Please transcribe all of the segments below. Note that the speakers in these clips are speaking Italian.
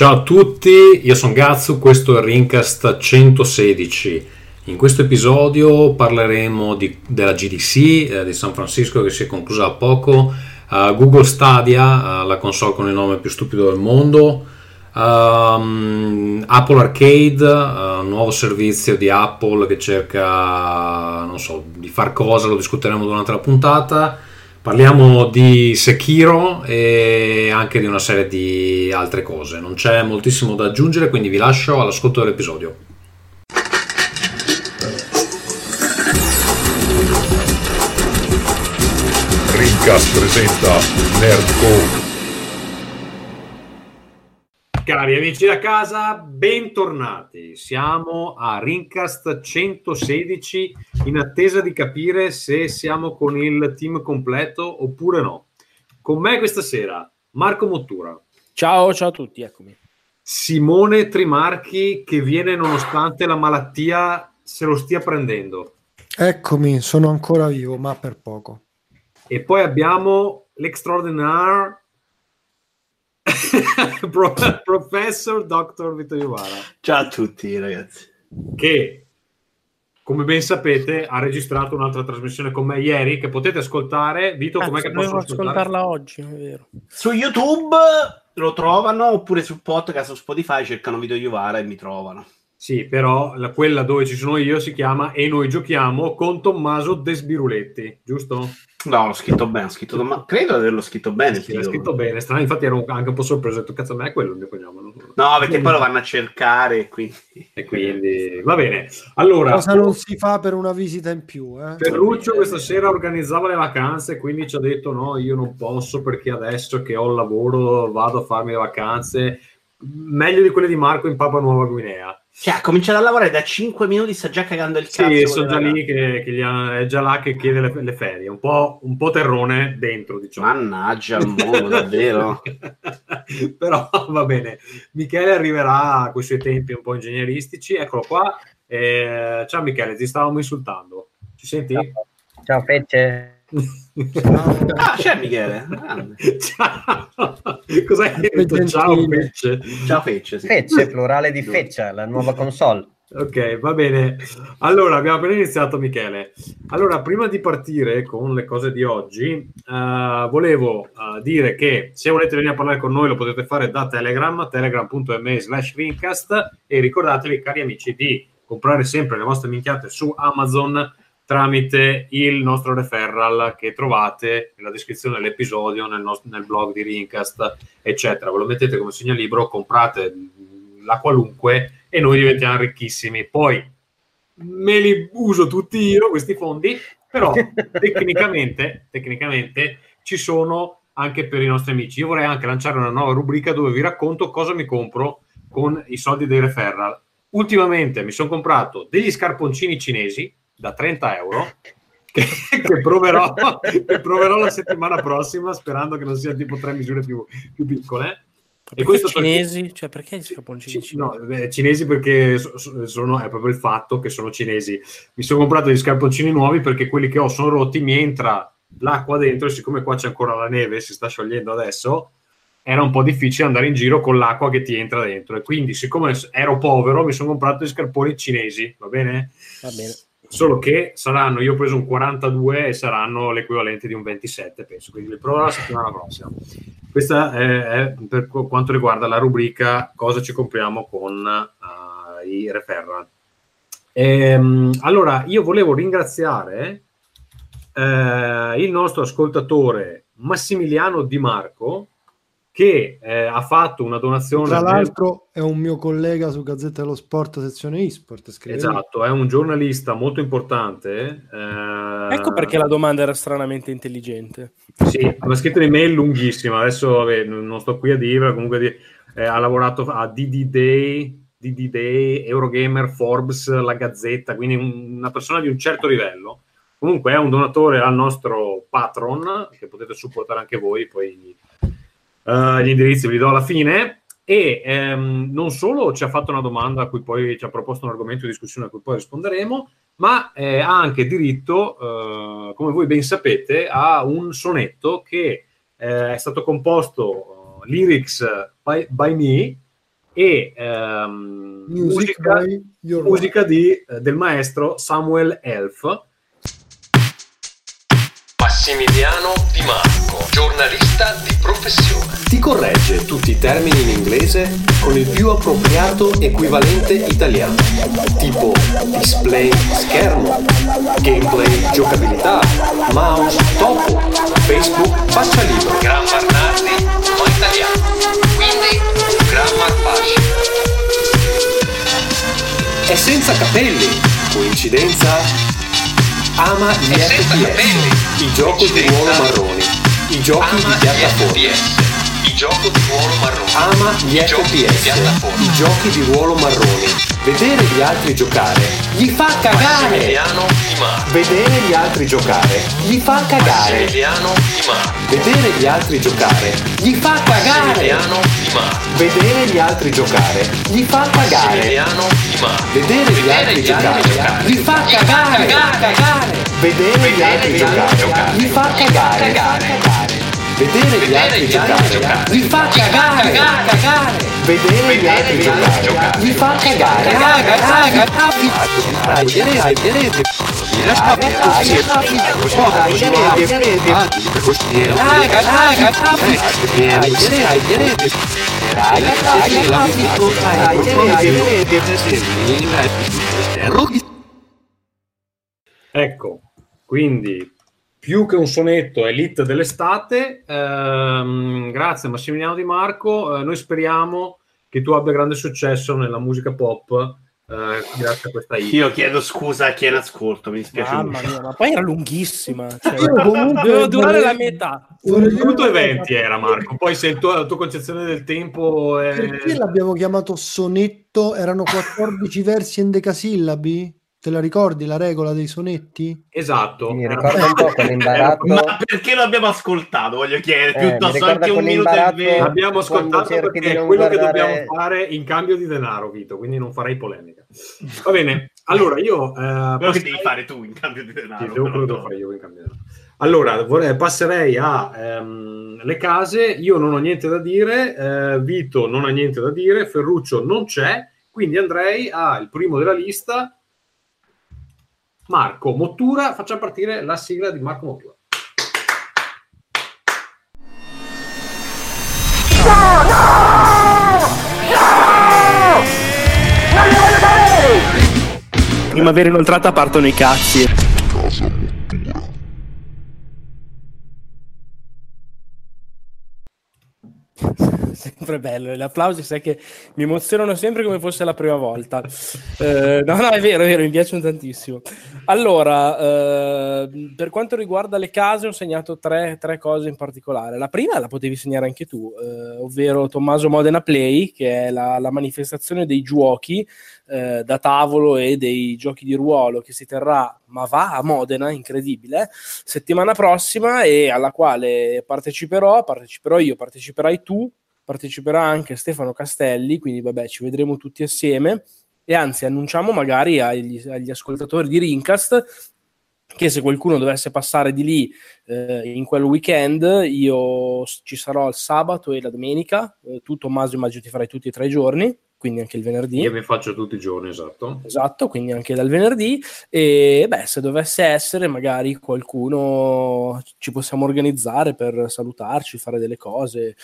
Ciao a tutti, io sono Gazzu, questo è Rincast 116. In questo episodio parleremo di, della GDC eh, di San Francisco che si è conclusa da poco, uh, Google Stadia, uh, la console con il nome più stupido del mondo, um, Apple Arcade, uh, nuovo servizio di Apple che cerca, non so, di far cosa, lo discuteremo durante la puntata. Parliamo di Sekiro e anche di una serie di altre cose. Non c'è moltissimo da aggiungere, quindi vi lascio all'ascolto dell'episodio. Rincast presenta Nerdcore. Cari amici da casa, bentornati. Siamo a Rincast 116 in attesa di capire se siamo con il team completo oppure no. Con me questa sera Marco Mottura. Ciao, ciao a tutti, eccomi. Simone Trimarchi che viene nonostante la malattia se lo stia prendendo. Eccomi, sono ancora vivo, ma per poco. E poi abbiamo l'extraordinaire Pro- Professor Dr. Vittorio Iuvara. Ciao a tutti ragazzi. Che, come ben sapete, ha registrato un'altra trasmissione con me ieri che potete ascoltare. Vito, Cazzo, com'è che posso ascoltarla oggi, è vero. Su YouTube lo trovano oppure su podcast o Spotify cercano video Iuvara e mi trovano. Sì, però la- quella dove ci sono io si chiama E noi giochiamo con Tommaso Desbiruletti, giusto? No, l'ho scritto bene, ho scritto ma credo di averlo scritto bene. Sì, titolo. scritto bene, strano, infatti ero anche un po' sorpreso, ho detto, cazzo a me è quello il mio cognome. No, perché poi lo vanno a cercare, quindi... E quindi, va bene. Allora, Cosa non si fa per una visita in più? Eh? Ferruccio questa sera organizzava le vacanze, quindi ci ha detto no, io non posso perché adesso che ho il lavoro vado a farmi le vacanze meglio di quelle di Marco in Papua Nuova Guinea. Cioè, ha cominciato a lavorare da 5 minuti, sta già cagando il cazzo. Sì, sono già lì che, che gli ha- è già là che chiede le, le ferie, un po', un po' terrone dentro, diciamo. Mannaggia il mondo, davvero. Però va bene. Michele arriverà con i suoi tempi un po' ingegneristici. Eccolo qua. Eh, ciao Michele, ti stavamo insultando. Ci senti? Ciao Fecce. Ah, c'è Michele. Ciao. Cos'hai detto? Ciao Fecce. Ciao Fecce, sì. Fecce, plurale di Feccia, la nuova console. Ok, va bene. Allora, abbiamo appena iniziato, Michele. Allora, prima di partire con le cose di oggi, eh, volevo eh, dire che se volete venire a parlare con noi lo potete fare da Telegram, telegram.me slash Rincast e ricordatevi, cari amici, di comprare sempre le vostre minchiate su Amazon tramite il nostro referral che trovate nella descrizione dell'episodio, nel, nos- nel blog di Rincast, eccetera. Ve lo mettete come segnalibro, comprate la qualunque e noi diventiamo ricchissimi. Poi me li uso tutti io questi fondi, però tecnicamente, tecnicamente ci sono anche per i nostri amici. Io vorrei anche lanciare una nuova rubrica dove vi racconto cosa mi compro con i soldi dei referral. Ultimamente mi sono comprato degli scarponcini cinesi da 30 euro che, che proverò, che proverò la settimana prossima sperando che non siano tipo tre misure più, più piccole. E questo cinesi? Cioè, perché gli scaponcini ci- no, eh, cinesi perché so- so- sono, è proprio il fatto che sono cinesi. Mi sono comprato degli scarponcini nuovi perché quelli che ho sono rotti, mi entra l'acqua dentro e siccome qua c'è ancora la neve, si sta sciogliendo adesso, era un po' difficile andare in giro con l'acqua che ti entra dentro. E quindi, siccome ero povero, mi sono comprato gli scarponi cinesi, va bene? Va bene. Solo che saranno, io ho preso un 42 e saranno l'equivalente di un 27, penso. Quindi li proverò la settimana prossima. Questa è, per qu- quanto riguarda la rubrica cosa ci compriamo con eh, i referral. Ehm, allora, io volevo ringraziare eh, il nostro ascoltatore Massimiliano Di Marco che eh, ha fatto una donazione. Tra l'altro è un mio collega su Gazzetta dello Sport, sezione eSport. scrive. Esatto, è un giornalista molto importante. eh, Ecco perché la domanda era stranamente intelligente. Sì, ha scritto un'email lunghissima, adesso vabbè, non non sto qui a dirla, comunque di- eh, ha lavorato a DD Day, DD Day, Eurogamer, Forbes, la Gazzetta, quindi un- una persona di un certo livello. Comunque è un donatore al nostro Patron, che potete supportare anche voi, poi eh, gli indirizzi ve li do alla fine. E ehm, non solo ci ha fatto una domanda a cui poi ci ha proposto un argomento di discussione a cui poi risponderemo, ma eh, ha anche diritto, eh, come voi ben sapete, a un sonetto che eh, è stato composto eh, lyrics by, by me e ehm, Music musica, by musica di, eh, del maestro Samuel Elf. Massimiliano Di Marco, giornalista di professione. Ti corregge tutti i termini in inglese con il più appropriato equivalente italiano, tipo display schermo, gameplay giocabilità, mouse topo, Facebook faccia libro. Grammar Nardi, ma italiano. Quindi, Grammar Fashion. È senza capelli, coincidenza? Ama gli FPS, i giochi di ruolo marroni, i giochi Ama di piattaforma. Giochi di ruolo marrone. Ama gli giochi FPS, i giochi di ruolo marroni. Vedere gli altri giocare gli fa cagare. Massimiliano Di Marco. Vedere gli altri giocare gli fa cagare. Massimiliano Di Marco. Vedere gli altri giocare gli fa cagare. Massimiliano Di Marco. Vedere gli altri giocare gli fa cagare. Massimiliano. Vedere gli altri giocare gli fa cagare. Vedere gli altri giocare gli fa cagare. Vedere gli altri giocare gli fa cagare. Vedere gli altri giocare gli fa cagare. Ecco, quindi più che un sonetto è l'hit dell'estate. Ehm, grazie Massimiliano Di Marco. Eh, noi speriamo che tu abbia grande successo nella musica pop eh, grazie a questa hit. Io chiedo scusa a chi è in ascolto, mi dispiace Mamma mia, ma poi era lunghissima. Cioè, doveva durare la metà. dire Minuto e. 20 era Marco, poi se il tuo- la tua concezione del tempo è... Perché l'abbiamo chiamato sonetto? Erano 14 versi endecasillabi? Te la ricordi la regola dei sonetti? Esatto. Mi ricorda un po' quell'imbarazzo. Ma perché lo abbiamo ascoltato? Voglio chiedere, Eh, piuttosto anche un minuto e venti. L'abbiamo ascoltato perché è quello che guardare- dobbiamo fare in cambio di denaro, Vito, quindi non farei polemica. Va bene, allora io... eh, che passerei- devi fare tu in cambio di denaro. Sì, devo- quello devo fare io in cambio di denaro. Allora, vorrei- passerei a ehm, le case. Io non ho niente da dire, eh, Vito non ha niente da dire, Ferruccio non c'è, quindi andrei al primo della lista, Marco Mottura. Facciamo partire la sigla di Marco Mottura. Primavera inoltrata partono i cazzi. Sempre bello, gli applausi sai che mi emozionano sempre come fosse la prima volta. Eh, no, no, è vero, è vero, mi piacciono tantissimo. Allora, eh, per quanto riguarda le case, ho segnato tre, tre cose in particolare. La prima la potevi segnare anche tu, eh, ovvero Tommaso Modena Play, che è la, la manifestazione dei giochi eh, da tavolo e dei giochi di ruolo che si terrà, ma va a Modena, incredibile, settimana prossima e alla quale parteciperò, parteciperò io, parteciperai tu, parteciperà anche Stefano Castelli, quindi vabbè ci vedremo tutti assieme. E anzi annunciamo magari agli, agli ascoltatori di Rincast che se qualcuno dovesse passare di lì eh, in quel weekend io ci sarò il sabato e la domenica, eh, tu Tommaso immagino ti farai tutti e tre i giorni, quindi anche il venerdì. Io mi faccio tutti i giorni, esatto. Esatto, quindi anche dal venerdì. E beh, se dovesse essere, magari qualcuno ci possiamo organizzare per salutarci, fare delle cose.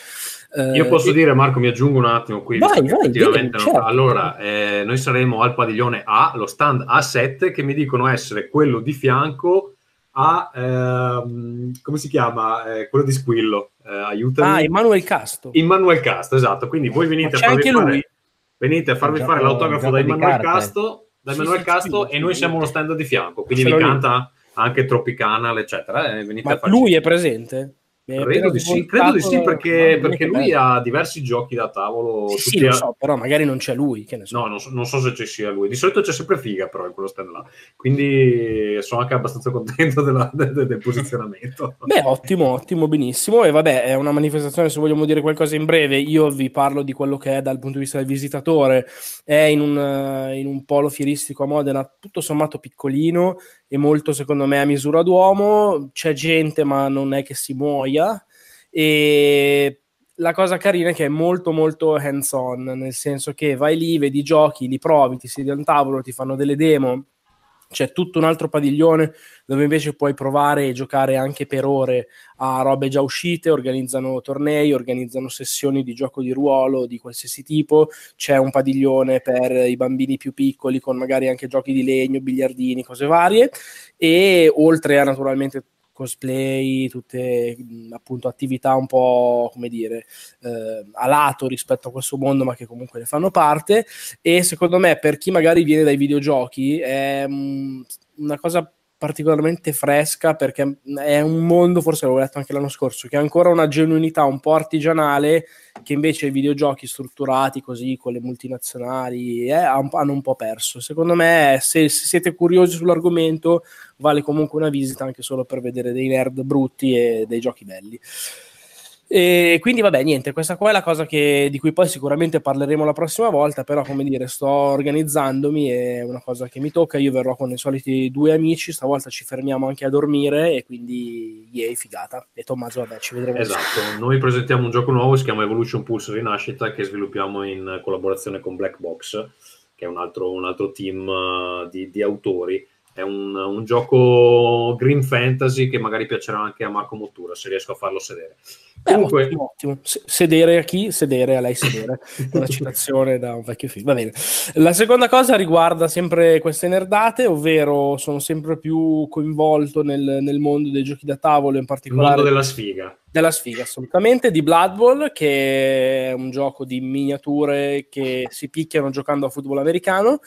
Eh, Io posso e- dire, Marco, mi aggiungo un attimo qui. Vai, vai, dimmi, non- certo. Allora, eh, noi saremo al padiglione A, lo stand A7, che mi dicono essere quello di fianco a, ehm, come si chiama? Eh, quello di Squillo. Eh, aiutami. Ah, Emanuele Casto. Immanuel Casto, esatto. Quindi voi venite Ma a c'è farvi anche fare, lui? Venite a farvi Un fare l'autografo da carte. Casto, da Sì, Emanuel sì, Casto sì, e noi sì. siamo lo stand di fianco. Quindi vi lì. canta anche Tropicana, eccetera. E venite a Ma farci- lui è presente? Hai Credo di, sì, credo di sì, perché, perché lui bello. ha diversi giochi da tavolo. Sì, sì, a- so, però magari non c'è lui, che ne so. No, non so, non so se ci sia lui. Di solito c'è sempre figa, però, in quello stand là. Quindi sono anche abbastanza contento della- de- de- del posizionamento. Beh, ottimo, ottimo, benissimo. E vabbè, è una manifestazione, se vogliamo dire qualcosa in breve, io vi parlo di quello che è dal punto di vista del visitatore. È in un, eh, in un polo fieristico a Modena, tutto sommato piccolino e molto, secondo me, a misura d'uomo. C'è gente, ma non è che si muoia. E la cosa carina è che è molto molto hands on, nel senso che vai lì, vedi i giochi, li provi, ti siedi a un tavolo, ti fanno delle demo, c'è tutto un altro padiglione dove invece puoi provare e giocare anche per ore a robe già uscite, organizzano tornei, organizzano sessioni di gioco di ruolo di qualsiasi tipo, c'è un padiglione per i bambini più piccoli con magari anche giochi di legno, biliardini, cose varie. E oltre a naturalmente cosplay, tutte appunto attività un po' come dire eh, a lato rispetto a questo mondo, ma che comunque ne fanno parte. E secondo me, per chi magari viene dai videogiochi, è mh, una cosa particolarmente fresca perché è un mondo, forse l'avevo letto anche l'anno scorso, che ha ancora una genuinità un po' artigianale che invece i videogiochi strutturati così con le multinazionali eh, hanno un po' perso. Secondo me, se, se siete curiosi sull'argomento, vale comunque una visita anche solo per vedere dei nerd brutti e dei giochi belli. E quindi vabbè, niente, questa qua è la cosa che, di cui poi sicuramente parleremo la prossima volta, però come dire, sto organizzandomi, è una cosa che mi tocca, io verrò con i soliti due amici, stavolta ci fermiamo anche a dormire e quindi yay, figata. E Tommaso, vabbè, ci vedremo. Esatto, noi presentiamo un gioco nuovo, si chiama Evolution Pulse Rinascita, che sviluppiamo in collaborazione con Black Box, che è un altro, un altro team uh, di, di autori. È un, un gioco green fantasy che magari piacerà anche a Marco Mottura, se riesco a farlo sedere. Beh, Comunque, ottimo, ottimo. Se- Sedere a chi? Sedere a lei sedere. Una citazione da un vecchio film. Va bene. La seconda cosa riguarda sempre queste nerdate, ovvero sono sempre più coinvolto nel, nel mondo dei giochi da tavolo, in il particolare mondo della sfiga. Della sfiga, assolutamente, di Blood Bowl, che è un gioco di miniature che si picchiano giocando a football americano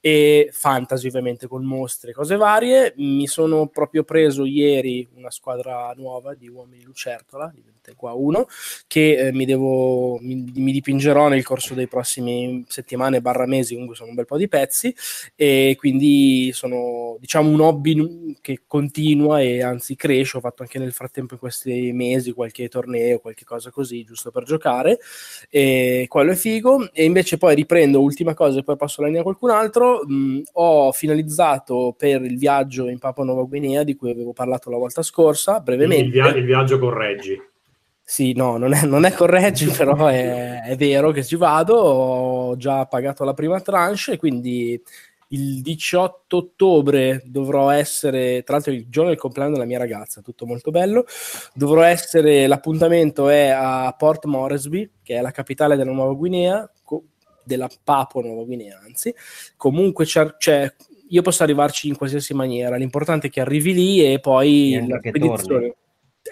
e fantasy ovviamente con mostri e cose varie. Mi sono proprio preso ieri una squadra nuova di uomini lucertola, diventa qua uno, che eh, mi, devo, mi, mi dipingerò nel corso dei prossimi settimane barra mesi, comunque sono un bel po' di pezzi e quindi sono diciamo un hobby che continua e anzi cresce, ho fatto anche nel frattempo in questi mesi qualche torneo, qualche cosa così, giusto per giocare e quello è figo. E invece poi riprendo ultima cosa e poi passo la linea a qualcun altro mh, ho finalizzato per il viaggio in Papua Nuova Guinea di cui avevo parlato la volta scorsa brevemente. Il, via- il viaggio con Reggi. Sì, no, non è, non è correggi, però è, è vero che ci vado, ho già pagato la prima tranche e quindi il 18 ottobre dovrò essere, tra l'altro il giorno del compleanno della mia ragazza, tutto molto bello, dovrò essere, l'appuntamento è a Port Moresby, che è la capitale della Nuova Guinea, della Papua Nuova Guinea, anzi, comunque c'è, c'è- io posso arrivarci in qualsiasi maniera, l'importante è che arrivi lì e poi E la che spedizione... torni.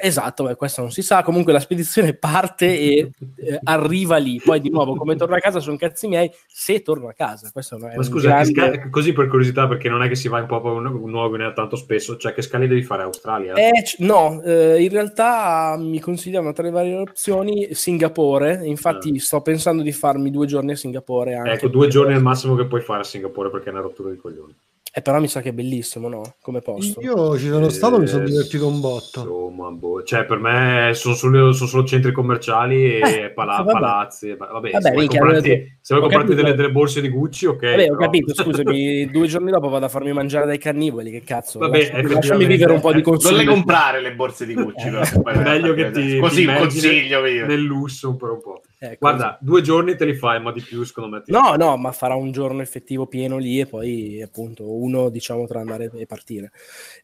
Esatto, beh, questo non si sa. Comunque la spedizione parte e eh, arriva lì. Poi di nuovo, come torno a casa, sono cazzi miei. Se torno a casa, questo è Ma un scusa, grande- sca- così per curiosità, perché non è che si va in Papua Nu- Nuova Guinea tanto spesso, cioè che scali devi fare Australia? Eh, c- no, eh, in realtà mi consigliano tra le varie opzioni Singapore. Infatti, sto pensando di farmi due giorni a Singapore. Anche ecco, due giorni è il massimo che puoi fare a Singapore perché è una rottura di coglioni. Eh, però mi sa che è bellissimo, no? Come posto. Io ci sono stato, mi sono Eh, divertito un botto. Insomma, boh. cioè per me sono solo, sono solo centri commerciali e Eh, pala- vabbè. palazzi. Vabbè, Vabbè, se vuoi minchia, comprarti, avevo- se vuoi comprarti delle, delle borse di Gucci, ok. Vabbè, ho capito, scusami, due giorni dopo vado a farmi mangiare dai cannibali, che cazzo. Vabbè, lasciami, lasciami vivere un po' di eh, non Non le comprare le borse di Gucci, però. Poi- meglio che ti Così ti consiglio nel, io. nel lusso per un po'. Ecco, Guarda, due giorni te li fai, ma di più secondo me. ti- No, no, ma farà un giorno effettivo pieno lì e poi appunto uno diciamo tra andare e partire.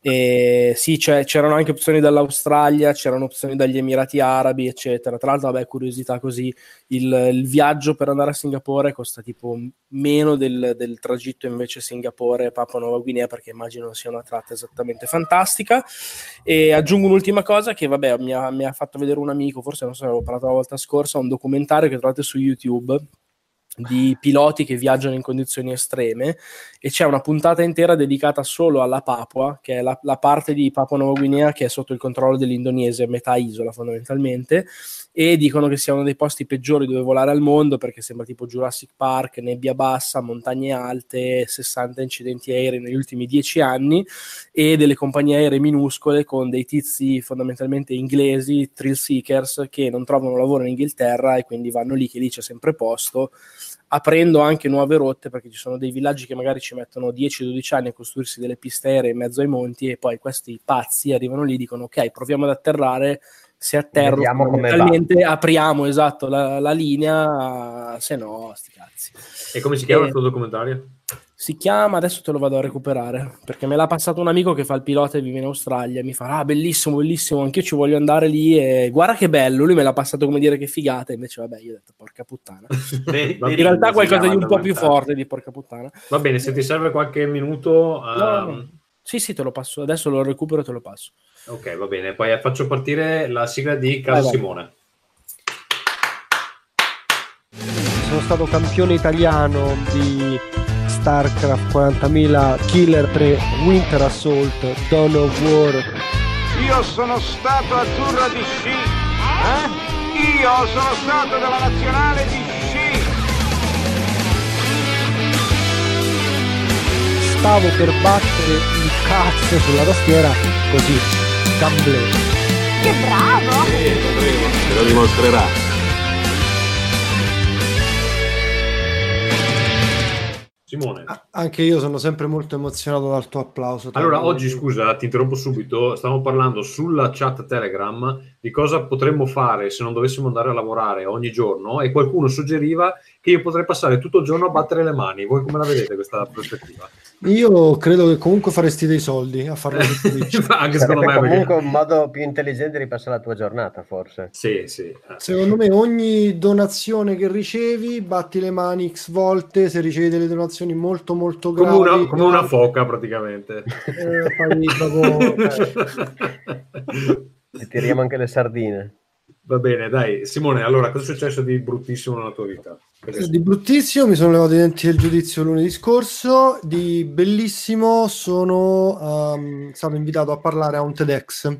E sì, c'è- c'erano anche opzioni dall'Australia, c'erano opzioni dagli Emirati Arabi, eccetera. Tra l'altro, vabbè, curiosità così, il, il viaggio per andare a Singapore costa tipo meno del, del tragitto invece Singapore-Papua Nuova Guinea, perché immagino sia una tratta esattamente fantastica. E aggiungo un'ultima cosa che, vabbè, mi ha, mi ha fatto vedere un amico, forse non so, avevo parlato la volta scorsa, un documentario che trovate su YouTube di piloti che viaggiano in condizioni estreme e c'è una puntata intera dedicata solo alla Papua, che è la, la parte di Papua Nuova Guinea che è sotto il controllo dell'Indonesia, metà isola fondamentalmente, e dicono che sia uno dei posti peggiori dove volare al mondo perché sembra tipo Jurassic Park, nebbia bassa, montagne alte, 60 incidenti aerei negli ultimi 10 anni e delle compagnie aeree minuscole con dei tizi fondamentalmente inglesi, thrill seekers, che non trovano lavoro in Inghilterra e quindi vanno lì che lì c'è sempre posto aprendo anche nuove rotte perché ci sono dei villaggi che magari ci mettono 10-12 anni a costruirsi delle piste aeree in mezzo ai monti e poi questi pazzi arrivano lì e dicono ok proviamo ad atterrare se come va. fondamentalmente apriamo esatto la, la linea, se no sti cazzi. E come si chiama Eh, il tuo documentario? Si chiama, adesso te lo vado a recuperare, perché me l'ha passato un amico che fa il pilota e vive in Australia, mi fa, ah bellissimo, bellissimo, anch'io ci voglio andare lì e guarda che bello, lui me l'ha passato come dire che figata, invece vabbè, io ho detto porca puttana. Ma In realtà qualcosa di un po' più forte di porca puttana. Va bene, se ti serve qualche minuto... No, ehm, no. Sì, sì, te lo passo, adesso lo recupero e te lo passo. Ok, va bene. Poi faccio partire la sigla di Casa. Simone. sono stato campione italiano di StarCraft 40.000 Killer 3 Winter Assault Dawn of War Io sono stato azzurro di sci. Eh? Io sono stato della nazionale di sci. stavo per battere il cazzo sulla tastiera così gamble Che bravo! Te lo dimostrerà. Simone. Anche io sono sempre molto emozionato dal tuo applauso. Allora, oggi scusa, ti interrompo subito. Stavamo parlando sulla chat Telegram di cosa potremmo fare se non dovessimo andare a lavorare ogni giorno e qualcuno suggeriva che io potrei passare tutto il giorno a battere le mani. Voi come la vedete questa prospettiva? Io credo che comunque faresti dei soldi a farlo. Anche secondo me. perché- comunque un modo più intelligente di passare la tua giornata, forse. Sì, sì. eh. Secondo me ogni donazione che ricevi, batti le mani x volte, se ricevi delle donazioni molto molto Come gravi, una, come una foca praticamente. eh, fai proprio- E tiriamo anche le sardine. Va bene, dai. Simone, allora, cosa è successo di bruttissimo nella tua vita? Perché- Di bruttissimo mi sono levato i denti del giudizio lunedì scorso, di bellissimo sono ehm, stato invitato a parlare a un TEDx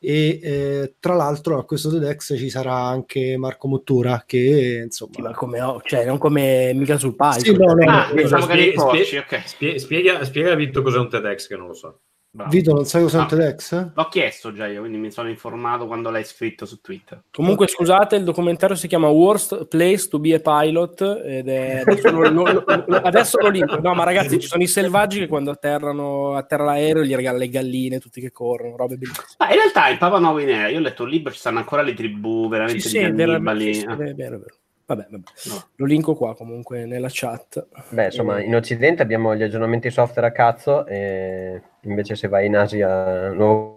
e eh, tra l'altro a questo TEDx ci sarà anche Marco Mottura che insomma... Sì, ma come, ho- cioè, non come mica sul palco. Sì, no, no, Ah, no, pensavo che eri spie- Porci, spie- ok. spie- spiega, spiega a Vitto cos'è un TEDx che non lo so. Bravo. Vito non sai cos'è un Ah. TEDx? L'ho chiesto già io, quindi mi sono informato quando l'hai scritto su Twitter. Comunque, scusate, il documentario si chiama Worst Place to be a Pilot ed è adesso lo, lo- lo- adesso lo linko. No, ma ragazzi, ci sono i selvaggi che quando atterrano atterra l'aereo gli regalano le galline, tutti che corrono, robe bellissime. Ma in realtà il Papa Nuovo Guinea, io ho letto un libro, ci stanno ancora le tribù veramente Sì, di sì, cannibali. sì, Ah. è vero, è vero. Vabbè, vabbè. No. Lo linko qua comunque nella chat. Beh, insomma, in Occidente abbiamo gli aggiornamenti software a cazzo, e invece se vai in Asia,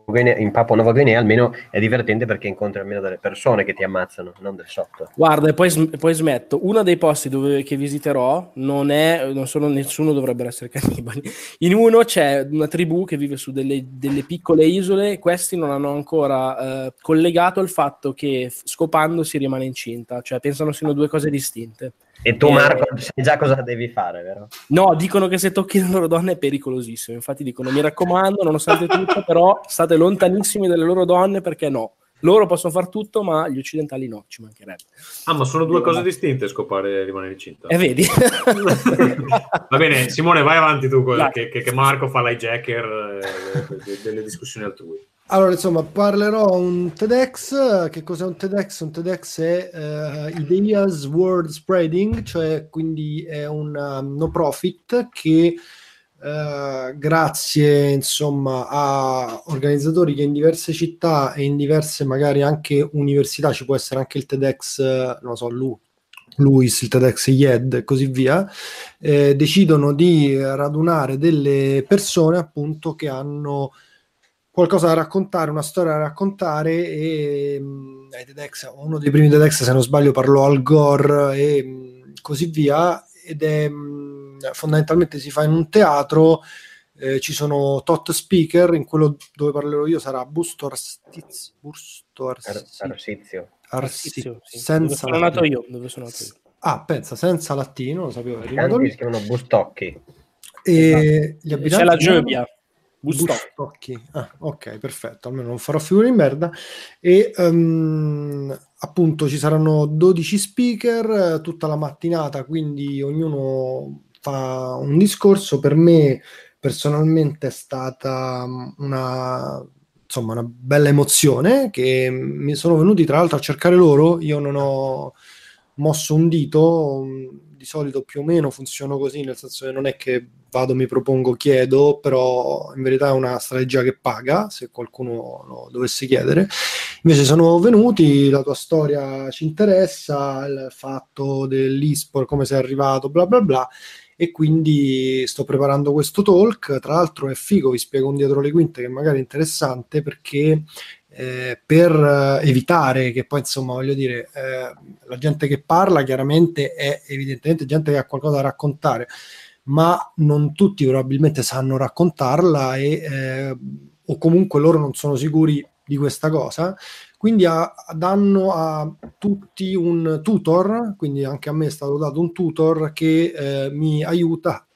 Guinea- in Papua Nuova Guinea, almeno è divertente perché incontri almeno delle persone che ti ammazzano, non del software. Guarda, e poi, poi smetto. Uno dei posti dove, che visiterò non è, non sono nessuno dovrebbero essere cannibali. In uno c'è una tribù che vive su delle, delle piccole isole. Questi non hanno ancora eh, collegato il fatto che scopando si rimane incinta, cioè pensano siano due cose distinte. E tu, Eh, Marco, sai già cosa devi fare, vero? No, dicono che se tocchi le loro donne è pericolosissimo. Infatti dicono: mi raccomando, nonostante tutto, però state lontanissimi dalle loro donne perché no. Loro possono far tutto, ma gli occidentali no, ci mancherebbe. Ah, ma sono due cose distinte, scopare e rimanere incinta. E vedi? Va bene, Simone, vai avanti tu, che, che- Marco fa l'hijacker eh, de- delle discussioni altrui. Allora, insomma, parlerò un TEDx. Che cos'è un TEDx? Un TEDx è eh, Ideas World Spreading, cioè quindi è un um, no profit che eh, grazie insomma a organizzatori che in diverse città e in diverse magari anche università, ci può essere anche il TEDx, non lo so, lui. Luis, il TEDx YED e così via, eh, decidono di radunare delle persone appunto che hanno qualcosa da raccontare, una storia da raccontare e mh, ai TEDx, uno dei primi TEDx se non sbaglio parlò al Gore e mh, così via ed è mh, fondamentalmente si fa in un teatro eh, ci sono tot speaker in quello dove parlerò io sarà Busto Arstiz, Busto Ar- Arsi- Arsizio. Arsi- Sì, sì, dove senza sono nato io, dove sono nato io. ah pensa senza latino lo sapevo è si chiamano bustocchi. e gli abitanti C'è la Gebbia. Bustocchi. Ah, ok, perfetto, almeno non farò figure di merda. E ehm, appunto ci saranno 12 speaker tutta la mattinata, quindi ognuno fa un discorso. Per me personalmente è stata mm, una, insomma, una bella emozione che mi sono venuti tra l'altro a cercare loro. Io non ho mosso un dito, mm, di solito più o meno funziono così, nel senso che non è che vado, mi propongo, chiedo, però in verità è una strategia che paga, se qualcuno lo dovesse chiedere. Invece sono venuti, la tua storia ci interessa, il fatto dell'esport, come sei arrivato, bla bla bla, e quindi sto preparando questo talk. Tra l'altro è figo, vi spiego un dietro le quinte che magari è interessante perché eh, per eh, evitare che poi insomma voglio dire eh, la gente che parla chiaramente è evidentemente gente che ha qualcosa da raccontare ma non tutti probabilmente sanno raccontarla e, eh, o comunque loro non sono sicuri di questa cosa quindi a, danno a tutti un tutor quindi anche a me è stato dato un tutor che eh, mi aiuta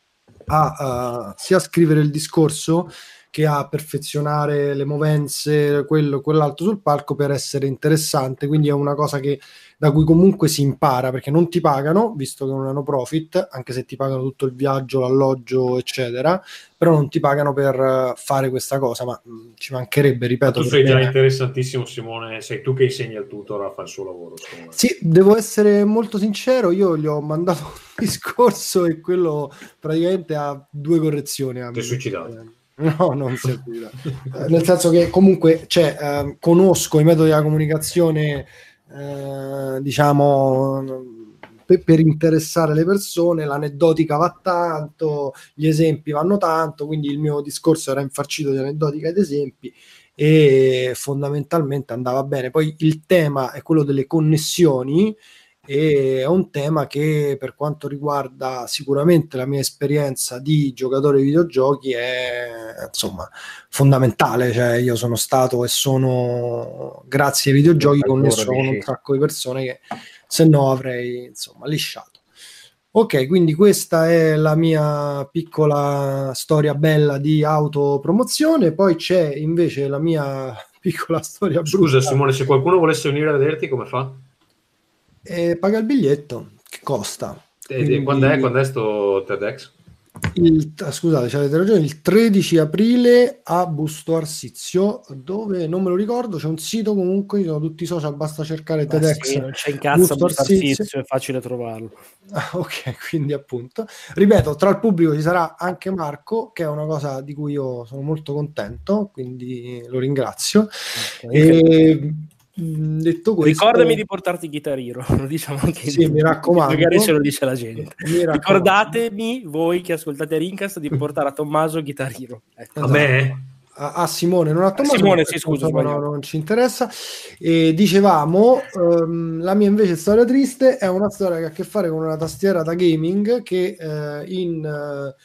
a, a sia scrivere il discorso che a perfezionare le movenze, quello, quell'altro sul palco per essere interessante. Quindi è una cosa che, da cui comunque si impara perché non ti pagano, visto che non hanno profit, anche se ti pagano tutto il viaggio, l'alloggio, eccetera, però non ti pagano per fare questa cosa. Ma mh, ci mancherebbe, ripeto. Tu sei già interessantissimo, Simone. Sei tu che insegni al tutor a fare il suo lavoro. me. Sì, devo essere molto sincero, io gli ho mandato un discorso e quello praticamente ha due correzioni. Ti è suicidato. No, non suicidato. Eh, Nel senso che comunque cioè, ehm, conosco i metodi della comunicazione, eh, diciamo, per, per interessare le persone, l'aneddotica va tanto, gli esempi vanno tanto, quindi il mio discorso era infarcito di aneddotica ed esempi e fondamentalmente andava bene. Poi il tema è quello delle connessioni e è un tema che per quanto riguarda sicuramente la mia esperienza di giocatore di videogiochi è insomma fondamentale, cioè io sono stato e sono grazie ai videogiochi connesso con un sacco di persone che se no avrei insomma lisciato. Ok, quindi questa è la mia piccola storia bella di autopromozione, poi c'è invece la mia piccola storia Scusa, brutta. Simone, se qualcuno volesse venire a vederti, come fa? E paga il biglietto, che costa. E- e Quindi- quando è, quando è sto TEDx? Il, ah, scusate, avete ragione, il 13 aprile a Busto Arsizio, dove non me lo ricordo, c'è un sito comunque, ci sono tutti i social, basta cercare Ma TEDx. sì, non c'è in cazzo Busto Arsizio. Arsizio, è facile trovarlo. Ah, ok, quindi appunto, ripeto, tra il pubblico ci sarà anche Marco, che è una cosa di cui io sono molto contento, quindi lo ringrazio. E, mh, detto questo, Ricordami di portarti Guitar Hero, lo diciamo anche Sì, mi raccomando. Magari ce lo dice la gente. Ricordatemi, voi che ascoltate Rincast, di portare a Tommaso Guitar Hero. Ecco. A me? a, a Simone, non a Tommaso. Simone, perché sì, scusa, sbagliato. no, non ci interessa. E dicevamo, ehm, la mia invece storia triste è una storia che ha a che fare con una tastiera da gaming che eh, in eh,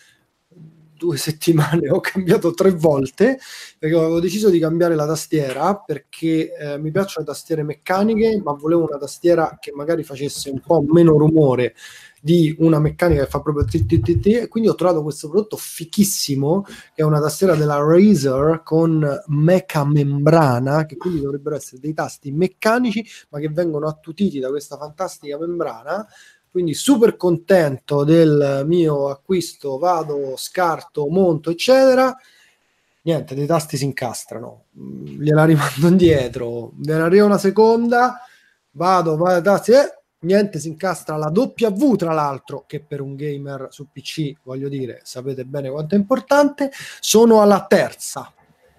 due settimane ho cambiato tre volte perché avevo deciso di cambiare la tastiera perché eh, mi piacciono le tastiere meccaniche ma volevo una tastiera che magari facesse un po' meno rumore di una meccanica che fa proprio ti, e quindi ho trovato questo prodotto fichissimo che è una tastiera della Razer con mecha membrana che quindi dovrebbero essere dei tasti meccanici ma che vengono attutiti da questa fantastica membrana quindi super contento del mio acquisto vado, scarto, monto eccetera. Niente, dei tasti si incastrano Mm, gliela rimando indietro. Me ne arriva una seconda vado, vado tasti eh, niente si incastra la W tra l'altro che per un gamer su PC voglio dire sapete bene quanto è importante. Sono alla terza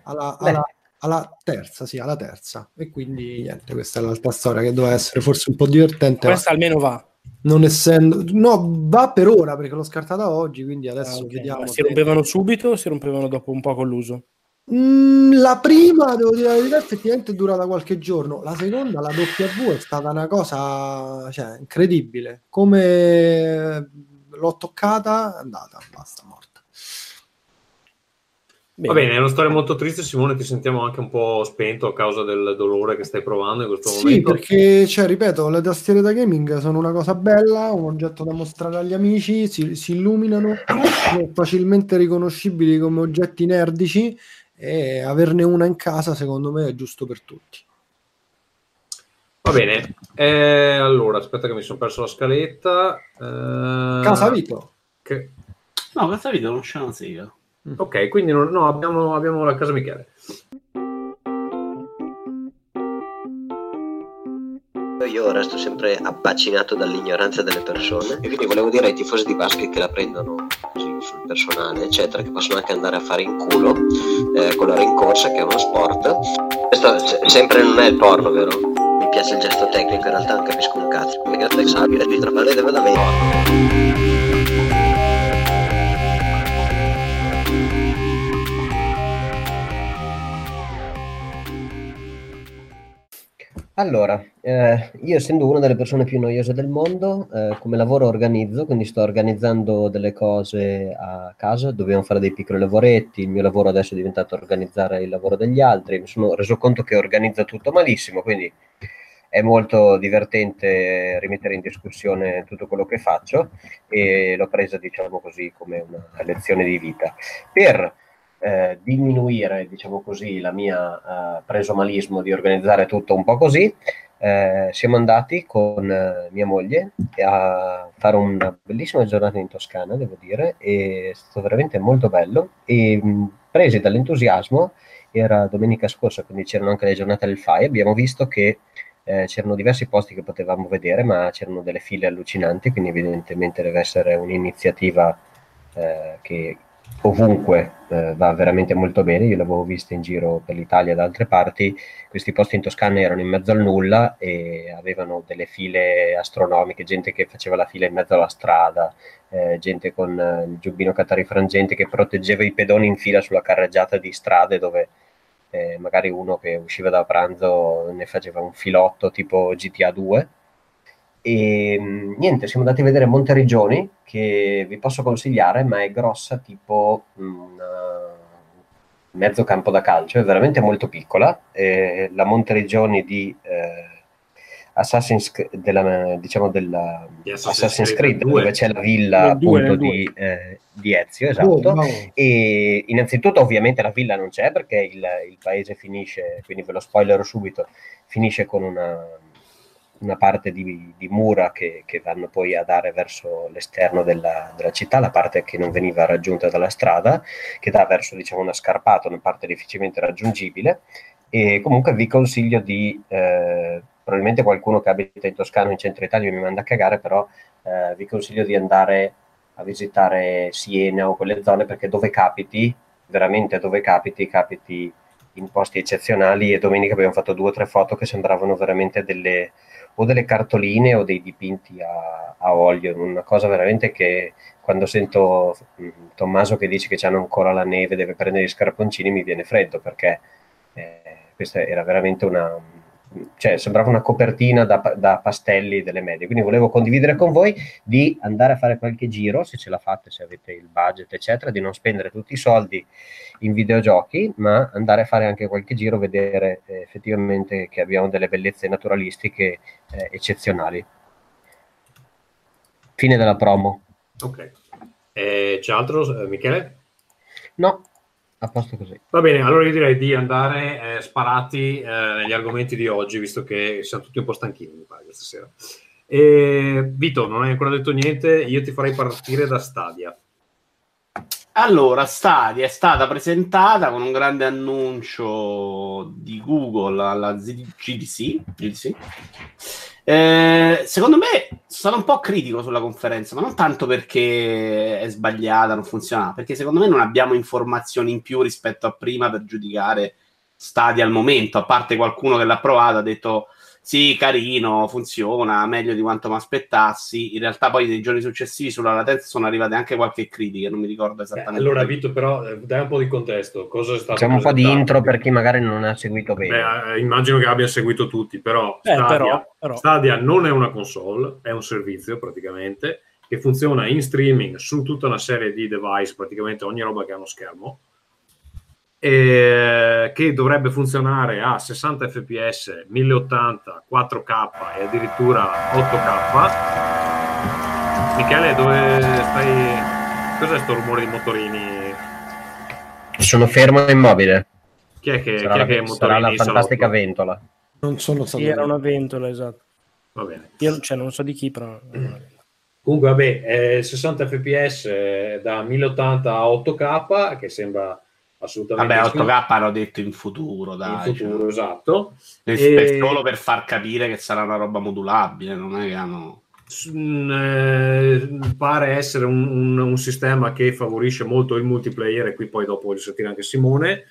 alla, alla, alla terza sì alla terza. E quindi niente questa è l'altra storia che doveva essere forse un po' divertente ma Questa almeno va. Non essendo no va per ora perché l'ho scartata oggi quindi adesso Ah, ok. vediamo Ma si rompevano subito o si rompevano dopo un po' con l'uso? Mm, la prima, devo dire la verità, effettivamente è durata qualche giorno. La seconda, la W, è stata una cosa cioè, incredibile. Come l'ho toccata, è andata, basta, morta. Va bene, è una storia molto triste, Simone. Ti sentiamo anche un po' spento a causa del dolore che stai provando in questo Sì, momento. perché, cioè, ripeto, le tastiere da gaming sono una cosa bella, un oggetto da mostrare agli amici, si, si illuminano, sono facilmente riconoscibili come oggetti nerdici e averne una in casa, secondo me, è giusto per tutti. Va bene, eh, allora aspetta che mi sono perso la scaletta. Eh, Casa Vito. che- No, video non c'è una sega. Ok, quindi non- no, abbiamo, abbiamo la casa Michele. Io resto sempre abbacinato dall'ignoranza delle persone e quindi volevo dire ai tifosi di basket che la prendono così, sul personale, eccetera, che possono anche andare a fare in culo eh, con la rincorsa, che è uno sport. Questo se- sempre non è il porno, vero? Mi piace il gesto tecnico, in realtà non capisco un cazzo. Perché il flexabile di trapare deve Allora, eh, io essendo una delle persone più noiose del mondo, eh, come lavoro organizzo, quindi sto organizzando delle cose a casa, dobbiamo fare dei piccoli lavoretti, il mio lavoro adesso è diventato organizzare il lavoro degli altri, mi sono reso conto che organizzo tutto malissimo, quindi è molto divertente rimettere in discussione tutto quello che faccio e l'ho presa, diciamo così, come una lezione di vita. Per eh, diminuire, diciamo così, la mia eh, presomalismo di organizzare tutto un po' così, eh, siamo andati con eh, mia moglie a fare una bellissima giornata in Toscana, devo dire, è stato veramente molto bello. E mh, presi dall'entusiasmo, era domenica scorsa, quindi c'erano anche le giornate del FAI, abbiamo visto che eh, c'erano diversi posti che potevamo vedere, ma c'erano delle file allucinanti, quindi evidentemente deve essere un'iniziativa eh, che ovunque eh, va veramente molto bene. Io l'avevo vista in giro per l'Italia e da altre parti. Questi posti in Toscana erano in mezzo al nulla e avevano delle file astronomiche, gente che faceva la fila in mezzo alla strada, eh, gente con eh, il giubbino catarifrangente che proteggeva i pedoni in fila sulla carreggiata di strade dove eh, magari uno che usciva da pranzo ne faceva un filotto tipo GTA 2. E mh, niente, siamo andati a vedere Monteriggioni, che vi posso consigliare, ma è grossa tipo mh, una- mezzo campo da calcio, è veramente molto piccola. Eh, la Monteriggioni di eh, Assassin's, della, diciamo della Di Assassin's Assassin's Creed Creed, 2. dove c'è la villa due, appunto di, eh, di Ezio, esatto. Oh, wow. E innanzitutto ovviamente la villa non c'è perché il, il paese finisce, quindi ve lo spoilerò subito, finisce con una, una parte di, di mura che, che vanno poi a dare verso l'esterno della, della città, la parte che non veniva raggiunta dalla strada, che dà verso diciamo una scarpata, una parte difficilmente raggiungibile. E comunque vi consiglio di, eh, probabilmente qualcuno che abita in Toscana o in centro Italia mi manda a cagare, però eh, vi consiglio di andare a visitare Siena o quelle zone perché dove capiti, veramente dove capiti, capiti in posti eccezionali e domenica abbiamo fatto due o tre foto che sembravano veramente delle o delle cartoline o dei dipinti a, a olio, una cosa veramente che quando sento mh, Tommaso che dice che c'hanno ancora la neve, deve prendere gli scarponcini, mi viene freddo perché eh, questa era veramente una, cioè sembrava una copertina da, da pastelli delle medie. Quindi volevo condividere con voi di andare a fare qualche giro, se ce la fate, se avete il budget, eccetera, di non spendere tutti i soldi in videogiochi, ma andare a fare anche qualche giro, vedere eh, effettivamente che abbiamo delle bellezze naturalistiche eh, eccezionali. Fine della promo. Ok. Eh, c'è altro, eh, Michele? No, a posto così. Va bene, allora io direi di andare eh, sparati eh, negli argomenti di oggi, visto che siamo tutti un po' stanchini, mi pare, questa sera. E, Vito, non hai ancora detto niente, io ti farei partire da Stadia. Allora, Stadia è stata presentata con un grande annuncio di Google alla Z- GDC. GDC. Eh, secondo me sono un po' critico sulla conferenza, ma non tanto perché è sbagliata, non funziona, perché secondo me non abbiamo informazioni in più rispetto a prima per giudicare Stadia al momento, a parte qualcuno che l'ha provato ha detto sì, carino, funziona, meglio di quanto mi aspettassi. In realtà poi nei giorni successivi sulla latenza sono arrivate anche qualche critica, non mi ricordo Eh, esattamente. allora, Vito, però, eh, dai un po' di contesto. Cosa è stato Facciamo un po' di intro per chi magari non ha seguito bene. Beh, eh, immagino che abbia seguito tutti, però Eh, Stadia, però- però. Stadia non è una console, è un servizio praticamente che funziona in streaming su tutta una serie di device, praticamente ogni roba che ha uno schermo, e che dovrebbe funzionare a 60 fps, 1080, 4K e addirittura 8K. Michele, dove stai? Cos'è sto rumore di motorini? Sono fermo e immobile. Chi è che, Sarà, chi è che la, motorini sarà la in salotto? fantastica ventola. Non sono stato Sì, era una ventola, esatto. Va bene. Io cioè, non so di chi, però... Comunque, vabbè, eh, 60 fps eh, da 1080 a 8K, che sembra assolutamente Vabbè, sì, 8K hanno detto in futuro, dai. in futuro, cioè. esatto. E- solo per far capire che sarà una roba modulabile, non è che hanno... mh, eh, pare essere un, un- un sistema che favorisce molto il multiplayer e qui poi dopo voglio sentire anche Simone.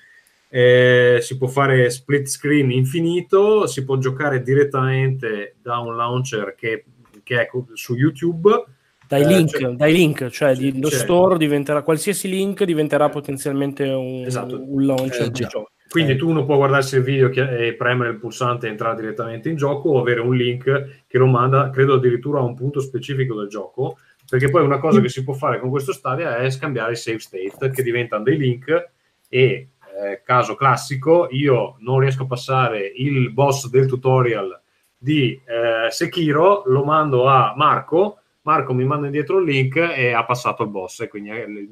Eh, si può fare split screen infinito, si può giocare direttamente da un launcher che, che è su YouTube. Dai Eh, link, cioè- dai link, cioè di- lo cioè- store diventerà qualsiasi link diventerà potenzialmente un, Esatto. un launcher Eh, di gioco. Quindi tu uno può guardarsi il video e premere il pulsante e entrare direttamente in gioco o avere un link che lo manda, credo addirittura a un punto specifico del gioco, perché poi una cosa che si può fare con questo Stadia è scambiare i save state che diventano dei link e eh, caso classico, io non riesco a passare il boss del tutorial di eh, Sekiro, lo mando a Marco, Marco mi manda indietro il link e ha passato il boss e quindi eh, nel,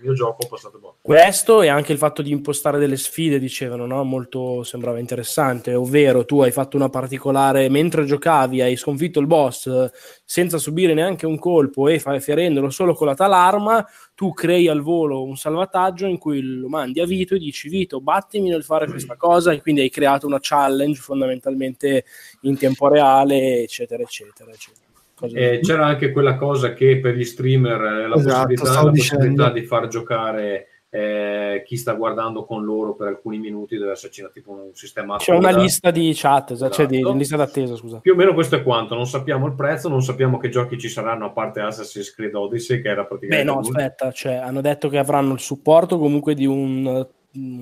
mio gioco ho passato il boss. Questo e anche il fatto di impostare delle sfide, dicevano, no? molto sembrava interessante, ovvero tu hai fatto una particolare, mentre giocavi hai sconfitto il boss senza subire neanche un colpo e ferendolo solo con la tal arma, tu crei al volo un salvataggio in cui lo mandi a Vito e dici Vito battimi nel fare questa cosa e quindi hai creato una challenge fondamentalmente in tempo reale, eccetera, eccetera. eccetera. Eh, c'era anche quella cosa che per gli streamer eh, la, Esatto, possibilità, la possibilità di far giocare eh, chi sta guardando con loro per alcuni minuti deve esserci tipo un sistema C'è una apposta. lista di chat, esatto, cioè di lista d'attesa, scusa. più o meno questo è quanto non sappiamo il prezzo non sappiamo che giochi ci saranno a parte Assassin's Creed Odyssey che era Beh, praticamente no, l'ultimo. aspetta, cioè, hanno detto che avranno il supporto comunque di un,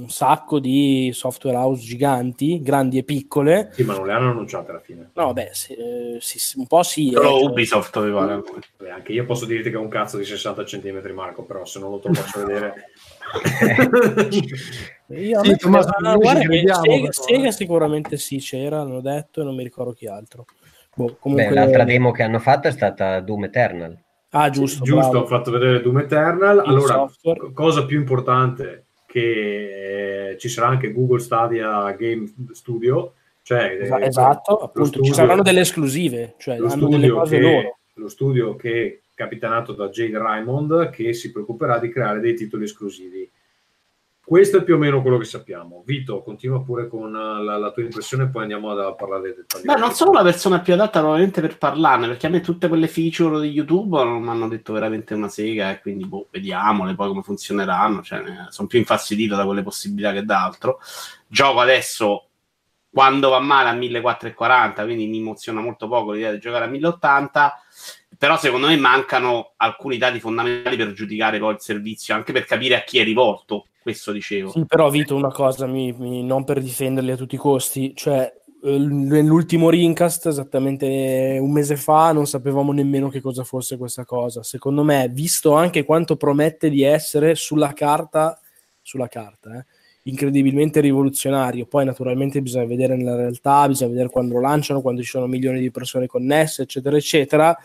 un sacco di software house giganti, grandi e piccole. sì ma non le hanno annunciate alla fine No, beh, sì, eh, sì, un po' sì. eh, Solo cioè- Ubisoft mi pare. Beh, anche io posso dirti che è un cazzo di 60 cm Marco però se non lo te lo faccio vedere Io, Sì, Tommaso, ci guarda crediamo, Sega, però, Sega eh. sicuramente sì, c'era, hanno detto, e non mi ricordo chi altro. Boh, comunque... Beh, l'altra demo che hanno fatto è stata Doom Eternal. Ah, giusto, giusto bravo. ho fatto vedere Doom Eternal Il allora software. co- cosa più importante che eh, ci sarà anche Google Stadia Game Studio cioè eh, esatto, lo appunto, ci studio- saranno delle esclusive, cioè lo hanno delle studio, cose che, loro. lo studio che è capitanato da Jade Raymond che si preoccuperà di creare dei titoli esclusivi. Questo è più o meno quello che sappiamo. Vito, continua pure con eh, la, la tua impressione, poi andiamo a parlare dei dettagli. Beh, non sono la persona più adatta probabilmente per parlarne, perché a me tutte quelle feature di YouTube non mi hanno detto veramente una sega e quindi boh, vediamole poi come funzioneranno. Cioè, sono più infastidito da quelle possibilità che da altro. Gioco adesso quando va male a 1440, quindi mi emoziona molto poco l'idea di giocare a 1080. Però secondo me mancano alcuni dati fondamentali per giudicare poi il servizio, anche per capire a chi è rivolto. Questo dicevo. Sì, però Vito, una cosa, mi- mi- non per difenderli a tutti i costi, cioè eh, nell'ultimo Rincast, esattamente un mese fa, non sapevamo nemmeno che cosa fosse questa cosa. Secondo me, visto anche quanto promette di essere sulla carta, sulla carta, eh, incredibilmente rivoluzionario, poi naturalmente bisogna vedere nella realtà, bisogna vedere quando lo lanciano, quando ci sono milioni di persone connesse, eccetera, eccetera.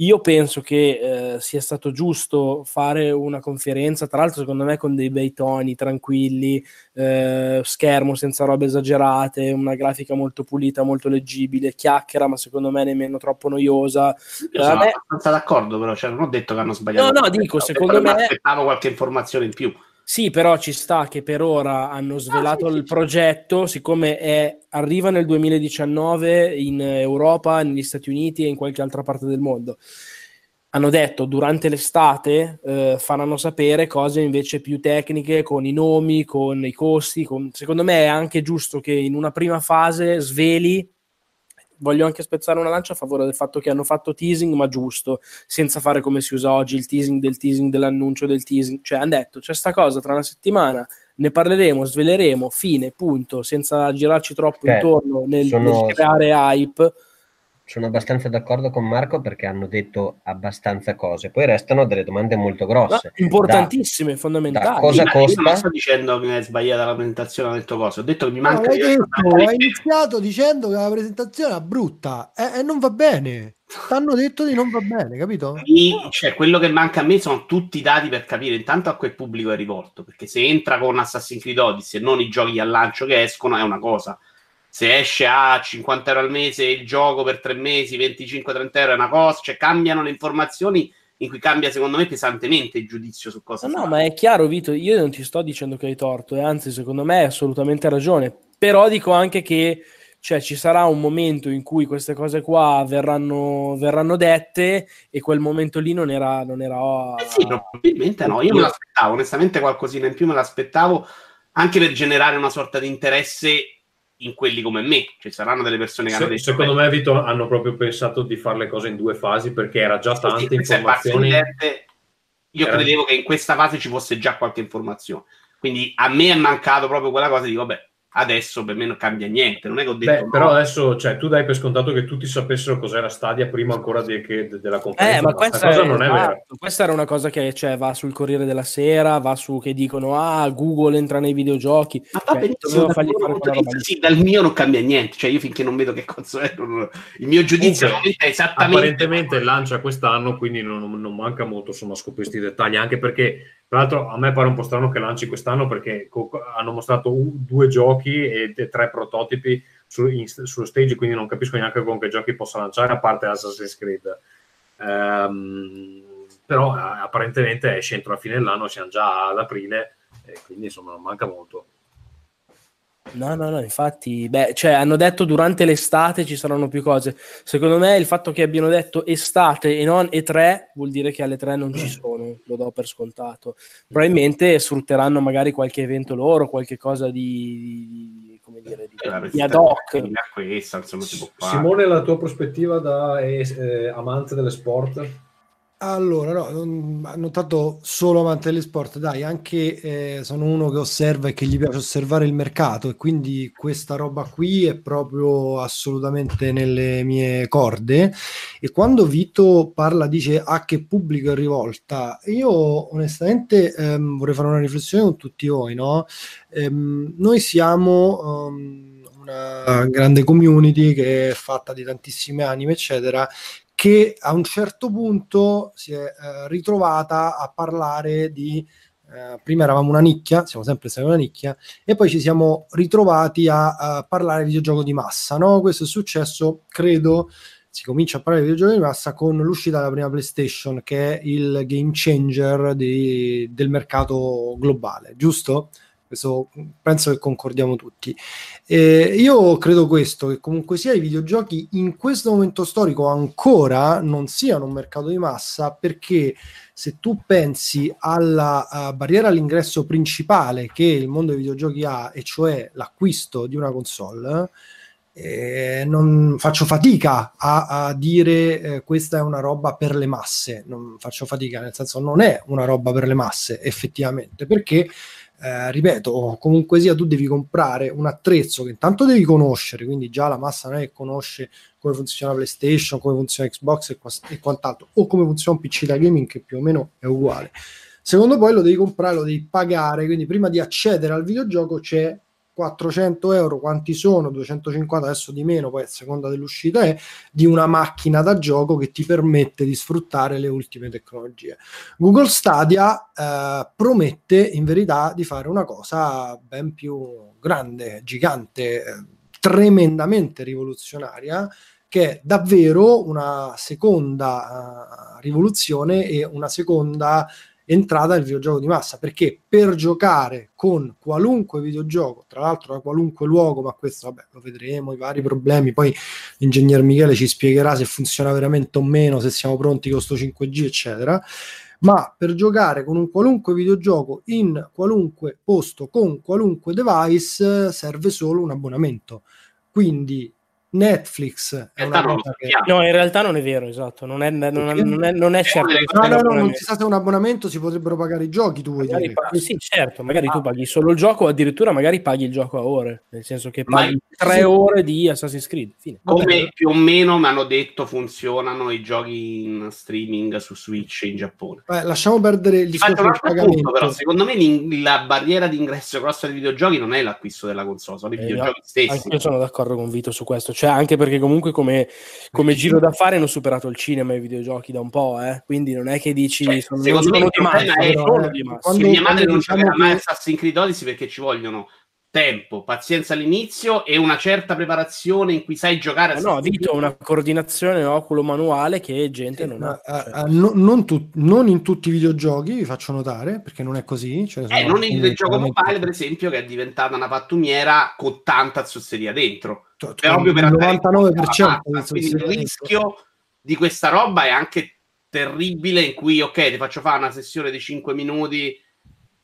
Io penso che eh, sia stato giusto fare una conferenza, tra l'altro secondo me con dei bei toni, tranquilli, eh, schermo senza robe esagerate, una grafica molto pulita, molto leggibile, chiacchiera, ma secondo me nemmeno troppo noiosa. Io sono me- abbastanza d'accordo, però cioè, non ho detto che hanno sbagliato. No, no, dico, secondo me- Aspettavo qualche informazione in più. Sì, però ci sta che per ora hanno svelato il progetto, siccome è- arriva nel 2019 in Europa, negli Stati Uniti e in qualche altra parte del mondo. Hanno detto durante l'estate eh, faranno sapere cose invece più tecniche, con i nomi, con i costi. con- Secondo me è anche giusto che in una prima fase sveli. Voglio anche spezzare una lancia a favore del fatto che hanno fatto teasing, ma giusto, senza fare come si usa oggi il teasing del teasing dell'annuncio del teasing. Cioè, hanno detto c'è sta cosa tra una settimana, ne parleremo, sveleremo, fine, punto, senza girarci troppo Beh, intorno nel, sono- nel creare hype. Sono abbastanza d'accordo con Marco perché hanno detto abbastanza cose, poi restano delle domande molto grosse. Ma importantissime, fondamentali. da cosa costa? non sto dicendo che è sbagliata la presentazione, ho detto cose. Ho detto che mi No, manca di detto, hai iniziato dicendo che la presentazione è brutta e, e non va bene. T'hanno detto di non va bene, capito? I- cioè, quello che manca a me sono tutti i dati per capire intanto a quel pubblico è rivolto. Perché se entra con Assassin's Creed Odyssey e non i giochi al lancio che escono, è una cosa. Se esce a 50 euro al mese il gioco per tre mesi, 25-30 euro è una cosa. Cioè, cambiano le informazioni in cui cambia, secondo me, pesantemente il giudizio su cosa No, no, ma è chiaro, Vito, io non ti sto dicendo che hai torto, e anzi, secondo me hai assolutamente ragione. Però dico anche che cioè ci sarà un momento in cui queste cose qua verranno, verranno dette e quel momento lì non era... Non era eh sì, probabilmente no, io me l'aspettavo, onestamente qualcosina in più me l'aspettavo, anche per generare una sorta di interesse in quelli come me, ci saranno delle persone che Se- hanno detto secondo "Beh, me, Vito, hanno proprio pensato di fare le cose in due fasi perché era già sì, tante parte informazioni. Io Era- credevo che in questa fase ci fosse già qualche informazione. Quindi a me è mancato proprio quella cosa di vabbè, adesso per me non cambia niente. Non è che ho detto Beh, no. però adesso cioè, tu dai per scontato che tutti sapessero cos'era Stadia prima ancora de- che- de- della conferenza. Eh, ma questa questa, cosa è- non è vera. esatto, questa era una cosa che cioè, va sul Corriere della Sera, va su che dicono ah, Google entra nei videogiochi. Ma va Cioè, benissimo, dal vista, sì, dal mio non cambia niente. Cioè, io finché non vedo che cazzo è, non- il mio giudizio momento è esattamente Apparentemente lancia quest'anno, quindi non, non manca molto insomma, scoprire questi dettagli, anche perché tra l'altro a me pare un po' strano che lanci quest'anno perché co- hanno mostrato un- due giochi e de- tre prototipi su- in- sullo stage, quindi non capisco neanche con che giochi possa lanciare, a parte Assassin's Creed. Ehm, però apparentemente esce entro la fine dell'anno, siamo già ad aprile, e quindi insomma non manca molto. No, no, no, infatti, beh, cioè, hanno detto durante l'estate ci saranno più cose. Secondo me il fatto che abbiano detto estate e non E3 vuol dire che alle 3 non ci sono, lo do per scontato. Probabilmente sfrutteranno magari qualche evento loro, qualche cosa di, di- come dire, di, Eh, di ad hoc. questa, insomma, si può fare. Simone, la tua prospettiva da eh, eh, amante delle sport? Allora, no, non, notato solo amante degli sport, dai, anche eh, sono uno che osserva e che gli piace osservare il mercato e quindi questa roba qui è proprio assolutamente nelle mie corde. E quando Vito parla, dice a che pubblico è rivolta, io onestamente ehm, vorrei fare una riflessione con tutti voi, no? Ehm, noi siamo una grande community che è fatta di tantissime anime, eccetera, che a un certo punto si è eh, ritrovata a parlare di eh, prima eravamo una nicchia, siamo sempre stati una nicchia, e poi ci siamo ritrovati a, a parlare di videogioco di massa. No? Questo è successo, credo, si comincia a parlare di videogioco di massa con l'uscita della prima PlayStation, che è il game changer di- del mercato globale, giusto? Questo penso che concordiamo tutti. Eh, io credo questo, che comunque sia i videogiochi in questo momento storico ancora non siano un mercato di massa perché se tu pensi alla eh, barriera all'ingresso principale che il mondo dei videogiochi ha, e cioè l'acquisto di una console, eh, non faccio fatica a, a dire eh, questa è una roba per le masse, non faccio fatica, nel senso non è una roba per le masse effettivamente, perché eh, ripeto, comunque sia tu devi comprare un attrezzo che intanto devi conoscere, quindi già la massa non è che conosce come funziona PlayStation, come funziona Xbox e, qua- e quant'altro, o come funziona un PC da gaming che più o meno è uguale. Secondo poi lo devi comprare, lo devi pagare, quindi prima di accedere al videogioco c'è 400 euro, quanti sono? 250, adesso di meno, poi a seconda dell'uscita è, di una macchina da gioco che ti permette di sfruttare le ultime tecnologie. Google Stadia eh, promette in verità di fare una cosa ben più grande, gigante, eh, tremendamente rivoluzionaria, che è davvero una seconda eh, rivoluzione e una seconda entrata nel videogioco di massa perché per giocare con qualunque videogioco, tra l'altro da qualunque luogo, ma questo vabbè, lo vedremo, i vari problemi, poi l'ingegner Michele ci spiegherà se funziona veramente o meno, se siamo pronti con sto 5G, eccetera. Ma per giocare con un qualunque videogioco in qualunque posto con qualunque device serve solo un abbonamento. Quindi Netflix è una cosa che No, in realtà non è vero, esatto. Non è, non è- non è- non è certo. No, no, no, non si sa se un abbonamento si potrebbero pagare i giochi, tu vuoi dire. pa- sì, certo, magari tu paghi solo il gioco, o addirittura magari paghi il gioco a ore, nel senso che Ma- paghi tre sì. ore di Assassin's Creed. Fine. Come più o meno mi hanno detto funzionano i giochi in streaming su Switch in Giappone. Eh, lasciamo perdere il discorso un del pagamento. punto, però, secondo me la barriera di ingresso grossa dei videogiochi non è l'acquisto della console, sono i Eh, videogiochi no, stessi. Anche io sono d'accordo con Vito su questo, cioè anche perché comunque come, come giro d'affari hanno superato il cinema e i videogiochi da un po', eh? quindi non è che dici Cioè, sono, secondo non me sono di massa, è- sono di massa. mia madre non diciamo mai che- Assassin's Creed Odyssey perché ci vogliono tempo, pazienza all'inizio e una certa preparazione in cui sai giocare. a Eh no, Vito, una coordinazione oculo-manuale che gente non ha. Ma, eh, eh, no- non, tu- non in tutti i videogiochi, vi faccio notare, perché non è così. ne Eh, non il alcuni gioco veramente- mobile, per esempio, che è diventata una pattumiera con tanta zozzeria dentro. Cioè, È ovvio per il andare 99% in di Quindi il dentro. rischio di questa roba è anche terribile in cui, ok, ti faccio fare una sessione di 5 minuti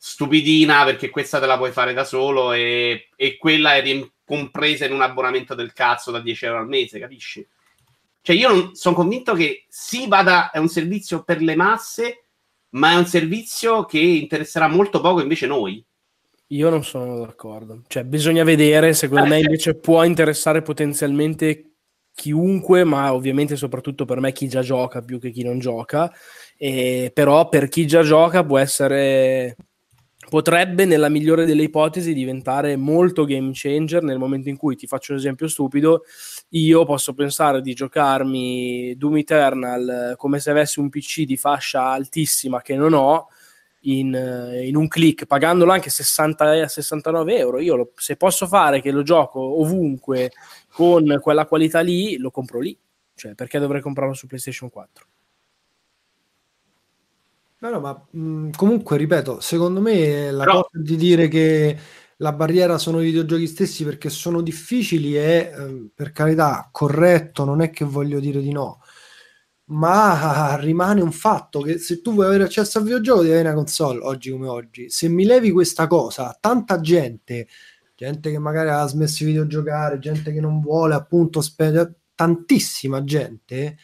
stupidina perché questa te la puoi fare da solo e, e quella è rim- compresa in un abbonamento del cazzo da 10 euro al mese, capisci? Cioè io sono convinto che sì, vada, è un servizio per le masse, ma è un servizio che interesserà molto poco invece noi. Io non sono d'accordo. Cioè, bisogna vedere, secondo Eh, me invece può interessare potenzialmente chiunque, ma ovviamente soprattutto per me chi già gioca più che chi non gioca. E, però per chi già gioca può essere potrebbe nella migliore delle ipotesi diventare molto game changer nel momento in cui ti faccio un esempio stupido io posso pensare di giocarmi Doom Eternal eh, come se avessi un PC di fascia altissima che non ho in, eh, in un click pagandolo anche 60 e 69 euro. Io lo- se posso fare che lo gioco ovunque con quella qualità lì lo compro lì. Cioè perché dovrei comprarlo su PlayStation 4 No, no, ma mh, comunque, ripeto, secondo me la Però- cosa di dire che la barriera sono i videogiochi stessi perché sono difficili è, eh, per carità, corretto, non è che voglio dire di no, ma rimane un fatto che se tu vuoi avere accesso al videogioco devi avere una console, oggi come oggi. Se mi levi questa cosa, tanta gente, gente che magari ha smesso di videogiocare, gente che non vuole appunto spendere, tantissima gente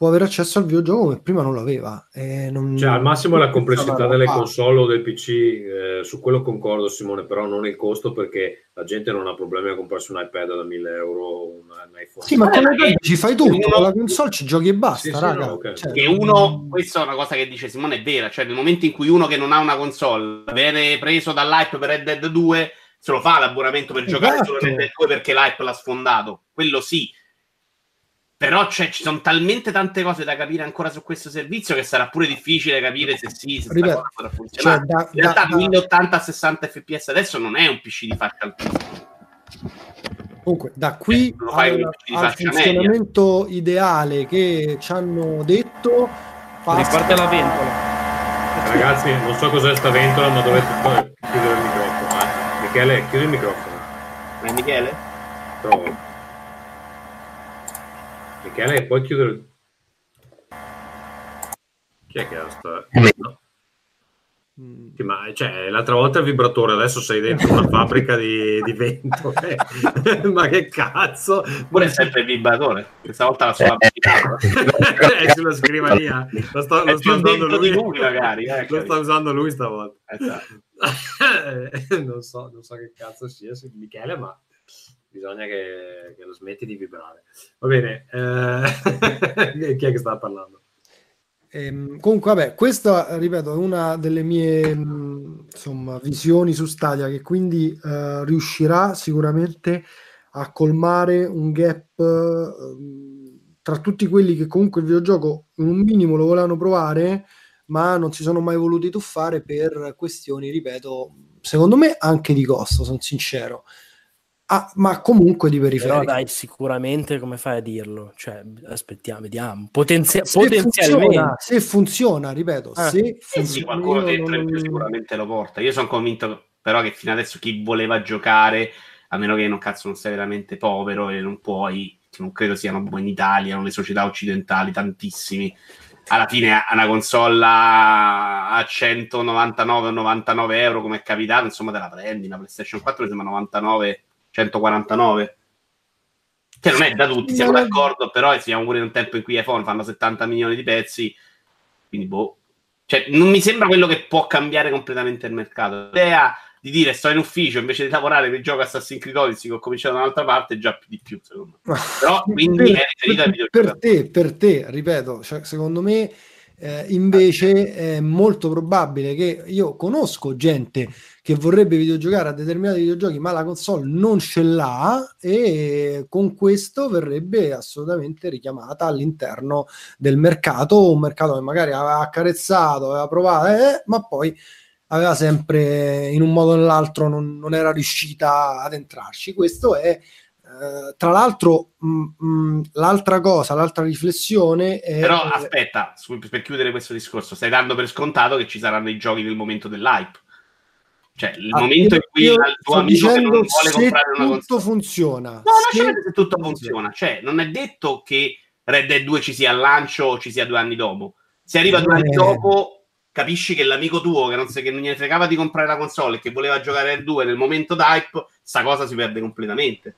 può avere accesso al videogioco come prima non lo aveva. E non- Cioè, al massimo la complessità delle fa. console o del PC, eh, su quello concordo Simone, però non il costo perché la gente non ha problemi a comprarsi un iPad da 1000 euro un, un iPhone. Sì, ma con Eh, l'iPad che- ci fai tutto, uno- con la console ci giochi e basta, Sì, sì, raga. no, ok. Cioè, che uno, questa è una cosa che dice Simone, è vera, cioè nel momento in cui uno che non ha una console viene preso dall'hype per Red Dead 2, se lo fa l'abbonamento per giocare Esatto. solo Red Dead 2 perché l'hype l'ha sfondato, quello sì. Però cioè, ci sono talmente tante cose da capire ancora su questo servizio che sarà pure difficile capire se sì, se sta Ripeto, cosa potrà funzionare. cioè, da- In realtà da- da- 1080 a 60 fps adesso non è un PC di fascia altissima. Comunque, da qui fai al, al faccia funzionamento ideale che ci hanno detto, passa- riparte la ventola Ragazzi, non so cos'è sta ventola, ma dovete poi chiudere il microfono. eh. Michele, chiudi il microfono. Eh, Michele? Michele, puoi chiudere... Chi è che ha sta... No. Mm. Sì, ma cioè, l'altra volta il vibratore, adesso sei dentro una fabbrica di, di vento. eh. ma che cazzo? Pure è sempre il vibratore. Questa volta la sola è sulla scrivania. Lo sto, lo sta più usando lui. lui, magari, eh, lo sta usando lui stavolta. Esatto. non, so, non so che cazzo sia Michele, ma bisogna che, che lo smetti di vibrare. Va bene. eh, chi è che sta parlando? Ehm, comunque, vabbè, questa, ripeto, è una delle mie mh, insomma, visioni su Stadia che quindi eh, riuscirà sicuramente a colmare un gap ehm, tra tutti quelli che comunque il videogioco in un minimo lo volevano provare, ma non si sono mai voluti tuffare per questioni, ripeto, secondo me anche di costo, sono sincero. Ah, ma comunque di però periferica. dai sicuramente come fai a dirlo cioè aspettiamo vediamo Potenzia- Se potenzialmente funziona, se funziona, ripeto, Ah. se Eh sì, funziona, qualcuno dentro non- sicuramente lo porta. Io sono convinto però che fino adesso chi voleva giocare, a meno che non cazzo non sei veramente povero e non puoi, non credo siano in Italia, o le società occidentali, tantissimi. Alla fine a una console a a 199 o 99 euro come è capitato, insomma te la prendi, la PlayStation 4 mi sembra 99, 149. Che non è da tutti, siamo No. d'accordo, però siamo pure in un tempo in cui iPhone fanno 70 milioni di pezzi, quindi boh. Cioè, non mi sembra quello che può cambiare completamente il mercato. L'idea di dire sto in ufficio invece di lavorare per gioco Assassin's Creed Odyssey che ho cominciato da un'altra parte è già più di più, secondo me. Però quindi per, videogioco. per te, per te, ripeto, cioè, secondo me eh, invece è molto probabile che io conosco gente che vorrebbe videogiocare a determinati videogiochi, ma la console non ce l'ha e con questo verrebbe assolutamente richiamata all'interno del mercato, un mercato che magari aveva accarezzato, aveva provato, eh, ma poi aveva sempre in un modo o nell'altro non, non era riuscita ad entrarci. Questo è eh, tra l'altro, mh, mh, l'altra cosa, l'altra riflessione è. Però aspetta, su- per chiudere questo discorso, stai dando per scontato che ci saranno i giochi del momento dell'hype. Cioè, il Ah, momento in cui il tuo amico che non vuole comprare una tutto console. funziona. No, Se- lasciate se tutto funziona. Cioè, non è detto che Red Dead 2 ci sia al lancio o ci sia due anni dopo. Se arriva due anni Eh. dopo, capisci che l'amico tuo che non, se- che non gliene fregava di comprare la console e che voleva giocare al 2 nel momento d'hype, sta cosa si perde completamente.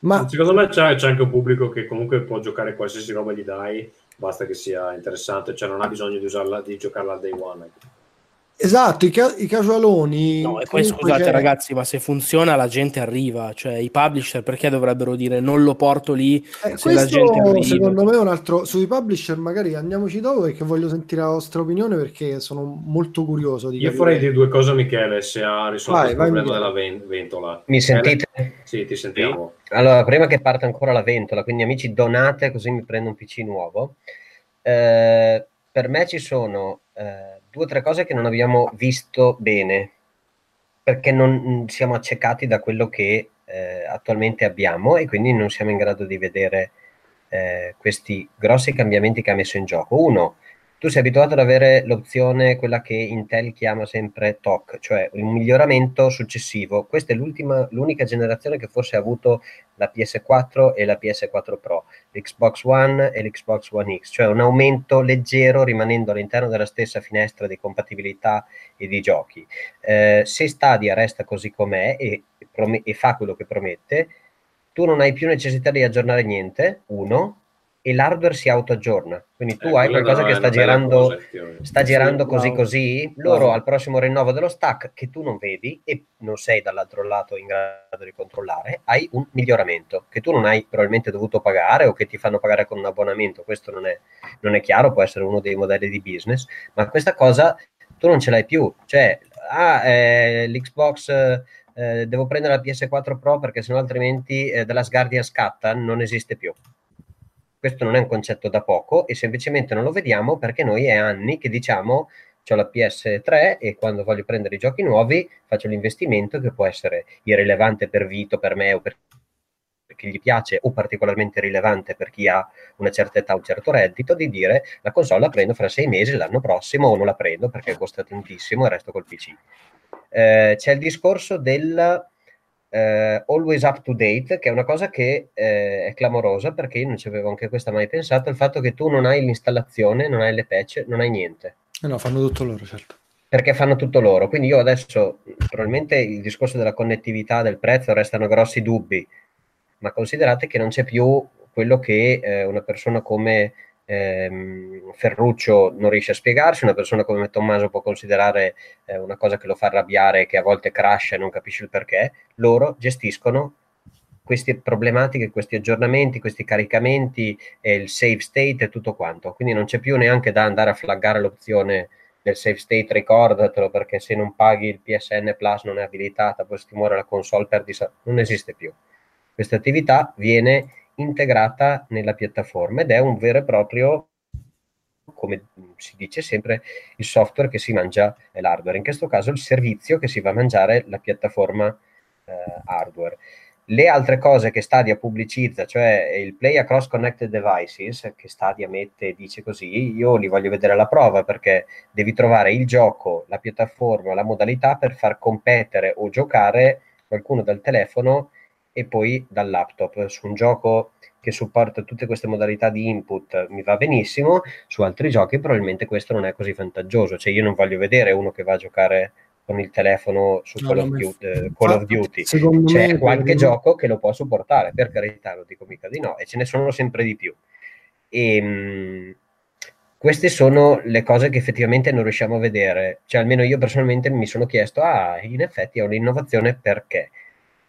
Ma Secondo me c'è, c'è anche un pubblico che comunque può giocare qualsiasi roba gli dai, basta che sia interessante, cioè non ha bisogno di, usarla, di giocarla al day one. Esatto, i, ca- i casualoni. No, e poi scusate c'è- ragazzi, ma se funziona la gente arriva, cioè i publisher perché dovrebbero dire non lo porto lì Eh, se la gente questo arriva? secondo me è un altro sui publisher magari andiamoci dopo perché voglio sentire la vostra opinione perché sono molto curioso di Io capire. farei dire due cose Michele se ha risolto Vai, il vai, problema Michele. della ven- ventola. Mi Michele? sentite? Sì, ti sentiamo. Allora, prima che parta ancora la ventola, quindi amici donate così mi prendo un PC nuovo. Eh, per me ci sono eh, due o tre cose che non abbiamo visto bene, perché non mm, siamo accecati da quello che eh, attualmente abbiamo e quindi non siamo in grado di vedere eh, questi grossi cambiamenti che ha messo in gioco. Uno, tu sei abituato ad avere l'opzione, quella che Intel chiama sempre TOC, cioè un miglioramento successivo. Questa è l'unica generazione che forse ha avuto la PS4 e la PS4 Pro, l'Xbox One e l'Xbox One X, cioè un aumento leggero rimanendo all'interno della stessa finestra di compatibilità e di giochi. Eh, se Stadia resta così com'è e, e fa quello che promette, tu non hai più necessità di aggiornare niente, uno, e l'hardware si autoaggiorna. Quindi tu Eh, hai qualcosa una- che sta girando, cosa, sta girando Sì, così bravo. così, loro Bravo. al prossimo rinnovo dello stack che tu non vedi e non sei dall'altro lato in grado di controllare, hai un miglioramento che tu non hai probabilmente dovuto pagare o che ti fanno pagare con un abbonamento, questo non è, non è chiaro, può essere uno dei modelli di business, ma questa cosa tu non ce l'hai più, cioè ah, eh, l'Xbox eh, devo prendere la PS4 Pro perché sennò altrimenti eh, della Guardian scatta, non esiste più. Questo non è un concetto da poco e semplicemente non lo vediamo perché noi è anni che diciamo ho la PS3 e quando voglio prendere i giochi nuovi faccio l'investimento che può essere irrilevante per Vito, per me o per chi gli piace o particolarmente rilevante per chi ha una certa età, un certo reddito, di dire la console la prendo fra sei mesi l'anno prossimo o non la prendo perché costa tantissimo e resto col PC. Eh, c'è il discorso del eh, always up to date, che è una cosa che eh, è clamorosa perché io non ci avevo anche questa mai pensato, il fatto che tu non hai l'installazione, non hai le patch, non hai niente Eh no, fanno tutto loro, certo. perché fanno tutto loro. Quindi io adesso, probabilmente il discorso della connettività, del prezzo, restano grossi dubbi, ma considerate che non c'è più quello che eh, una persona come ehm, Ferruccio non riesce a spiegarsi, una persona come Tommaso può considerare eh, una cosa che lo fa arrabbiare, che a volte crasha e non capisce il perché, loro gestiscono queste problematiche, questi aggiornamenti, questi caricamenti, eh, il save state e tutto quanto. Quindi non c'è più neanche da andare a flaggare l'opzione del save state, ricordatelo perché se non paghi il PSN Plus non è abilitata, poi se ti muore la console perdi, non esiste più. Questa attività viene integrata nella piattaforma ed è un vero e proprio come si dice sempre, il software che si mangia l'hardware, in questo caso il servizio che si va a mangiare la piattaforma eh, hardware. Le altre cose che Stadia pubblicizza, cioè il Play Across Connected Devices, che Stadia mette e dice così, io li voglio vedere alla prova perché devi trovare il gioco, la piattaforma, la modalità per far competere o giocare qualcuno dal telefono e poi dal laptop. Su un gioco che supporta tutte queste modalità di input mi va benissimo, su altri giochi probabilmente questo non è così vantaggioso, cioè io non voglio vedere uno che va a giocare con il telefono su No, Call, of, Duty, eh, Call of Duty. C'è me, qualche gioco che lo può supportare, per carità, lo dico mica di no, e ce ne sono sempre di più. E, mh, queste sono le cose che effettivamente non riusciamo a vedere, cioè almeno io personalmente mi sono chiesto, ah, in effetti è un'innovazione perché?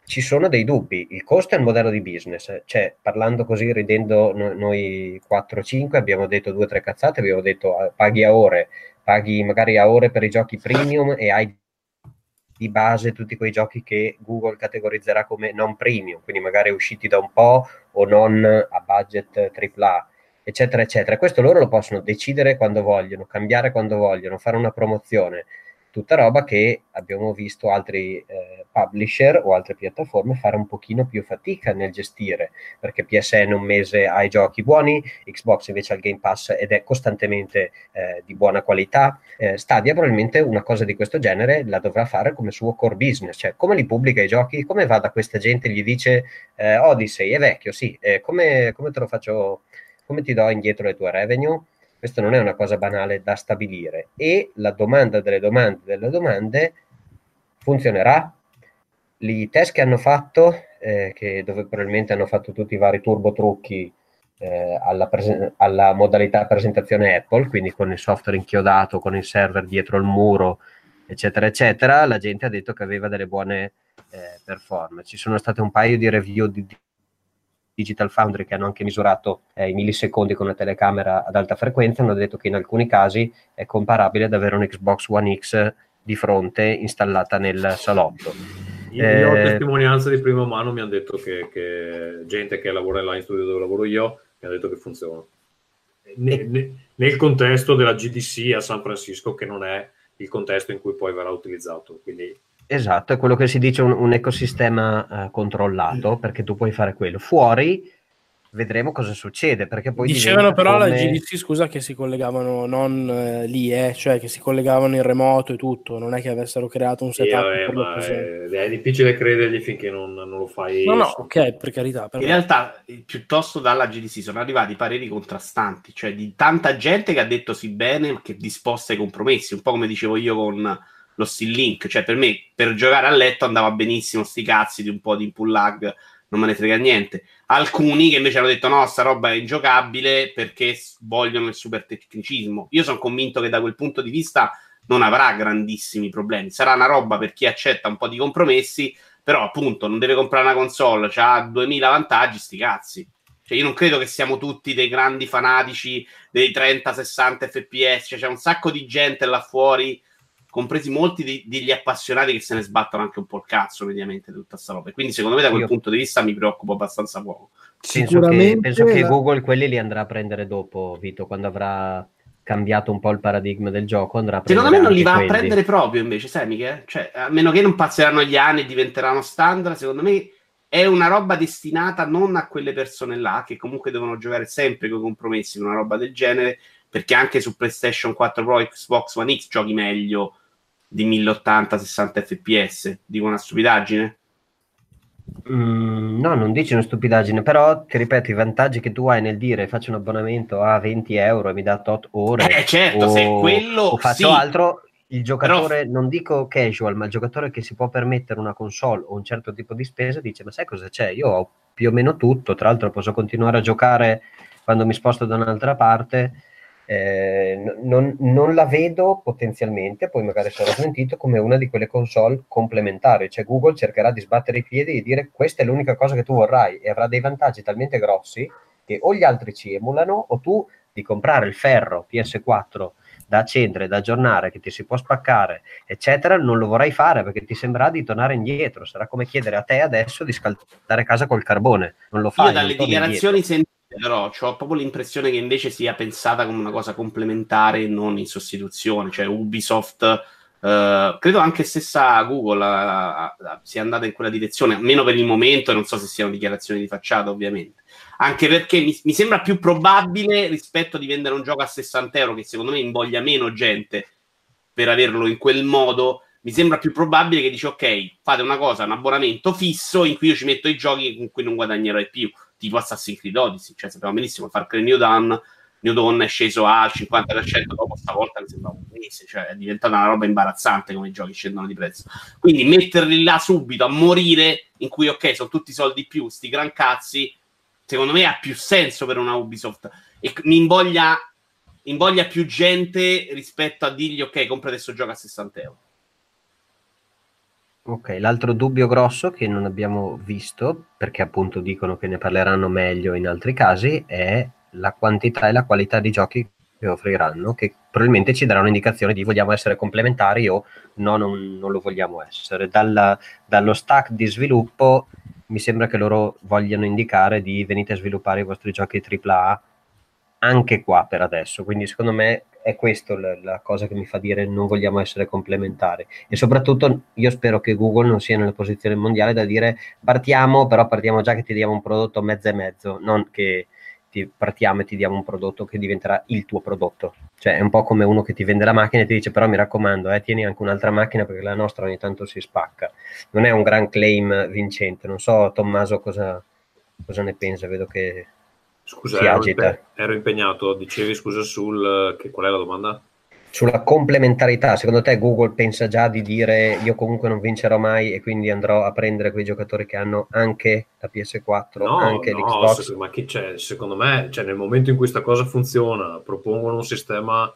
Ci sono dei dubbi, il costo è il modello di business, cioè parlando così, ridendo no- noi 4-5, abbiamo detto due o tre cazzate, abbiamo detto ah, paghi a ore, paghi magari a ore per i giochi premium e hai di base tutti quei giochi che Google categorizzerà come non premium, quindi magari usciti da un po' o non a budget AAA, eccetera, eccetera. Questo loro lo possono decidere quando vogliono, cambiare quando vogliono, fare una promozione. Tutta roba che abbiamo visto altri eh, publisher o altre piattaforme fare un pochino più fatica nel gestire, perché PSN un mese ha i giochi buoni, Xbox invece ha il Game Pass ed è costantemente eh, di buona qualità, eh, Stadia probabilmente una cosa di questo genere la dovrà fare come suo core business, cioè come li pubblica i giochi, come va da questa gente e gli dice eh, Odyssey è vecchio, sì, eh, come, come te lo faccio, come ti do indietro le tue revenue? Questo non è una cosa banale da stabilire e la domanda delle domande delle domande funzionerà? I test che hanno fatto, eh, che dove probabilmente hanno fatto tutti i vari turbo trucchi eh, alla, prese- alla, modalità presentazione Apple, quindi con il software inchiodato, con il server dietro il muro, eccetera, eccetera, la gente ha detto che aveva delle buone eh, performance. Ci sono state un paio di review di Digital Foundry che hanno anche misurato eh, i millisecondi con una telecamera ad alta frequenza, hanno detto che in alcuni casi è comparabile ad avere un Xbox One X di fronte installata nel salotto. Io, io ho testimonianza di prima mano, mi hanno detto che, che gente che lavora là in studio dove lavoro io mi ha detto che funziona. Ne, ne, nel contesto della GDC a San Francisco, che non è il contesto in cui poi verrà utilizzato. Quindi Esatto, è quello che si dice un, un ecosistema uh, controllato, perché tu puoi fare quello. Fuori vedremo cosa succede, perché poi... Dicevano però come... la GDC, scusa, che si collegavano non eh, lì, eh, cioè che si collegavano in remoto e tutto, non è che avessero creato un setup. Sì, vabbè, ma è, è, difficile credergli finché non, non lo fai. No, no, ok, per carità. Però. In realtà, piuttosto dalla GDC sono arrivati pareri contrastanti, cioè di tanta gente che ha detto sì bene, che è disposta ai compromessi, un po' come dicevo io con lo still link. Cioè, per me, per giocare a letto andava benissimo sti cazzi di un po' di pull lag, non me ne frega niente. Alcuni che invece hanno detto no, sta roba è ingiocabile perché vogliono il super tecnicismo. Io sono convinto che da quel punto di vista non avrà grandissimi problemi. Sarà una roba per chi accetta un po' di compromessi, però appunto non deve comprare una console, ha 2000 vantaggi, sti cazzi. Cioè, io non credo che siamo tutti dei grandi fanatici dei 30-60 fps, cioè, c'è un sacco di gente là fuori compresi molti di, degli appassionati che se ne sbattono anche un po' il cazzo mediamente di tutta questa roba. Quindi, secondo me, da quel Io... punto di vista mi preoccupo abbastanza poco. Penso che, penso che Google quelli li andrà a prendere dopo, Vito, quando avrà cambiato un po' il paradigma del gioco. Andrà a Secondo me non li va quelli. a prendere proprio invece, sai, mica? Cioè, a meno che non passeranno gli anni e diventeranno standard, secondo me è una roba destinata non a quelle persone là che comunque devono giocare sempre con i compromessi con una roba del genere, perché anche su PlayStation 4 Pro Xbox One X giochi meglio di 1080-60 fps. Dico una stupidaggine? Mm, no, non dici una stupidaggine, però ti ripeto i vantaggi che tu hai nel dire faccio un abbonamento a 20 euro e mi dà tot ore. Eh, certo, o, se quello o faccio sì. altro. Il giocatore, Però... non dico casual, ma il giocatore che si può permettere una console o un certo tipo di spesa dice: Ma sai cosa c'è? Io ho più o meno tutto. Tra l'altro, posso continuare a giocare quando mi sposto da un'altra parte eh, non, non, la vedo potenzialmente, poi magari sarò smentito, come una di quelle console complementari, cioè Google cercherà di sbattere i piedi e dire questa è l'unica cosa che tu vorrai e avrà dei vantaggi talmente grossi che o gli altri ci emulano o tu di comprare il ferro PS4 da accendere, da aggiornare, che ti si può spaccare, eccetera, non lo vorrai fare perché ti sembrerà di tornare indietro. Sarà come chiedere a te adesso di scaldare casa col carbone. Non lo fai. Io dalle dichiarazioni sentite però ho proprio l'impressione che invece sia pensata come una cosa complementare e non in sostituzione. Cioè Ubisoft, eh, credo anche stessa Google uh, uh, sia andata in quella direzione, almeno per il momento, non so se siano dichiarazioni di facciata ovviamente. Anche perché mi, mi sembra più probabile rispetto di vendere un gioco a 60 euro, che secondo me invoglia meno gente per averlo in quel modo, mi sembra più probabile che dici ok, fate una cosa, un abbonamento fisso in cui io ci metto i giochi con cui non guadagnerai più tipo Assassin's Creed Odyssey, cioè sappiamo benissimo Far Cry New Dawn, New Dawn è sceso al 50% dopo stavolta mi sembra un mese, cioè è diventata una roba imbarazzante come i giochi scendono di prezzo. Quindi metterli là subito a morire, in cui ok, sono tutti soldi più, sti gran cazzi, secondo me ha più senso per una Ubisoft e mi invoglia, invoglia più gente rispetto a dirgli ok, compra adesso gioco a 60 euro. Ok, l'altro dubbio grosso che non abbiamo visto, perché appunto dicono che ne parleranno meglio in altri casi, è la quantità e la qualità di giochi che offriranno, che probabilmente ci darà un'indicazione di vogliamo essere complementari o no, non, non lo vogliamo essere. Dalla, dallo stack di sviluppo mi sembra che loro vogliano indicare di venite a sviluppare i vostri giochi AAA anche qua per adesso, quindi secondo me è questo la, la cosa che mi fa dire non vogliamo essere complementari. E soprattutto io spero che Google non sia nella posizione mondiale da dire partiamo, però partiamo già che ti diamo un prodotto mezzo e mezzo, non che ti partiamo e ti diamo un prodotto che diventerà il tuo prodotto. Cioè è un po' come uno che ti vende la macchina e ti dice però mi raccomando, eh, tieni anche un'altra macchina perché la nostra ogni tanto si spacca. Non è un gran claim vincente. Non so Tommaso cosa, cosa ne pensa, vedo che Scusa, si ero, agita. impe- ero impegnato. Dicevi scusa sul... Che, qual è la domanda? Sulla complementarità, secondo te Google pensa già di dire io comunque non vincerò mai e quindi andrò a prendere quei giocatori che hanno anche la PS4, No, anche no, l'Xbox? se- ma chi c'è? Secondo me, cioè, nel momento in cui questa cosa funziona, propongono un sistema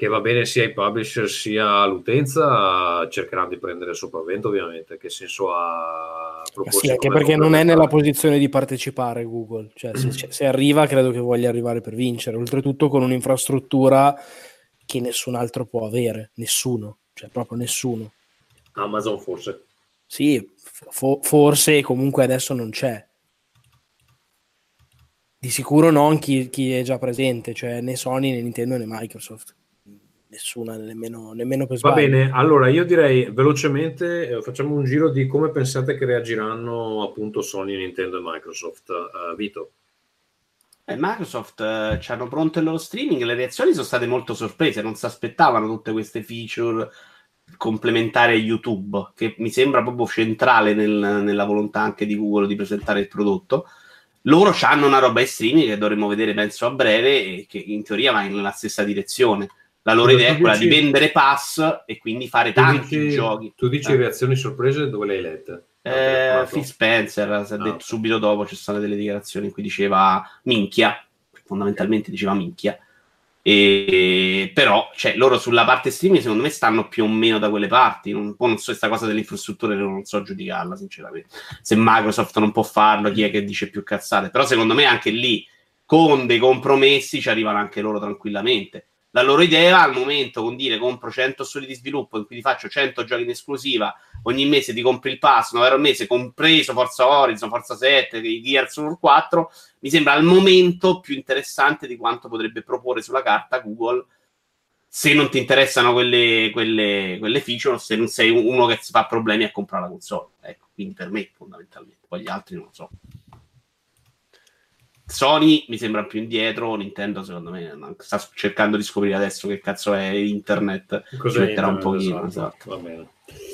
che va bene sia ai publisher sia all'utenza, cercheranno di prendere il sopravvento, ovviamente. Che senso ha proporsi sì, anche perché non è nella posizione di partecipare Google, cioè se, se arriva credo che voglia arrivare per vincere, oltretutto con un'infrastruttura che nessun altro può avere, nessuno, cioè proprio nessuno. Amazon forse. Sì, fo- forse comunque adesso non c'è. Di sicuro non chi, chi è già presente, cioè né Sony né Nintendo né Microsoft. Nessuna, nemmeno, nemmeno per Va sbaglio. bene, allora io direi velocemente eh, facciamo un giro di come pensate che reagiranno appunto Sony, Nintendo e Microsoft. Eh, Vito. Eh, Microsoft eh, ci hanno pronto il loro streaming, le reazioni sono state molto sorprese, non si aspettavano tutte queste feature complementari a YouTube, che mi sembra proprio centrale nel- nella volontà anche di Google di presentare il prodotto. Loro hanno una roba in streaming che dovremmo vedere, penso, a breve, e che in teoria va nella stessa direzione. La loro idea è quella di dici- vendere pass e quindi fare Tu tanti dici, giochi. tu dici Eh. reazioni sorprese dove le hai lette? Eh, Phil Spencer si è Ah, detto subito dopo ci sono state delle dichiarazioni in cui diceva minchia, fondamentalmente diceva minchia. E, però, cioè, loro sulla parte streaming, secondo me, stanno più o meno da quelle parti. Non, poi non so questa cosa delle infrastrutture, non so giudicarla, sinceramente. Se Microsoft non può farlo, chi è che dice più cazzate? Però, secondo me, anche lì, con dei compromessi, ci arrivano anche loro tranquillamente. La loro idea al momento con dire compro 100 studi di sviluppo in cui ti faccio 100 giochi in esclusiva ogni mese ti compri il pass 9 euro al mese compreso Forza Horizon, Forza 7, i Gears of War 4 mi sembra al momento più interessante di quanto potrebbe proporre sulla carta Google se non ti interessano quelle, quelle, quelle feature se non sei uno che si fa problemi a comprare la console. Ecco, quindi per me fondamentalmente. Poi gli altri non lo so Sony mi sembra più indietro, Nintendo secondo me sta cercando di scoprire adesso che cazzo è internet, Cos'è ci metterà un internet, pochino. esatto, esatto. va bene.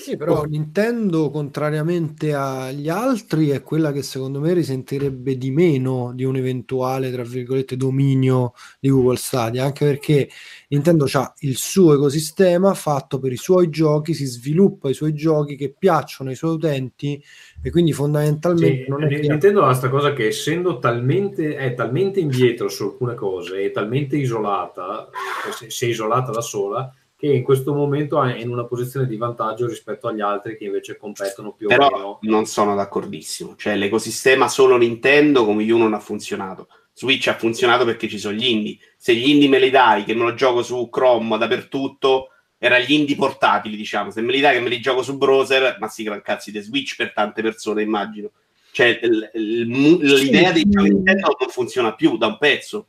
Sì, però Nintendo, contrariamente agli altri, è quella che secondo me risentirebbe di meno di un eventuale, tra virgolette, dominio di Google Stadia, anche perché Nintendo ha il suo ecosistema fatto per i suoi giochi, si sviluppa i suoi giochi che piacciono ai suoi utenti e quindi fondamentalmente Sì, non è che... Nintendo ha questa cosa che essendo talmente, è talmente indietro su alcune cose e talmente isolata, si, si è isolata da sola, che in questo momento è in una posizione di vantaggio rispetto agli altri che invece competono più o Però meno. non sono d'accordissimo. Cioè, l'ecosistema solo Nintendo come io non ha funzionato. Switch ha funzionato perché ci sono gli indie. Se gli indie me li dai, che me lo gioco su Chrome dappertutto, era gli indie portatili, diciamo. Se me li dai che me li gioco su browser, ma sì, gran cazzi di Switch per tante persone, immagino. Cioè, l- l- l'idea dei giochi Nintendo non funziona più da un pezzo.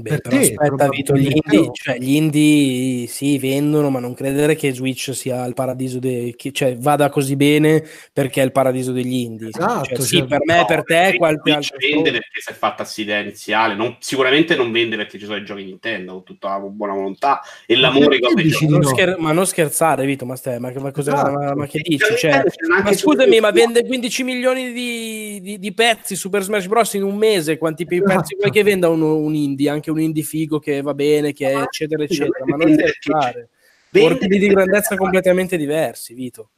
Beh, Per però te, aspetta, Vito, gli indie, no. cioè, gli indie sì, vendono, ma non credere che Switch sia il paradiso dei... che- cioè, vada così bene perché è il paradiso degli indie. Esatto, Cioè, sì, cioè, per me, No, per te, qualche Switch altro... vende perché si è fatta iniziale. Non- sicuramente non vende perché ci sono i giochi Nintendo con tutta la buona volontà e l'amore che ho no? scher- ma non scherzare, Vito, ma, stai, ma, ma, cosa- Esatto. ma- ma che dici? Cioè, ma scusami, ma vende 15 milioni di, di- di pezzi Super Smash Bros. in un mese. Quanti Esatto. pezzi vuoi che venda un, un indie? Anche un indie figo che va bene, che è eccetera, eccetera. Ma non scherzare. Vende Ordini di grandezza completamente diversi, Vito.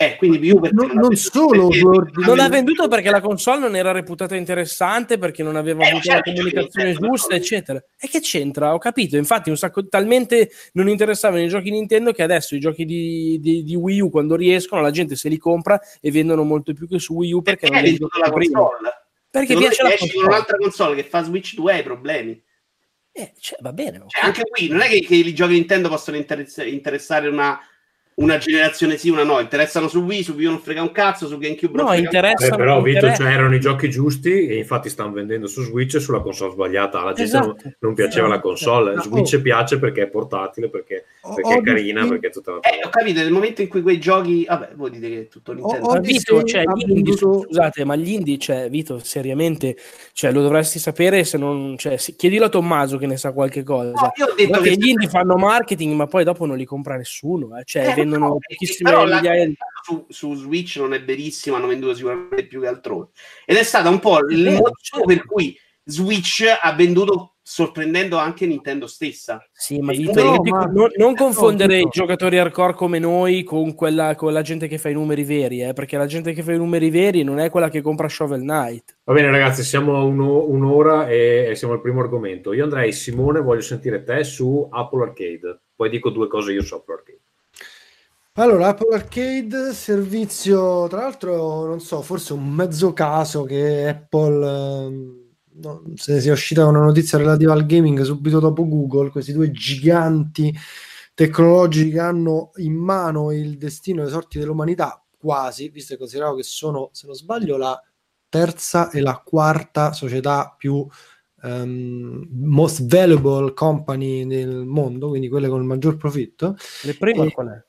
Eh, quindi più perché Non- non venduto- solo perché- Non ha venduto perché la console non era reputata interessante, perché non aveva Eh, avuto certo, la comunicazione certo, giusta, certo. eccetera. E che c'entra? Ho capito. Infatti, un sacco talmente non interessavano i giochi Nintendo che adesso i giochi di, di- di Wii U, quando riescono, la gente se li compra e vendono molto più che su Wii U perché Perché non li venduto la prima. console? Perché Secondo piace la esci con un'altra console che fa Switch 2 hai problemi. Eh, cioè, va bene. Cioè, anche qui non è che, che i giochi Nintendo possono interess- interessare una una generazione sì, una no. Interessano su Wii, su Wii non frega un cazzo, su GameCube non No, frega un interessa- Eh, però Vito, interessa- cioè, erano i giochi giusti e infatti stanno vendendo su Switch e sulla console sbagliata. Alla gente non, Esatto. non piaceva la console. No, Switch oh. piace perché è portatile, perché, Ho- perché è ho carina, visto- perché è tutta una Eh, ho capito, nel momento in cui quei giochi... Vabbè, voi dite che è tutto Nintendo. ho- Odyssey Vito, cioè, gli indie, scusate, ma gli indie, cioè, Vito, seriamente, cioè, lo dovresti sapere se non, cioè, se- chiedilo a Tommaso che ne sa qualche cosa. No, io ho detto che... che gli indie fanno marketing, ma poi dopo non li compra nessuno, eh. cioè, Eh, vendono no, pochissime però migliaia di... su, su Switch non è verissimo, hanno venduto sicuramente più che altrove. Ed è stato un po' il motivo per cui Switch ha venduto sorprendendo anche Nintendo stessa. Sì, ma Vito, no, ma- non, non no, confondere i giocatori hardcore come noi con, quella, con la gente che fa i numeri veri, eh, perché la gente che fa i numeri veri non è quella che compra Shovel Knight. Va bene, ragazzi, siamo a uno- un'ora e, e siamo al primo argomento. Io andrei, Simone, voglio sentire te su Apple Arcade. Poi dico due cose io su Apple Arcade. Allora, Apple Arcade, servizio, tra l'altro, non so, forse un mezzo caso che Apple, ehm, no, se sia uscita una notizia relativa al gaming subito dopo Google, questi due giganti tecnologici che hanno in mano il destino e le sorti dell'umanità, quasi, visto e considerato che sono, se non sbaglio, la terza e la quarta società più ehm, most valuable company nel mondo, quindi quelle con il maggior profitto. Le prime qual è?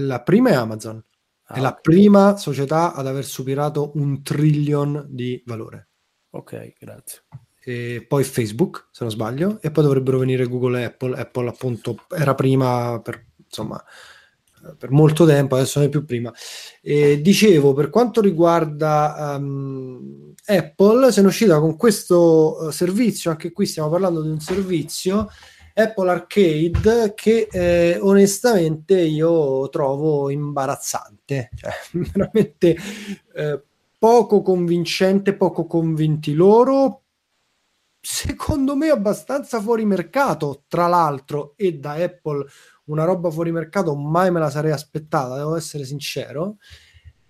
La prima è Amazon, Ah, è la ok. prima società ad aver superato un trillion di valore. Ok, grazie. E poi Facebook, se non sbaglio, e poi dovrebbero venire Google e Apple. Apple appunto era prima per insomma per molto tempo, adesso non è più prima. E dicevo, per quanto riguarda ehm, Apple, se ne uscita con questo eh, servizio, anche qui stiamo parlando di un servizio Apple Arcade che eh, onestamente io trovo imbarazzante, cioè veramente eh, poco convincente, poco convinti loro. Secondo me abbastanza fuori mercato, tra l'altro, e da Apple una roba fuori mercato mai me la sarei aspettata, devo essere sincero.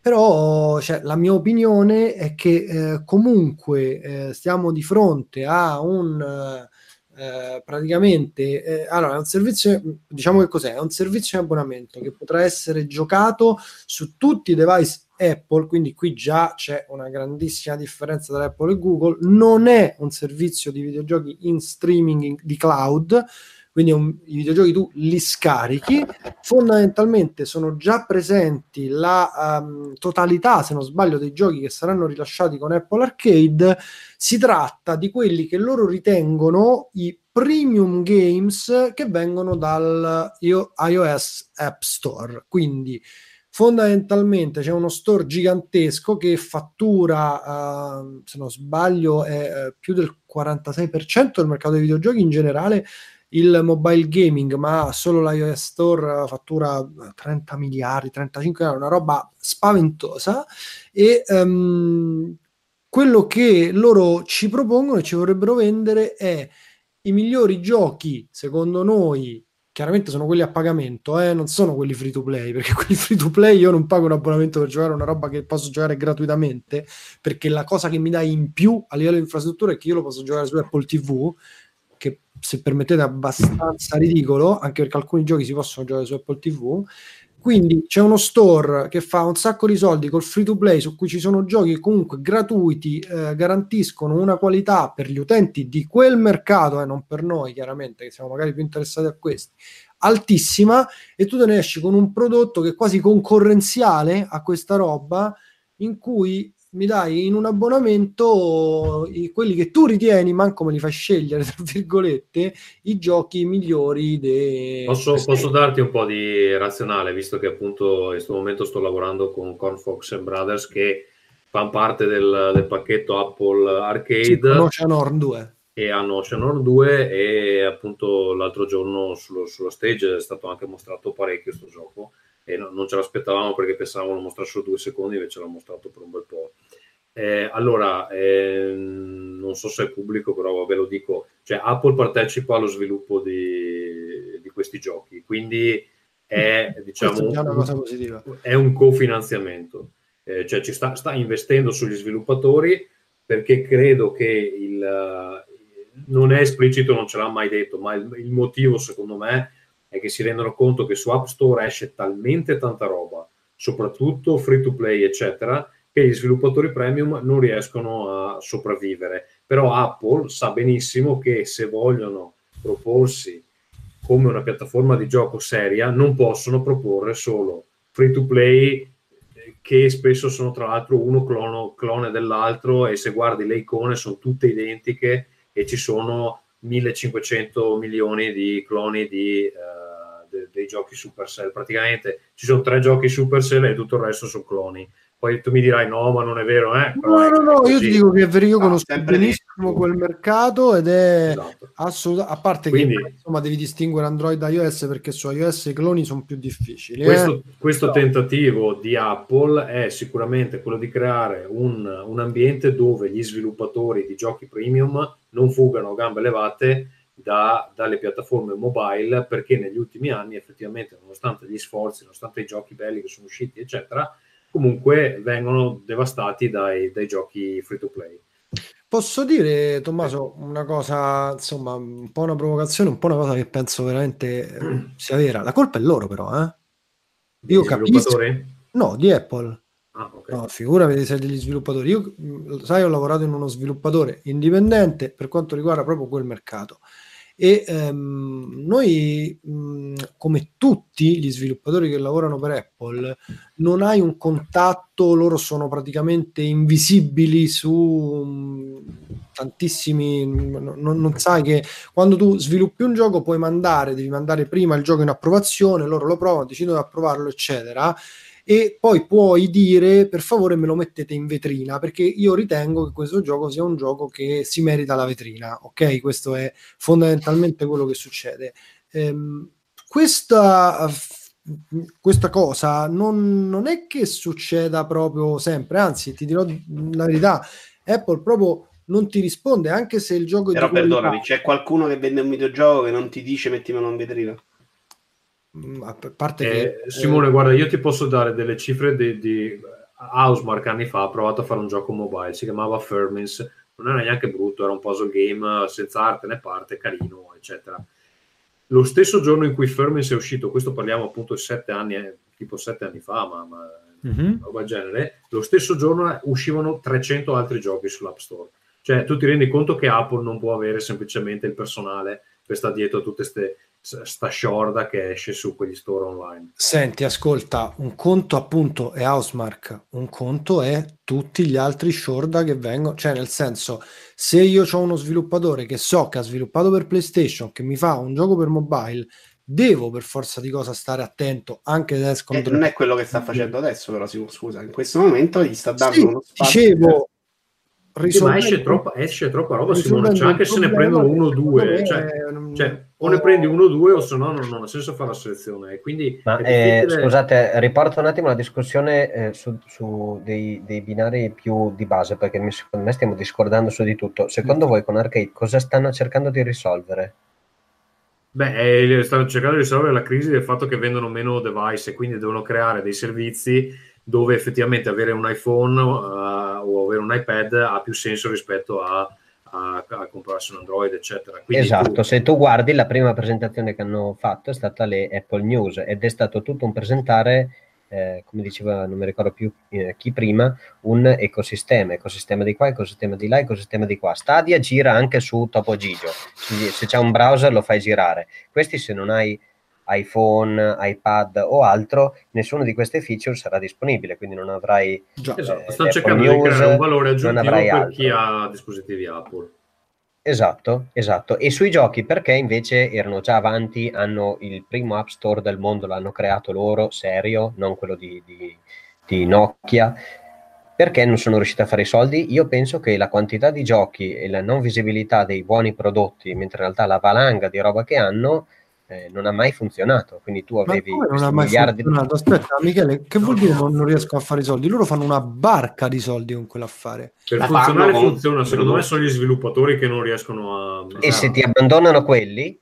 Però cioè, la mia opinione è che eh, comunque eh, stiamo di fronte a un eh, praticamente eh, allora un servizio diciamo che cos'è? È un servizio di abbonamento che potrà essere giocato su tutti i device Apple, quindi qui già c'è una grandissima differenza tra Apple e Google. Non è un servizio di videogiochi in streaming in- di cloud, quindi un- i videogiochi tu li scarichi. Fondamentalmente sono già presenti la ehm, totalità, se non sbaglio, dei giochi che saranno rilasciati con Apple Arcade. Si tratta di quelli che loro ritengono i premium games che vengono dal io- iOS App Store. Quindi fondamentalmente c'è uno store gigantesco che fattura, eh, se non sbaglio, è eh, più del 46% del mercato dei videogiochi in generale il mobile gaming, ma solo l'iOS Store fattura eh, 30 miliardi, 35 miliardi, una roba spaventosa. E ehm, quello che loro ci propongono e ci vorrebbero vendere è i migliori giochi, secondo noi, chiaramente sono quelli a pagamento, eh, non sono quelli free to play, perché quelli free to play io non pago un abbonamento per giocare una roba che posso giocare gratuitamente, perché la cosa che mi dà in più a livello di infrastruttura è che io lo posso giocare su Apple TV, che se permettete è abbastanza ridicolo, anche perché alcuni giochi si possono giocare su Apple TV. Quindi c'è uno store che fa un sacco di soldi col free to play su cui ci sono giochi comunque gratuiti, eh, garantiscono una qualità per gli utenti di quel mercato e non per noi chiaramente che siamo magari più interessati a questi, altissima e tu te ne esci con un prodotto che è quasi concorrenziale a questa roba in cui mi dai in un abbonamento i- quelli che tu ritieni, manco me li fai scegliere, tra virgolette, i giochi migliori dei... Posso, posso darti un po' di razionale, visto che appunto in questo momento sto lavorando con Cornfox and Brothers che fanno parte del, del pacchetto Apple Arcade. Ocean Horn 2. e hanno Oceanor 2 e appunto l'altro giorno sullo, sullo stage è stato anche mostrato parecchio questo gioco e no- non ce l'aspettavamo perché pensavamo lo mostrassero due secondi invece l'ha mostrato per un bel po'. Eh, allora, ehm, non so se è pubblico, però ve lo dico, cioè Apple partecipa allo sviluppo di, di questi giochi, quindi è, diciamo, già una un- è un cofinanziamento, Eh, cioè ci sta, sta investendo sugli sviluppatori perché credo che il, non è esplicito, non ce l'ha mai detto, ma il, il motivo secondo me è che si rendono conto che su App Store esce talmente tanta roba, soprattutto free to play, eccetera, che gli sviluppatori premium non riescono a sopravvivere. Però Apple sa benissimo che se vogliono proporsi come una piattaforma di gioco seria, non possono proporre solo free to play che spesso sono tra l'altro uno clono, clone dell'altro e se guardi le icone sono tutte identiche e ci sono 1500 milioni di cloni di, eh, dei giochi Supercell. Praticamente ci sono tre giochi Supercell e tutto il resto sono cloni. Poi tu mi dirai no, ma non è vero, eh? No, no, no, io ti dico che è vero, io Ah, conosco benissimo quel mercato ed è Esatto. assolutamente, a parte Quindi- che insomma devi distinguere Android da iOS perché su iOS i cloni sono più difficili. eh. Questo, questo Però- tentativo di Apple è sicuramente quello di creare un, un ambiente dove gli sviluppatori di giochi premium non fugano a gambe levate da- dalle piattaforme mobile perché negli ultimi anni effettivamente nonostante gli sforzi, nonostante i giochi belli che sono usciti eccetera, comunque vengono devastati dai, dai giochi free to play. Posso dire, Tommaso, una cosa, insomma, un po' una provocazione, un po' una cosa che penso veramente eh, sia vera. La colpa è loro, però, eh? Io capisco. No, di Apple. Ah, ok. No, figurati se degli sviluppatori. Io, sai, ho lavorato in uno sviluppatore indipendente per quanto riguarda proprio quel mercato. E ehm, noi, mh, come tutti gli sviluppatori che lavorano per Apple, non hai un contatto, loro sono praticamente invisibili su mh, tantissimi. mh, non, non sai che quando tu sviluppi un gioco puoi mandare, devi mandare prima il gioco in approvazione, loro lo provano, decidono di approvarlo, eccetera e poi puoi dire per favore me lo mettete in vetrina perché io ritengo che questo gioco sia un gioco che si merita la vetrina ok questo è fondamentalmente quello che succede Ehm, questa questa cosa non, non è che succeda proprio sempre anzi ti dirò la verità Apple proprio non ti risponde anche se il gioco è Però di qualità. perdonami, c'è qualcuno che vende un videogioco che non ti dice mettimelo in vetrina? Mm, a parte Eh, che Simone, eh, guarda, io ti posso dare delle cifre di, di Housemark anni fa. Ha provato a fare un gioco mobile, si chiamava Fermins. Non era neanche brutto, era un puzzle game senza arte né parte, carino, eccetera. Lo stesso giorno in cui Fermins è uscito, questo parliamo appunto di sette anni, eh, tipo sette anni fa, ma, ma Mhm. roba del genere, lo stesso giorno uscivano 300 altri giochi sull'App Store. Cioè, tu ti rendi conto che Apple non può avere semplicemente il personale per stare dietro a tutta ste, sta sciorda che esce su quegli store online. Senti, ascolta, un conto appunto è Housemark, un conto è tutti gli altri shorda che vengono, cioè nel senso, se io ho uno sviluppatore che so che ha sviluppato per PlayStation, che mi fa un gioco per mobile, devo per forza di cosa stare attento anche se escono Eh, non è quello che sta facendo adesso, però si- scusa, in questo momento gli sta dando Sì, uno spazio. dicevo, Sì, ma esce troppa, esce troppa roba, Simone. Cioè, anche se ne prendono uno o due, cioè, è un- cioè, o ne prendi uno o due, o se no non, non ha senso fare la selezione. Quindi Ma eh, scusate, riporto un attimo la discussione eh, su, su dei, dei binari più di base, perché mi- secondo me stiamo discordando su di tutto. Secondo voi con Arcade cosa stanno cercando di risolvere? Beh, eh, stanno cercando di risolvere la crisi del fatto che vendono meno device e quindi devono creare dei servizi dove effettivamente avere un iPhone eh, o avere un iPad ha più senso rispetto a, a- a comprarsi un Android, eccetera. Quindi esatto, tu- se tu guardi la prima presentazione che hanno fatto è stata le Apple News ed è stato tutto un presentare, eh, come diceva, non mi ricordo più eh, chi prima, un ecosistema, ecosistema di qua, ecosistema di là, ecosistema di qua. Stadia gira anche su Topo Gigio, se, se c'è un browser lo fai girare. Questi se non hai iPhone, iPad o altro, nessuno di queste feature sarà disponibile, quindi non avrai Già. esatto, eh, stanno Apple cercando di News, creare un valore aggiuntivo per altro. chi ha dispositivi Apple. Esatto, esatto. E sui giochi perché invece erano già avanti, hanno il primo App Store del mondo, l'hanno creato loro, serio, non quello di, di- di Nokia. Perché non sono riusciti a fare i soldi? Io penso che la quantità di giochi e la non visibilità dei buoni prodotti, mentre in realtà la valanga di roba che hanno eh, non ha mai funzionato. Quindi tu avevi non miliardi funzionato? Aspetta, Michele, che vuol dire non, non riescono a fare i soldi? Loro fanno una barca di soldi con quell'affare. Per La funzionare fanno funziona, secondo me sono gli sviluppatori che non riescono a... e se ti abbandonano quelli,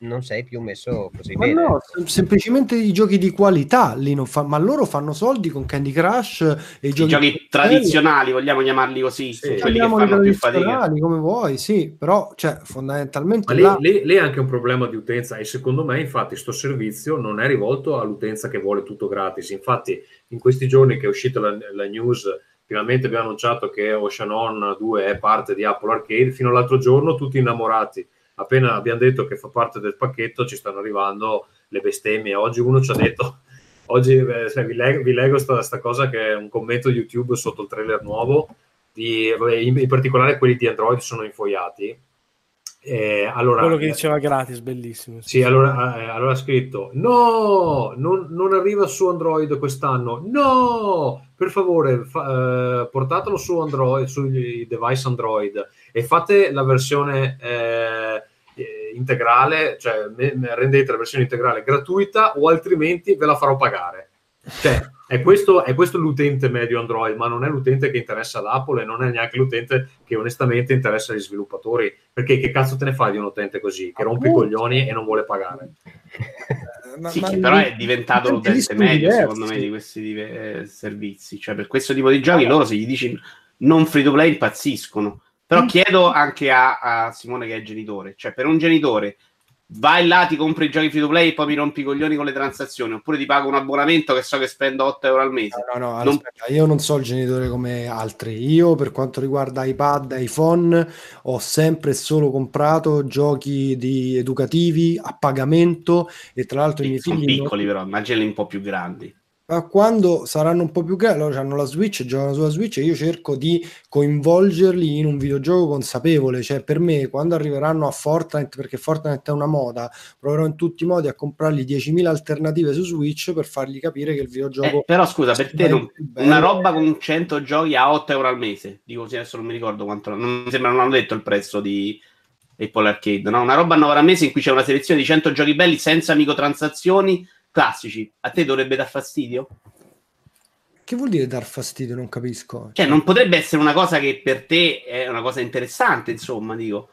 non sei più messo così Ma bene. no, sem- semplicemente i giochi di qualità lì non fa- ma loro fanno soldi con Candy Crush e i giochi, giochi tradizionali, vogliamo chiamarli così, sono quelli che fanno più fatica. tradizionali, come vuoi, sì, però cioè, Ma fondamentalmente lì, là- lì- lì è anche un problema di utenza e secondo me infatti sto servizio non è rivolto all'utenza che vuole tutto gratis. Infatti in questi giorni che è uscita la, la news, finalmente abbiamo annunciato che Ocean On 2 è parte di Apple Arcade, fino all'altro giorno tutti innamorati. Appena abbiamo detto che fa parte del pacchetto ci stanno arrivando le bestemmie. Oggi uno ci ha detto, oggi eh, vi leggo, vi leggo sta, sta cosa che è un commento YouTube sotto il trailer nuovo, di, vabbè, in, in particolare quelli di Android sono infoiati. Eh, allora, Quello che eh, diceva gratis, bellissimo. sì, allora, eh, allora ha scritto: No, non, non arriva su Android quest'anno. No, per favore, fa- eh, portatelo su Android, sui device Android e fate la versione eh, eh, integrale, cioè me- me- rendete la versione integrale gratuita o altrimenti ve la farò pagare. Cioè, è questo, è questo l'utente medio Android, ma non è l'utente che interessa ad Apple e non è neanche l'utente che onestamente interessa agli sviluppatori. Perché che cazzo te ne fai di un utente così che rompe i coglioni e non vuole pagare? ma- Sì, ma- che però è diventato l'utente medio, diversi. secondo me, di questi dive- eh, servizi. Cioè, per questo tipo di giochi, loro se gli dici non free to play impazziscono. Però chiedo anche a, a Simone che è genitore, cioè per un genitore vai là, ti compri i giochi free to play e poi mi rompi i coglioni con le transazioni, oppure ti pago un abbonamento che so che spendo 8 euro al mese. No, no, Non- aspetta, io non so il genitore come altri. Io, per quanto riguarda iPad iPhone, ho sempre e solo comprato giochi di educativi a pagamento e tra l'altro i miei sono figli non- piccoli però, immaginali un po' più grandi. Ma quando saranno un po' più grandi, loro hanno la Switch, giocano sulla Switch e io cerco di coinvolgerli in un videogioco consapevole. Cioè, per me, quando arriveranno a Fortnite, perché Fortnite è una moda, proverò in tutti i modi a comprargli 10.000 alternative su Switch per fargli capire che il videogioco Eh, però scusa, per te non- una roba con 100 giochi a 8 euro al mese, dico così adesso non mi ricordo quanto, non mi sembra non hanno detto il prezzo di Apple Arcade, no? Una roba a 9 al mese in cui c'è una selezione di 100 giochi belli senza microtransazioni classici. A te dovrebbe dar fastidio? Che vuol dire dar fastidio? Non capisco. Cioè, non potrebbe essere una cosa che per te è una cosa interessante, insomma, dico.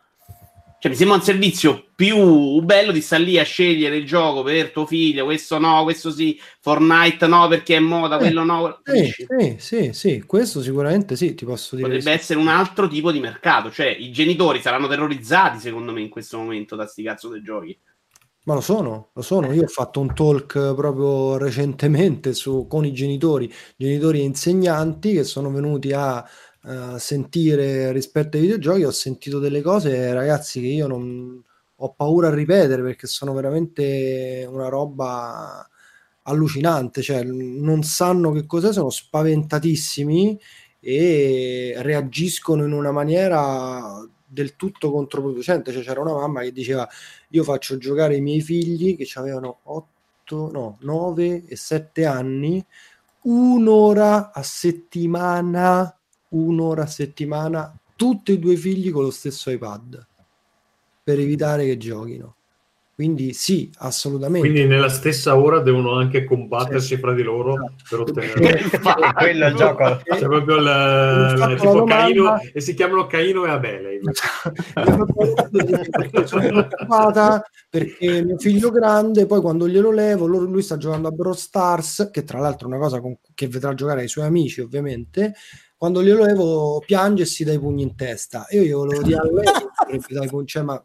Cioè, mi sembra un servizio più bello di stare lì a scegliere il gioco per tuo figlio, questo no, questo sì, Fortnite no perché è moda, Eh, quello no. Sì, Capisci? sì, sì, questo sicuramente sì, ti posso dire. Potrebbe essere un altro tipo di mercato, cioè i genitori saranno terrorizzati secondo me in questo momento da sti cazzo dei giochi. Ma lo sono, lo sono. Io ho fatto un talk proprio recentemente su, con i genitori, genitori e insegnanti che sono venuti a eh, sentire rispetto ai videogiochi. Ho sentito delle cose, ragazzi, che io non ho paura a ripetere perché sono veramente una roba allucinante. Cioè, non sanno che cos'è, sono spaventatissimi e reagiscono in una maniera del tutto controproducente. Cioè, c'era una mamma che diceva: Io faccio giocare i miei figli che avevano 8, no, 9 e 7 anni, un'ora a settimana, un'ora a settimana, tutti e due i figli con lo stesso iPad per evitare che giochino. Quindi sì, assolutamente. Quindi nella stessa ora devono anche combattersi fra di loro per ottenere Quello è il gioco. C'è proprio il, fatto la tipo domanda- Caino e si chiamano Caino e Abele. sono preoccupata perché mio figlio grande poi quando glielo levo lui sta giocando a Brawl Stars che tra l'altro è una cosa con- che vedrà giocare ai suoi amici ovviamente quando glielo levo piange e si dà i pugni in testa io gli volevo dire a lei che dovrebbe dare i pugni, cioè, ma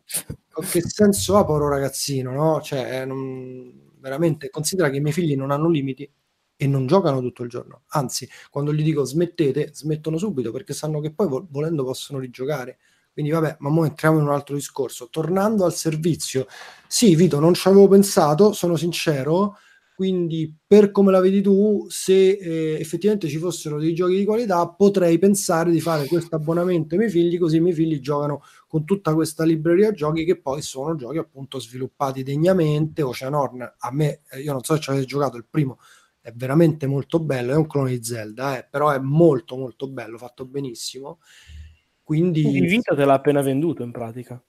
che senso ha povero ragazzino no? cioè non- veramente considera che i miei figli non hanno limiti e non giocano tutto il giorno anzi quando gli dico smettete smettono subito perché sanno che poi vol- volendo possono rigiocare quindi vabbè, ma ora entriamo in un altro discorso. Tornando al servizio, sì, Vito, non ci avevo pensato, sono sincero, quindi per come la vedi tu, se eh, effettivamente ci fossero dei giochi di qualità, potrei pensare di fare questo abbonamento ai miei figli, così i miei figli giocano con tutta questa libreria giochi che poi sono giochi appunto sviluppati degnamente. Ocean a me, eh, io non so se ci avete giocato il primo, è veramente molto bello, è un clone di Zelda, eh, però è molto molto bello, fatto benissimo. Quindi Il Vita te l'ha appena venduto in pratica.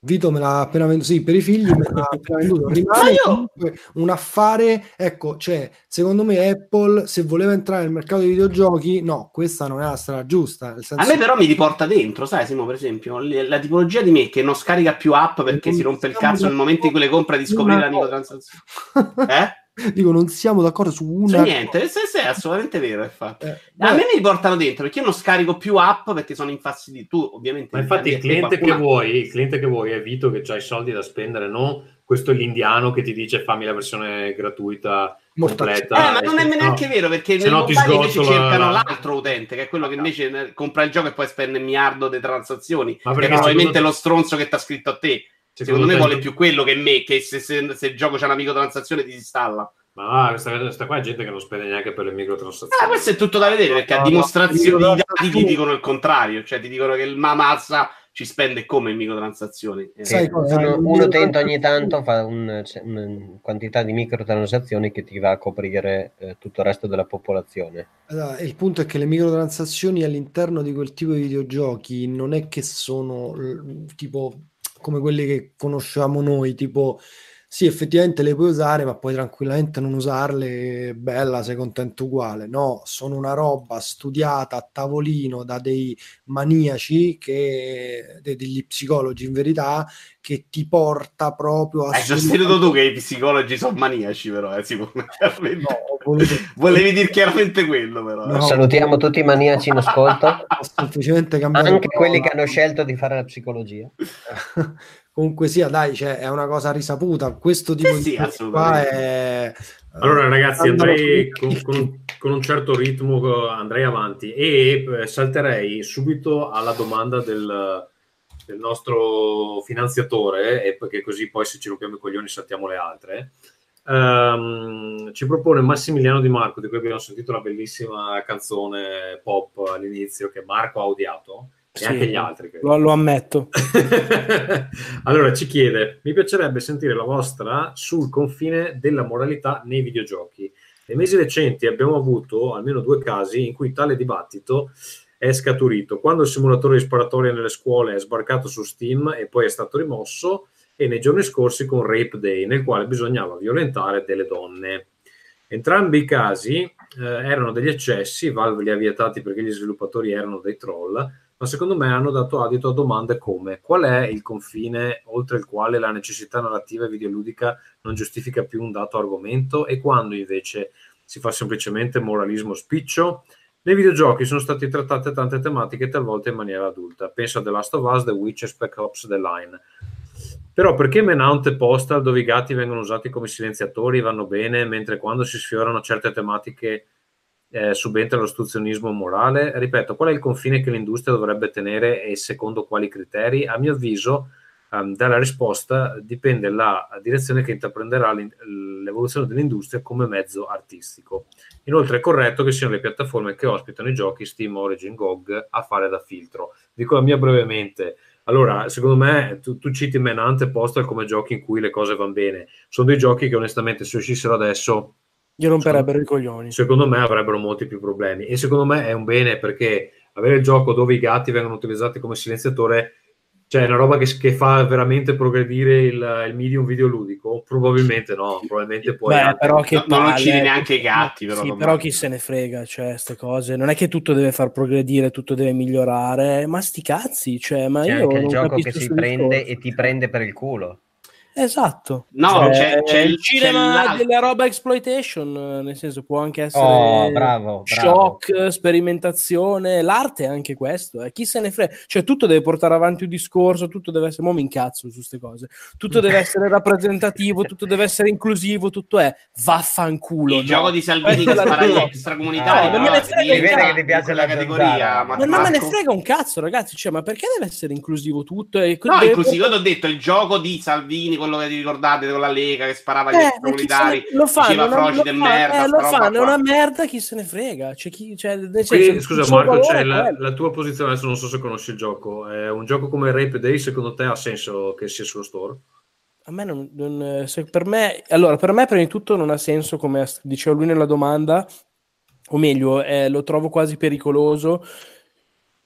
Vito me l'ha appena venduto, sì, per i figli me l'ha appena venduto. Ma Rimane io- comunque un affare, ecco, cioè, secondo me Apple, se voleva entrare nel mercato dei videogiochi, no, questa non è la strada giusta. Nel senso, A me però mi riporta dentro, sai Simo, per esempio, la tipologia di me che non scarica più app perché si rompe il cazzo nel momento in cui le compra di scoprire la microtransazione. Eh? Dico, non siamo d'accordo su Su una... niente, se, se, è assolutamente vero, infatti. Eh, A beh, me mi riportano dentro perché io non scarico più app perché sono infastidito. Tu, ovviamente. Ma infatti il cliente, qualcuna- vuoi, il cliente che vuoi è Vito che ha i soldi da spendere, non questo è l'indiano che ti dice fammi la versione gratuita completa. Eh, ma non è Se no- neanche vero perché se nei no ti mobile invece la- cercano l'altro utente, che è quello che invece compra il gioco e poi spende miliardo di transazioni. Ma perché probabilmente è lo stronzo che ti ha scritto a te. Secondo, Secondo me vuole più quello che me, che se, se- se il gioco c'è una microtransazione ti installa. Ma questa, questa qua è gente che non spende neanche per le microtransazioni. Ah, questo è tutto da vedere perché a No, no, dimostrazione no, i dati ti no. dicono il contrario, cioè ti dicono che il Mamazza ci spende come in microtransazioni. Eh, Sai Che cosa? uno, Il un utente ogni tanto fa un- c'è una quantità di microtransazioni che ti va a coprire eh, tutto il resto della popolazione. Allora, il punto è che le microtransazioni all'interno di quel tipo di videogiochi non è che sono tipo come quelle che conosciamo noi, tipo sì, effettivamente le puoi usare, ma puoi tranquillamente non usarle, bella, sei contento uguale. No, sono una roba studiata a tavolino da dei maniaci, che, de- degli psicologi in verità, che ti porta proprio a... Hai sostenuto tu che i psicologi sono maniaci, però, eh, Simone, chiaramente. No, voluto- Volevi dire chiaramente quello, però. eh. No. Salutiamo tutti i maniaci in ascolto, ho semplicemente cambiato anche quelli che hanno scelto di fare la psicologia. Comunque sia, dai, cioè, è una cosa risaputa. Questo tipo Sì, sì, di cose qua è... Allora, ragazzi, Andalo andrei con, con un, con un certo ritmo, eh, andrei avanti e eh, salterei subito alla domanda del, del nostro finanziatore, e perché così poi se ci rompiamo i coglioni saltiamo le altre. Ehm, ci propone Massimiliano Di Marco, di cui abbiamo sentito una bellissima canzone pop all'inizio che Marco ha odiato, e Sì, anche gli altri. credo. Lo, lo ammetto. allora ci chiede: mi piacerebbe sentire la vostra sul confine della moralità nei videogiochi. Nei mesi recenti abbiamo avuto almeno due casi in cui tale dibattito è scaturito. Quando il simulatore di sparatoria nelle scuole è sbarcato su Steam e poi è stato rimosso, e nei giorni scorsi con Rape Day, nel quale bisognava violentare delle donne. Entrambi i casi eh, erano degli eccessi, Valve li ha vietati perché gli sviluppatori erano dei troll, ma secondo me hanno dato adito a domande come qual è il confine oltre il quale la necessità narrativa e videoludica non giustifica più un dato argomento e quando invece si fa semplicemente moralismo spiccio? Nei videogiochi sono state trattate tante tematiche talvolta in maniera adulta. Penso a The Last of Us, The Witcher, Spec Ops, The Line. Però perché Menaunt e Postal, dove i gatti vengono usati come silenziatori, vanno bene, mentre quando si sfiorano certe tematiche eh, subentra l'ostruzionismo morale? Ripeto, qual è il confine che l'industria dovrebbe tenere e secondo quali criteri? A mio avviso, ehm, dalla risposta dipende la direzione che intraprenderà l'evoluzione dell'industria come mezzo artistico. Inoltre è corretto che siano le piattaforme che ospitano i giochi Steam, Origin, GOG a fare da filtro. Dico la mia brevemente. Allora, secondo me, tu, tu citi Menante e Postal come giochi in cui le cose vanno bene. Sono dei giochi che onestamente se uscissero adesso Gli romperebbero i coglioni. secondo me avrebbero molti più problemi e secondo me è un bene perché avere il gioco dove i gatti vengono utilizzati come silenziatore cioè è una roba che, che fa veramente progredire il, il medium videoludico probabilmente no probabilmente puoi Beh, anche- però che No, non palle, uccidi neanche i gatti, però, Sì, però chi se ne frega, cioè, queste cose. Non è che tutto deve far progredire, tutto deve migliorare, ma sti cazzi, cioè, ma C'è io anche il gioco che si prende e ti prende per il culo. Esatto. No, Cioè, c'è, c'è il cinema c'è della roba exploitation, eh, nel senso può anche essere Oh, bravo, bravo. shock, sperimentazione, l'arte è anche questo, eh. chi se ne frega, cioè tutto deve portare avanti un discorso, tutto deve essere, mo mi incazzo su queste cose, tutto deve essere rappresentativo, tutto deve essere inclusivo, tutto è vaffanculo. il no. gioco di Salvini che spara cosa. extracomunitari. No, non me ne frega Si vede che ti piace la categoria. Ma, non me ne frega un cazzo, ragazzi. Cioè, ma perché deve essere inclusivo tutto? E No, deve- inclusive io ti ho detto il gioco di Salvini, quello che ti ricordate con la Lega che sparava Eh, se ne- lo fanno, diceva una- froci lo de fa- merda, eh, lo fanno, è una merda, chi se ne frega? C'è chi, cioè, nel senso, Qui, scusa suo Marco, c'è è la, la tua posizione, adesso non so se conosci il gioco, è un gioco come Rape Day, secondo te ha senso che sia sullo store? A me non, non- se per me, allora, per me prima di tutto non ha senso, come diceva lui nella domanda, o meglio, eh, lo trovo quasi pericoloso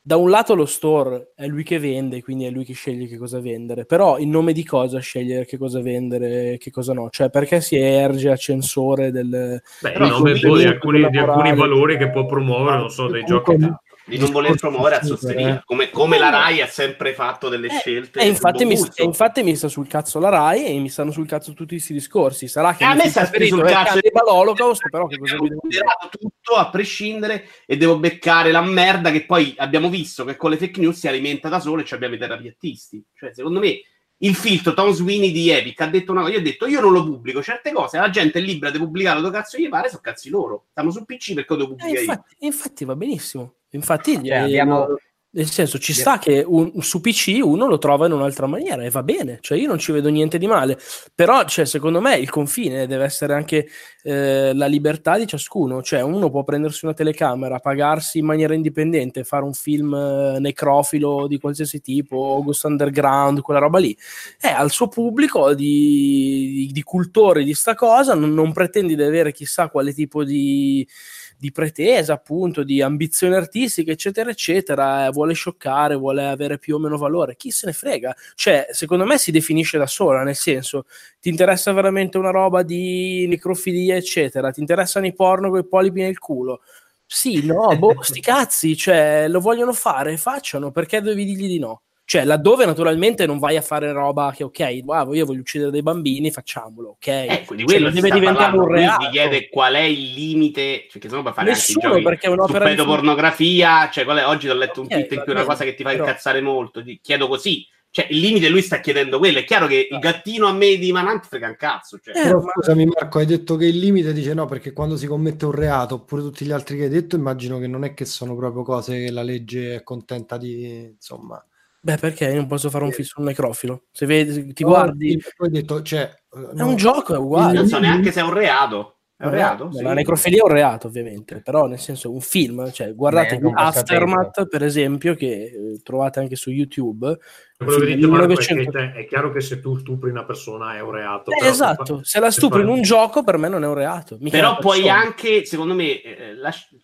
da un lato lo store è lui che vende, quindi è lui che sceglie che cosa vendere, però in nome di cosa scegliere che cosa vendere e che cosa no? Cioè perché si erge a censore del... Beh, in nome di alcuni, di alcuni lavorare. valori che può promuovere, non so, dei giochi. Di non voler promuovere azzosteria, come, come la Rai ha sempre fatto delle scelte. E infatti mi, e infatti mi sta sul cazzo la Rai e mi stanno sul cazzo tutti questi discorsi. Sarà che a mi me sta sul cazzo Holocaust, però che cosa devo dire? considerato tutto a prescindere e devo beccare la merda che poi abbiamo visto che con le fake news si alimenta da solo e ci abbiamo i terapiattisti. Cioè, secondo me il filtro Tom Sweeney di Epic ha detto una cosa, io ho detto io non lo pubblico, certe cose la gente è libera di pubblicare dove cazzo gli pare, sono cazzi loro. Stanno su PC perché lo devo Eh, pubblicare io. infatti, infatti va benissimo. Infatti, eh, abbiamo- nel senso, ci sta che un- su PC uno lo trova in un'altra maniera e va bene, cioè io non ci vedo niente di male, però cioè, secondo me il confine deve essere anche eh, la libertà di ciascuno, cioè uno può prendersi una telecamera, pagarsi in maniera indipendente, fare un film eh, necrofilo di qualsiasi tipo, August Underground, quella roba lì, è al suo pubblico di, di, di cultori di sta cosa, non, non pretendi di avere chissà quale tipo di di pretesa, appunto, di ambizioni artistiche, eccetera, eccetera, eh, vuole scioccare, vuole avere più o meno valore, chi se ne frega? Cioè, secondo me si definisce da sola, nel senso, ti interessa veramente una roba di necrofilia, eccetera, ti interessano i porno con i polipi nel culo? Sì, no, boh, sti cazzi, cioè, lo vogliono fare, facciano, perché devi dirgli di no? Cioè, laddove naturalmente non vai a fare roba che, ok, wow, io voglio uccidere dei bambini, facciamolo, ok? Ecco, di Cioè, quello si deve diventare parlando. un Lui reato. ti chiede qual è il limite, cioè che se no puoi fare Nessuno, anche perché è un'opera di pedopornografia, cioè qual è- oggi ho letto un Ok, tweet in cui una bene, cosa che ti fa però- incazzare molto, ti chiedo così, cioè il limite lui sta chiedendo quello, è chiaro che il gattino a me di Manant frega un cazzo, cioè. Eh, Però scusami Marco, hai detto che il limite dice no, perché quando si commette un reato, oppure tutti gli altri che hai detto, immagino che non è che sono proprio cose che la legge è contenta di, insomma... Beh, perché io non posso fare un film sul necrofilo? Se vedi, ti No, guardi, hai detto, cioè, eh, è un gioco, è uguale. non so neanche se è un reato. È un reato? Beh, Sì. La necrofilia è un reato, ovviamente, però nel senso un film, cioè guardate Beh, Aftermath, per esempio, che eh, trovate anche su YouTube. un Quello che che 1900. te- è chiaro che se tu stupri una persona è un reato. Eh, però esatto, fa- se la stupri in fai- un gioco per me non è un reato. mica Però puoi anche, secondo me, eh, lasci-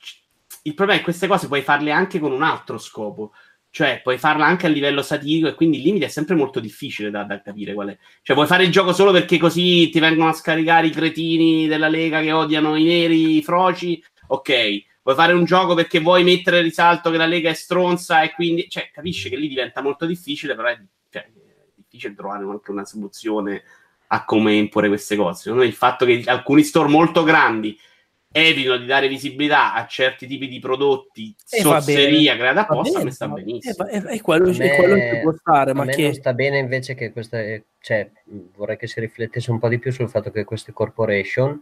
il problema è che queste cose puoi farle anche con un altro scopo. Cioè, puoi farla anche a livello satirico e quindi il limite è sempre molto difficile da, da capire qual è. Cioè, puoi fare il gioco solo perché così ti vengono a scaricare i cretini della Lega che odiano i neri, i froci. Ok. Puoi fare un gioco perché vuoi mettere in risalto che la Lega è stronza e quindi... Cioè, capisci che lì diventa molto difficile, però è, cioè, è difficile trovare anche una soluzione a come imporre queste cose. Secondo me il fatto che alcuni store molto grandi evitino di dare visibilità a certi tipi di prodotti, Eh, sozzeria creata apposta, me sta benissimo. eh, è, è quello, è quello che me- può stare, a ma me che... sta bene invece che queste, cioè, mh, vorrei che si riflettesse un po' di più sul fatto che queste corporation,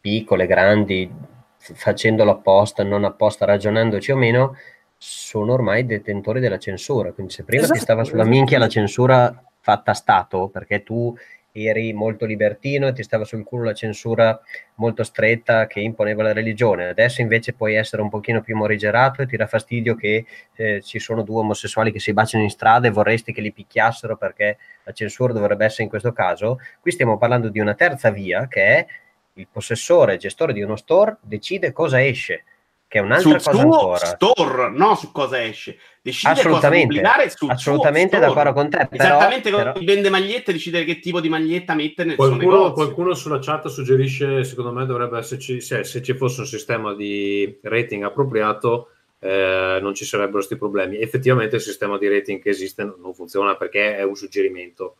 piccole, grandi, facendolo apposta, non apposta, ragionandoci o meno, sono ormai detentori della censura. Quindi se prima Esatto, ti stava sulla esatto. minchia la censura fatta a Stato, perché tu eri molto libertino e ti stava sul culo la censura molto stretta che imponeva la religione. Adesso invece puoi essere un pochino più morigerato e ti dà fastidio che eh, ci sono due omosessuali che si baciano in strada e vorresti che li picchiassero perché la censura dovrebbe essere in questo caso. Qui stiamo parlando di una terza via che è il possessore, il gestore di uno store decide cosa esce, che è un'altra sul cosa ancora. store, no su cosa esce. Decide cosa Assolutamente, pubblicare sul assolutamente d'accordo con te, però- Esattamente come però- chi vende magliette, decide che tipo di maglietta mettere nel suo Qualcuno, negozio. qualcuno sulla chat suggerisce, secondo me dovrebbe esserci, se, se ci fosse un sistema di rating appropriato, eh, non ci sarebbero questi problemi. Effettivamente il sistema di rating che esiste non, non funziona perché è un suggerimento.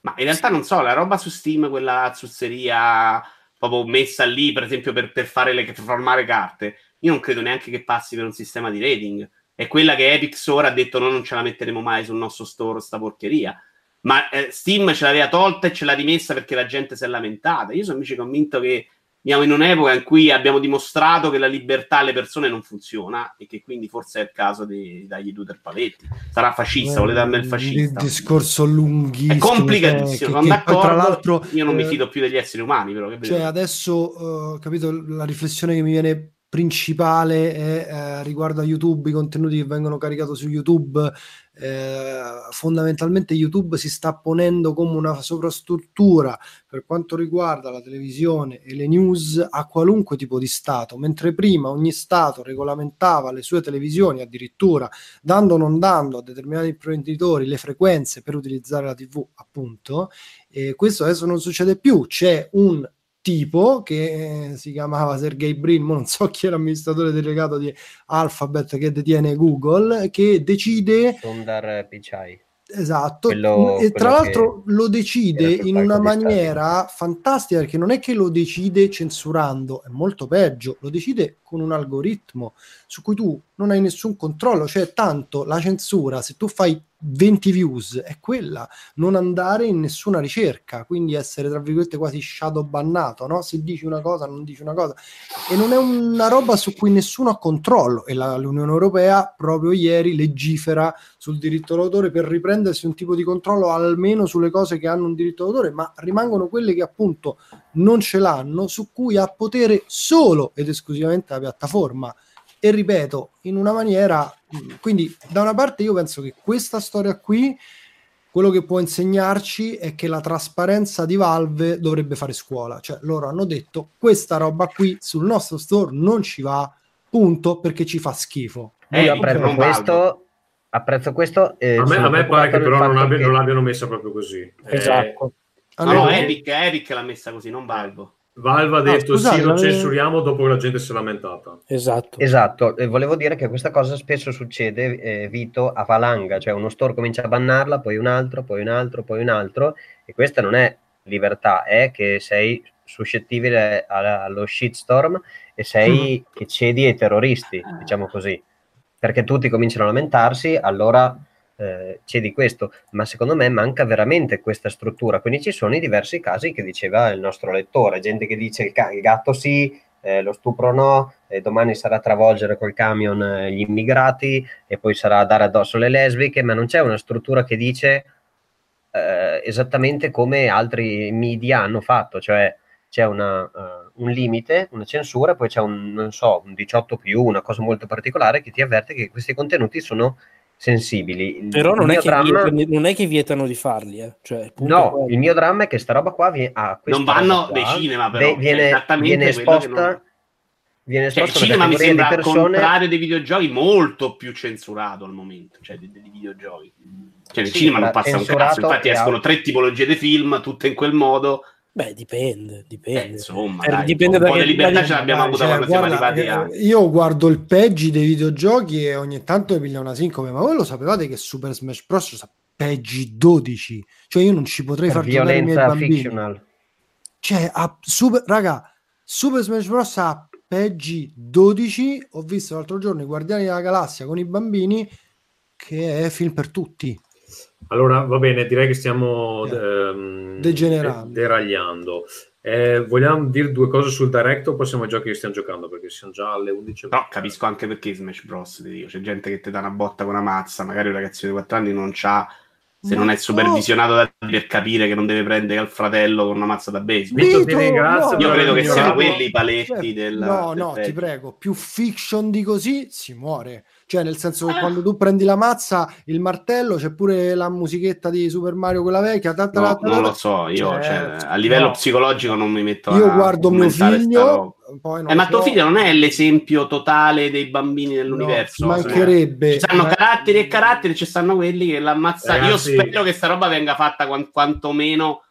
Ma in realtà non so, la roba su Steam, quella zuzzeria proprio messa lì, per esempio, per, per fare le, per formare carte, io non credo neanche che passi per un sistema di rating. È quella che Epic Store ha detto noi non ce la metteremo mai sul nostro store, sta porcheria. Ma eh, Steam ce l'aveva tolta e ce l'ha rimessa perché la gente si è lamentata. Io sono invece convinto che siamo in un'epoca in cui abbiamo dimostrato che la libertà alle persone non funziona e che quindi forse è il caso di dargli due tre paletti. Sarà fascista, volete darmi il fascista? Il discorso lunghissimo. È complicatissimo, cioè, che- sono che d'accordo. poi, tra l'altro, io non mi eh, fido più degli esseri umani, però. Che Cioè, adesso, eh, capito, la riflessione che mi viene principale è eh, riguardo a YouTube, i contenuti che vengono caricati su YouTube. Eh, fondamentalmente YouTube si sta ponendo come una sovrastruttura per quanto riguarda la televisione e le news a qualunque tipo di Stato, mentre prima ogni Stato regolamentava le sue televisioni addirittura dando o non dando a determinati imprenditori le frequenze per utilizzare la TV, appunto, e questo adesso non succede più, c'è un tipo che eh, si chiamava Sergey Brin, non so chi è l'amministratore delegato di Alphabet che detiene Google, che decide Sundar Pichai. Esatto, Quello- e tra l'altro lo decide era in una di Stato. maniera fantastica perché non è che lo decide censurando, è molto peggio, lo decide con un algoritmo su cui tu non hai nessun controllo, cioè tanto la censura, se tu fai 20 views è quella, non andare in nessuna ricerca, quindi essere tra virgolette quasi shadow bannato, no? Se dici una cosa non dici una cosa e non è una roba su cui nessuno ha controllo e la- l'Unione Europea proprio ieri legifera sul diritto d'autore per riprendersi un tipo di controllo almeno sulle cose che hanno un diritto d'autore, ma rimangono quelle che appunto non ce l'hanno, su cui ha potere solo ed esclusivamente la piattaforma. E ripeto, in una maniera, quindi da una parte io penso che questa storia qui, quello che può insegnarci è che la trasparenza di Valve dovrebbe fare scuola, cioè loro hanno detto questa roba qui sul nostro store non ci va, punto, perché ci fa schifo. Io Eh, apprezzo non questo, apprezzo questo e A me, a me pare che però non, abbia- che- non l'abbiano messa proprio così. Eh, Esatto. No, no, Allora, Epic, Epic l'ha messa così, non Valve. Valve ha Ah, detto scusate, sì, lo censuriamo dopo che la gente si è lamentata. Esatto. Esatto, e volevo dire che questa cosa spesso succede, eh, Vito, a valanga, cioè uno store comincia a bannarla, poi un altro, poi un altro, poi un altro, e questa non è libertà, è che sei suscettibile allo shitstorm e sei che cedi ai terroristi, diciamo così, perché tutti cominciano a lamentarsi, allora eh, cedi questo, ma secondo me manca veramente questa struttura, quindi ci sono i diversi casi che diceva il nostro lettore, gente che dice il, il gatto sì, eh, lo stupro no, e domani sarà travolgere col camion eh, gli immigrati e poi sarà dare addosso le lesbiche, ma non c'è una struttura che dice eh, esattamente come altri media hanno fatto, cioè c'è una, eh, un limite, una censura, poi c'è un, non so, un 18 più, una cosa molto particolare che ti avverte che questi contenuti sono sensibili. Il- Però il non è, che dramma- vietano, non è che vietano di farli, eh. Cioè, il No, quello. il mio dramma è che sta roba qua viene, ah, Non vanno dei cinema, però, cioè, viene, esattamente viene esposta, non- viene Cioè, il esposta una cinema mi sembra al persone contrario dei videogiochi molto più censurato al momento, cioè dei, dei videogiochi. Cioè nel Sì, cinema non passa un cazzo, infatti escono tre tipologie di film, tutte in quel modo. Beh, dipende, dipende. Eh, insomma, Eh, dai, dipende un po' da di che- libertà ce l'abbiamo avuta cioè, quando siamo guarda, arrivati a... eh, Io guardo il peggi dei videogiochi e ogni tanto mi piglia una sincope, ma voi lo sapevate che Super Smash Bros. sa peggi 12? Cioè io non ci potrei far giocare i miei bambini. fictional. Cioè, a super, raga, Super Smash Bros. ha peggi 12. Ho visto l'altro giorno i Guardiani della Galassia con i bambini, che è film per tutti. Allora, va bene, direi che stiamo Eh, ehm, degenerando. de- deragliando. Eh, vogliamo dire due cose sul direct o passiamo ai giochi che stiamo giocando? Perché siamo già alle 11. Però capisco anche perché Smash Bros. ti dico. C'è gente che ti dà una botta con una mazza, magari un ragazzino di 4 anni non c'ha, se Ma non è no. supervisionato da per capire che non deve prendere al fratello con una mazza da baseball. Vito, ti Vito, ringrazio no, Io credo che siano quelli i paletti Eh, del... no, del no, ti peggio. prego, più fiction di così si muore. Cioè, nel senso Ah. che quando tu prendi la mazza, il martello, c'è pure la musichetta di Super Mario, quella vecchia. ta ta ta No, ta non lo so, io Cioè, cioè, a livello no. psicologico non mi metto Io a guardo mio figlio, roba. poi non Eh, ma so- tuo figlio non è l'esempio totale dei bambini dell'universo. No, ci mancherebbe. Ci stanno Ma- caratteri e caratteri, ci stanno quelli che l'ammazza. Ragazzi- Io spero che sta roba venga fatta quan- quantomeno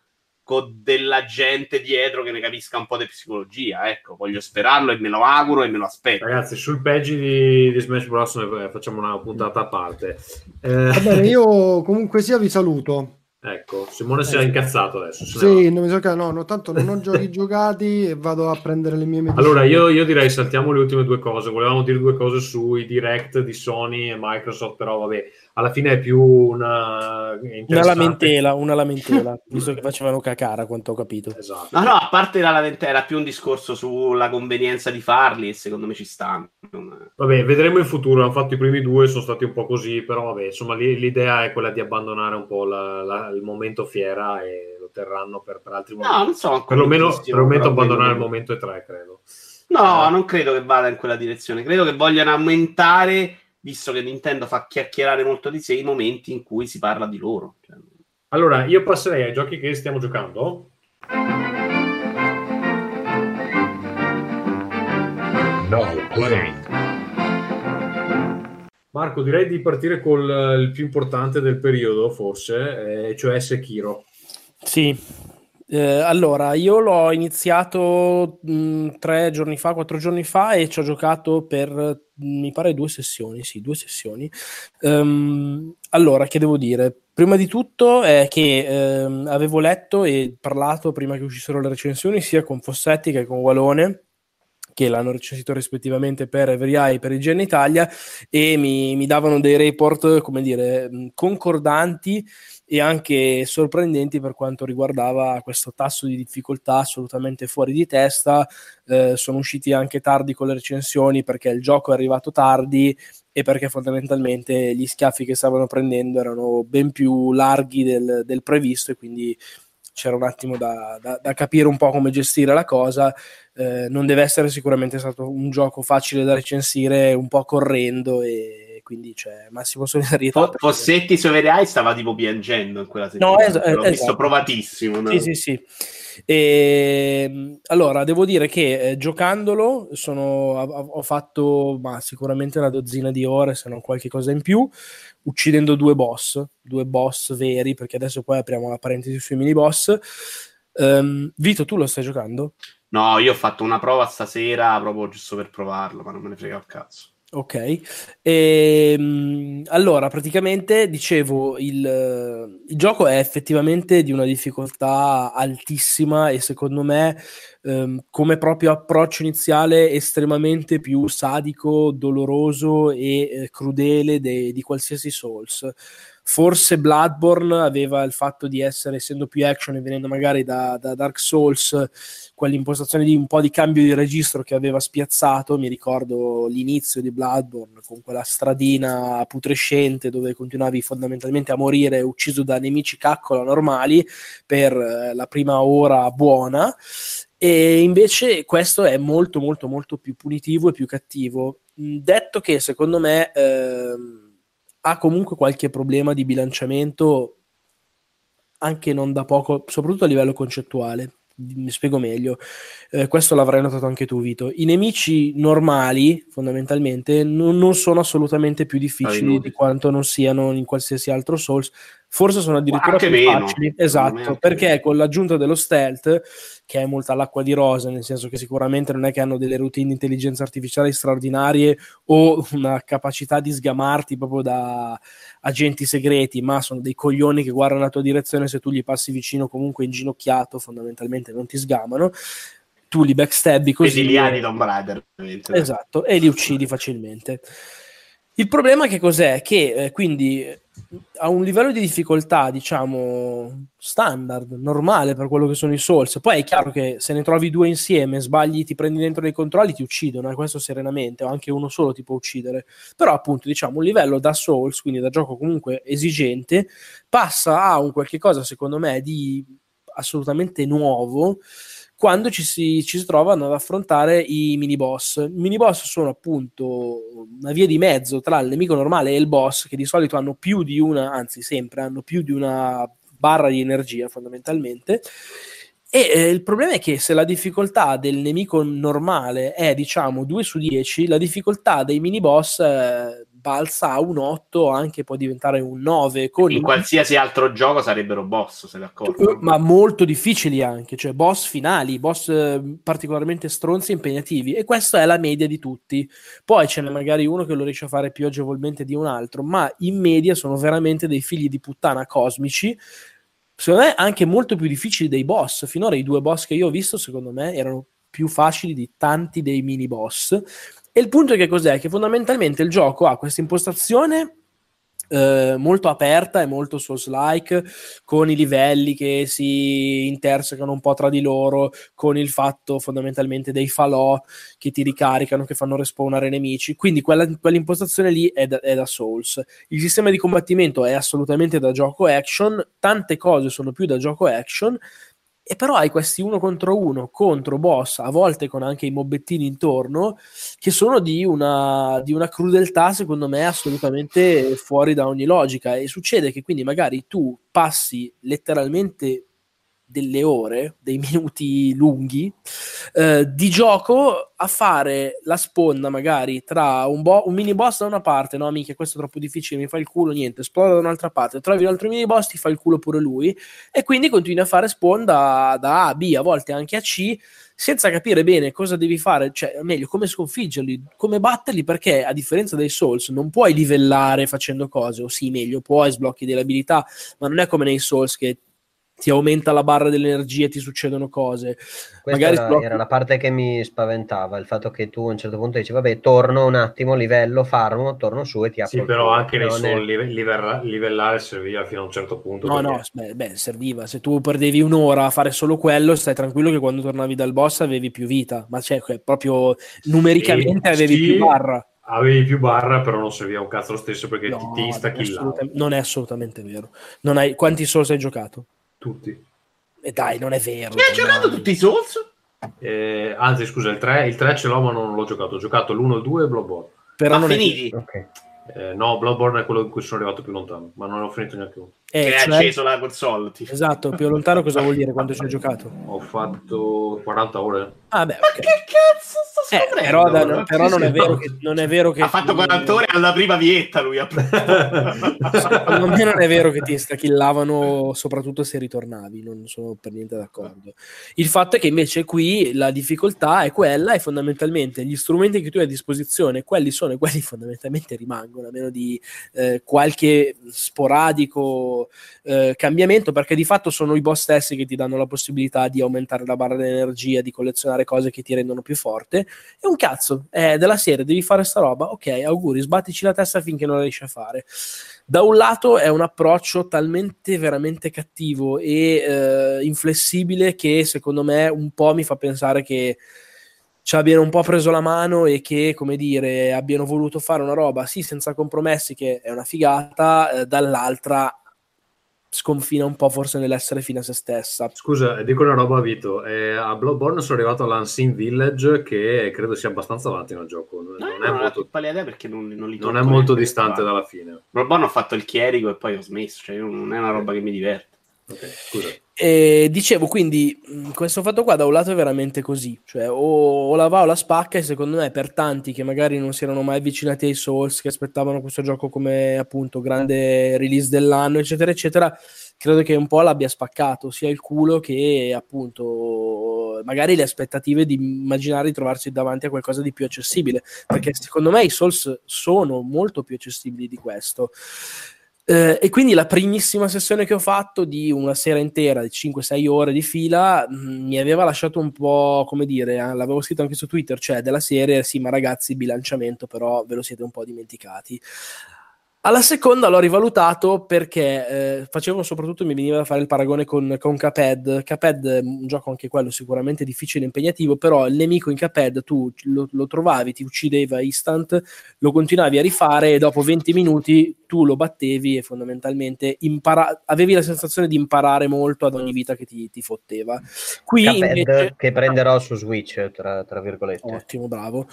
con della gente dietro che ne capisca un po' di psicologia. Ecco, voglio sperarlo e me lo auguro e me lo aspetto. Ragazzi, sul peggi di, di Smash Bros. ne facciamo una puntata a parte. Eh, Va bene, io comunque sia vi saluto. Ecco, Simone si è Eh, incazzato adesso. Sì, non mi so che no, no, tanto non ho giochi giocati e vado a prendere le mie medicine. Allora, io, io direi saltiamo le ultime due cose. Volevamo dire due cose sui direct di Sony e Microsoft, però vabbè, alla fine è più una... Una lamentela, una lamentela, visto che facevano cacare, a quanto ho capito. Esatto. No, no, a parte la lamentela, era più un discorso sulla convenienza di farli e secondo me ci stanno. Vabbè, vedremo in futuro. Hanno fatto i primi due, sono stati un po' così, però vabbè, insomma, l'idea è quella di abbandonare un po' la- la- il momento fiera e lo terranno per, per altri momenti. No, non so. perlomeno, perlomeno abbandonare il momento e tre, credo. No, non credo che vada in quella direzione. Credo che vogliano aumentare, visto che Nintendo fa chiacchierare molto di sé, i momenti in cui si parla di loro. Cioè, Allora, io passerei ai giochi che stiamo giocando. Playing. Marco, direi di partire col eh, il più importante del periodo, forse, eh, cioè Sekiro. Sì, Eh, allora io l'ho iniziato mh, tre giorni fa, quattro giorni fa e ci ho giocato per mh, mi pare due sessioni. Sì, due sessioni. Ehm, allora, che devo dire? Prima di tutto è che ehm, avevo letto e parlato prima che uscissero le recensioni sia con Fossetti che con Walone che l'hanno recensito rispettivamente per Every Eye e per IGN Italia e mi, mi davano dei report, come dire, mh, concordanti e anche sorprendenti per quanto riguardava questo tasso di difficoltà assolutamente fuori di testa. Eh, sono usciti anche tardi con le recensioni perché il gioco è arrivato tardi e perché fondamentalmente gli schiaffi che stavano prendendo erano ben più larghi del, del previsto e quindi c'era un attimo da, da- da capire un po' come gestire la cosa. Eh, non deve essere sicuramente stato un gioco facile da recensire, un po' correndo e quindi c'è massimo solidarietà. Fo- Fossetti su Every Eye stava tipo piangendo in quella settimana. No, es- L'ho esatto. visto provatissimo. no? Sì, sì, sì. E, allora, devo dire che eh, giocandolo sono, ho, ho fatto ma, sicuramente una dozzina di ore, se non qualche cosa in più, uccidendo due boss, due boss veri, perché adesso poi apriamo la parentesi sui mini boss. Ehm, Vito, tu lo stai giocando? No, io ho fatto una prova stasera proprio giusto per provarlo, ma non me ne frega un cazzo. Ok, Ehm, allora praticamente dicevo il, il gioco è effettivamente di una difficoltà altissima e secondo me ehm, come proprio approccio iniziale estremamente più sadico, doloroso e eh, crudele de- di qualsiasi Souls. Forse Bloodborne aveva il fatto di essere, essendo più action e venendo magari da, da Dark Souls, quell'impostazione di un po' di cambio di registro che aveva spiazzato. Mi ricordo l'inizio di Bloodborne con quella stradina putrescente dove continuavi fondamentalmente a morire ucciso da nemici caccola normali per eh, la prima ora buona. E invece questo è molto molto molto più punitivo e più cattivo. Detto che secondo me ehm, ha comunque qualche problema di bilanciamento anche non da poco, soprattutto a livello concettuale. Mi spiego meglio. Eh, questo l'avrai notato anche tu, Vito. I nemici normali, fondamentalmente, non, non sono assolutamente più difficili di quanto non siano in qualsiasi altro Souls. Forse sono addirittura anche più meno, facili. Esatto, perché con l'aggiunta dello stealth, che è molto all'acqua di rosa, nel senso che sicuramente non è che hanno delle routine di intelligenza artificiale straordinarie o una capacità di sgamarti proprio da agenti segreti, ma sono dei coglioni che guardano la tua direzione, se tu gli passi vicino comunque inginocchiato, fondamentalmente non ti sgamano, tu li backstabbi così. Gli anni Tomb Raider. ovviamente. Esatto, e li uccidi facilmente. Il problema che cos'è? Che eh, quindi a un livello di difficoltà, diciamo, standard, normale per quello che sono i Souls, poi è chiaro che se ne trovi due insieme, sbagli, ti prendi dentro dei controlli, ti uccidono, e questo serenamente, o anche uno solo ti può uccidere. Però appunto, diciamo, un livello da Souls, quindi da gioco comunque esigente, passa a un qualche cosa, secondo me, di assolutamente nuovo, quando ci si, ci si trovano ad affrontare i mini boss. I mini boss sono appunto una via di mezzo tra il nemico normale e il boss, che di solito hanno più di una, anzi sempre hanno più di una barra di energia fondamentalmente. E eh, il problema è che se la difficoltà del nemico normale è diciamo 2 su 10, la difficoltà dei mini boss eh, balza a un 8, anche può diventare un 9 con In qualsiasi altro gioco sarebbero boss, sei d'accordo? eh, ma molto difficili anche, cioè boss finali, boss eh, particolarmente stronzi e impegnativi e questa è la media di tutti. Poi ce n'è magari uno che lo riesce a fare più agevolmente di un altro, ma in media sono veramente dei figli di puttana cosmici. Secondo me anche molto più difficili dei boss. Finora i due boss che io ho visto, secondo me, erano più facili di tanti dei mini boss. E il punto è che cos'è? Che fondamentalmente il gioco ha questa impostazione eh, molto aperta e molto Souls-like, con i livelli che si intersecano un po' tra di loro, con il fatto fondamentalmente dei falò che ti ricaricano, che fanno respawnare nemici. Quindi quella, quell'impostazione lì è da, è da Souls. Il sistema di combattimento è assolutamente da gioco action, tante cose sono più da gioco action. E però hai questi uno contro uno contro boss, a volte con anche i mobbettini intorno, che sono di una, di una crudeltà, secondo me, assolutamente fuori da ogni logica. E succede che quindi magari tu passi letteralmente delle ore, dei minuti lunghi eh, di gioco a fare la sponda magari tra un, bo- un mini boss da una parte, no amiche, questo è troppo difficile, mi fa il culo, niente, esplora da un'altra parte, trovi un altro mini boss, ti fa il culo pure lui e quindi continui a fare sponda da A a B, a volte anche a C senza capire bene cosa devi fare, cioè meglio come sconfiggerli, come batterli, perché a differenza dei Souls non puoi livellare facendo cose, o sì, meglio, puoi sblocchi delle abilità, ma non è come nei Souls che ti aumenta la barra dell'energia e ti succedono cose. Questa Magari era, sblocchi- era la parte che mi spaventava, il fatto che tu a un certo punto dici, vabbè, torno un attimo, livello, farmo, torno su e ti apro Sì, però anche nei è- sol live- livella- livellare serviva fino a un certo punto. No, perché- no, beh, beh, serviva. Se tu perdevi un'ora a fare solo quello, stai tranquillo che quando tornavi dal boss avevi più vita. Ma cioè, proprio numericamente Sì, avevi sì, più barra. Avevi più barra, però non serviva un cazzo lo stesso perché No, ti, ti insta non, è killava. non è assolutamente vero. Non hai... Quanti Souls hai giocato? Tutti. E dai, non è vero. Mi ha giocato tutti i Souls? Eh, anzi, scusa, il 3, il 3 ce l'ho, ma non l'ho giocato. Ho giocato l'1, il 2 e Bloodborne. Però Ma non è- finiti? Ok. Eh, no, Bloodborne è quello in cui sono arrivato più lontano, ma non ho finito neanche uno. Eh, che hai cioè- acceso la console. ti- Esatto, più lontano cosa vuol dire quando ci hai giocato? Ho fatto 40 ore. Ah, beh, Ma ok. che cazzo sta Eh, scoprendo? però, da- bro? però non, è vero no. che, non è vero che Ha fatto 40 ore alla prima vietta lui. ha- Secondo me non è vero che ti instakillavano soprattutto se ritornavi, non sono per niente d'accordo. Il fatto è che invece qui la difficoltà è quella e fondamentalmente gli strumenti che tu hai a disposizione, quelli sono e quelli fondamentalmente rimangono, a meno di eh, qualche sporadico eh, cambiamento, perché di fatto sono i boss stessi che ti danno la possibilità di aumentare la barra dell'energia, di collezionare cose che ti rendono più forte. E un cazzo, è della serie, devi fare sta roba, ok, auguri, sbattici la testa finché non la riesci a fare. Da un lato è un approccio talmente veramente cattivo e eh, inflessibile che secondo me un po' mi fa pensare che ci abbiano un po' preso la mano e che, come dire, abbiano voluto fare una roba, sì, senza compromessi, che è una figata, eh, dall'altra sconfina un po' forse nell'essere fine a se stessa. Scusa, dico una roba a Vito. Eh, a Bloodborne sono arrivato all'Unseen Village, che credo sia abbastanza avanti nel gioco. Non, No, non non è la molto, non, non li non è molto distante dalla fine. Bloodborne ho fatto il chierico e poi ho smesso. Cioè, io non è una roba che mi diverte. Ok, scusa. E dicevo, quindi questo fatto qua da un lato è veramente così, cioè o, o la va o la spacca e secondo me per tanti che magari non si erano mai avvicinati ai Souls, che aspettavano questo gioco come appunto grande release dell'anno, eccetera, eccetera, credo che un po' l'abbia spaccato sia il culo che appunto magari le aspettative di immaginare di trovarsi davanti a qualcosa di più accessibile, perché secondo me i Souls sono molto più accessibili di questo. Eh, e quindi la primissima sessione che ho fatto di una sera intera di 5-6 ore di fila mh, mi aveva lasciato un po' come dire, eh, l'avevo scritto anche su Twitter, cioè della serie sì, ma ragazzi, bilanciamento, però ve lo siete un po' dimenticati. Alla seconda l'ho rivalutato perché eh, facevo soprattutto, mi veniva da fare il paragone con, con Cuphead. Cuphead è un gioco anche quello sicuramente difficile e impegnativo, però il nemico in Cuphead tu lo, lo trovavi, ti uccideva instant, lo continuavi a rifare e dopo 20 minuti tu lo battevi e fondamentalmente impara- avevi la sensazione di imparare molto ad ogni vita che ti, ti fotteva. Qui Cuphead, invece... che prenderò su Switch, tra, tra virgolette. Ottimo, bravo.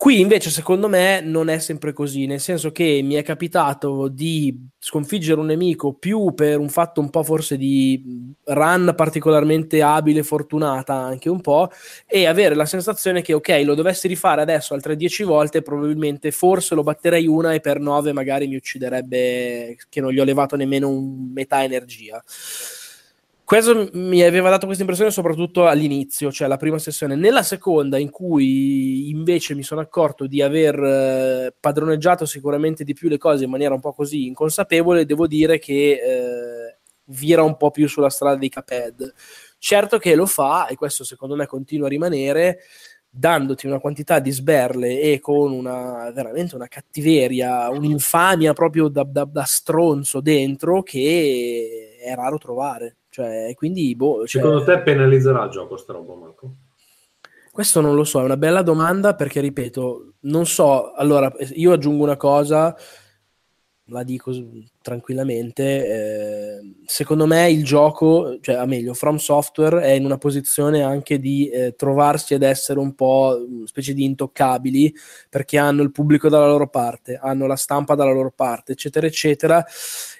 Qui invece secondo me non è sempre così, nel senso che mi è capitato di sconfiggere un nemico più per un fatto un po' forse di run particolarmente abile, fortunata anche un po', e avere la sensazione che ok, lo dovessi rifare adesso altre 10 volte, probabilmente forse lo batterei una e per 9 magari mi ucciderebbe che non gli ho levato nemmeno un metà energia. Questo mi aveva dato questa impressione soprattutto all'inizio, cioè la prima sessione. Nella seconda, in cui invece mi sono accorto di aver eh, padroneggiato sicuramente di più le cose in maniera un po' così inconsapevole, devo dire che eh, vira un po' più sulla strada di Caped. Certo che lo fa, e questo secondo me continua a rimanere, dandoti una quantità di sberle e con una veramente una cattiveria, un'infamia proprio da, da, da stronzo dentro che è raro trovare. Cioè, quindi, boh, cioè, Secondo te penalizzerà il gioco sta roba, Marco? questo non lo so, è una bella domanda perché, ripeto, non so. Allora, io aggiungo una cosa, la dico tranquillamente. Eh, secondo me il gioco, cioè a meglio, From Software è in una posizione anche di eh, trovarsi ad essere un po' una specie di intoccabili perché hanno il pubblico dalla loro parte, hanno la stampa dalla loro parte, eccetera, eccetera.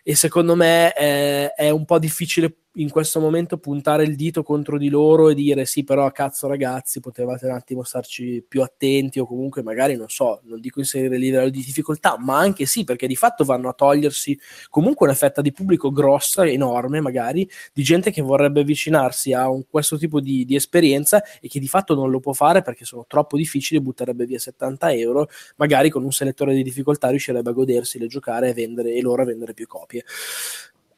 E secondo me eh, è un po' difficile in questo momento puntare il dito contro di loro e dire sì, però cazzo ragazzi, potevate un attimo starci più attenti o comunque magari non so, non dico inserire il livello di difficoltà, ma anche sì, perché di fatto vanno a togliersi comunque una fetta di pubblico grossa, enorme magari, di gente che vorrebbe avvicinarsi a un, questo tipo di, di esperienza e che di fatto non lo può fare perché sono troppo difficili, butterebbe via 70 euro, magari con un selettore di difficoltà riuscirebbe a godersi le giocare e, vendere, e loro a vendere più copie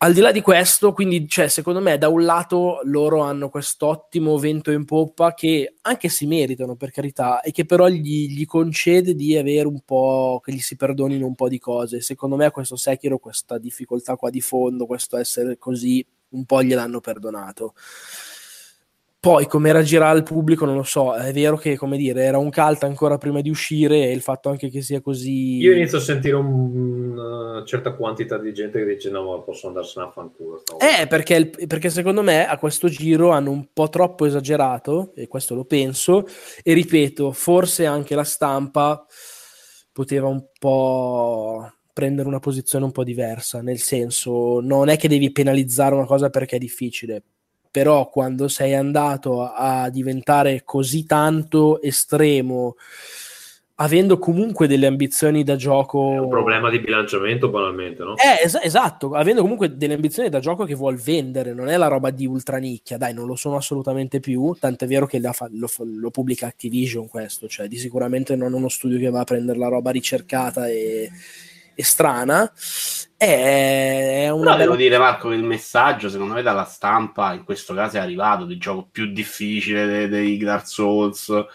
al di là di questo, quindi, cioè, secondo me, da un lato loro hanno quest'ottimo vento in poppa che anche si meritano, per carità, e che però gli, gli, concede di avere un po', che gli si perdonino un po' di cose. Secondo me, questo Sekiro, questa difficoltà qua di fondo, questo essere così, un po' gliel'hanno perdonato. Poi come girare al pubblico non lo so, è vero che come dire era un cult ancora prima di uscire e il fatto anche che sia così... Io inizio a sentire un, una certa quantità di gente che dice no ma posso andarsene a fanculo. Eh perché, perché secondo me a questo giro hanno un po' troppo esagerato e questo lo penso e ripeto forse anche la stampa poteva un po' prendere una posizione un po' diversa, nel senso non è che devi penalizzare una cosa perché è difficile, però quando sei andato a diventare così tanto estremo avendo comunque delle ambizioni da gioco è un problema di bilanciamento banalmente no? Eh, es- esatto avendo comunque delle ambizioni da gioco che vuol vendere non è la roba di ultra nicchia dai non lo sono assolutamente più tant'è vero che fa- lo, fa- lo, pubblica Activision questo cioè di sicuramente non uno studio che va a prendere la roba ricercata e, e strana è una Però devo dire Marco che il messaggio secondo me dalla stampa in questo caso è arrivato del gioco più difficile dei, dei Dark Souls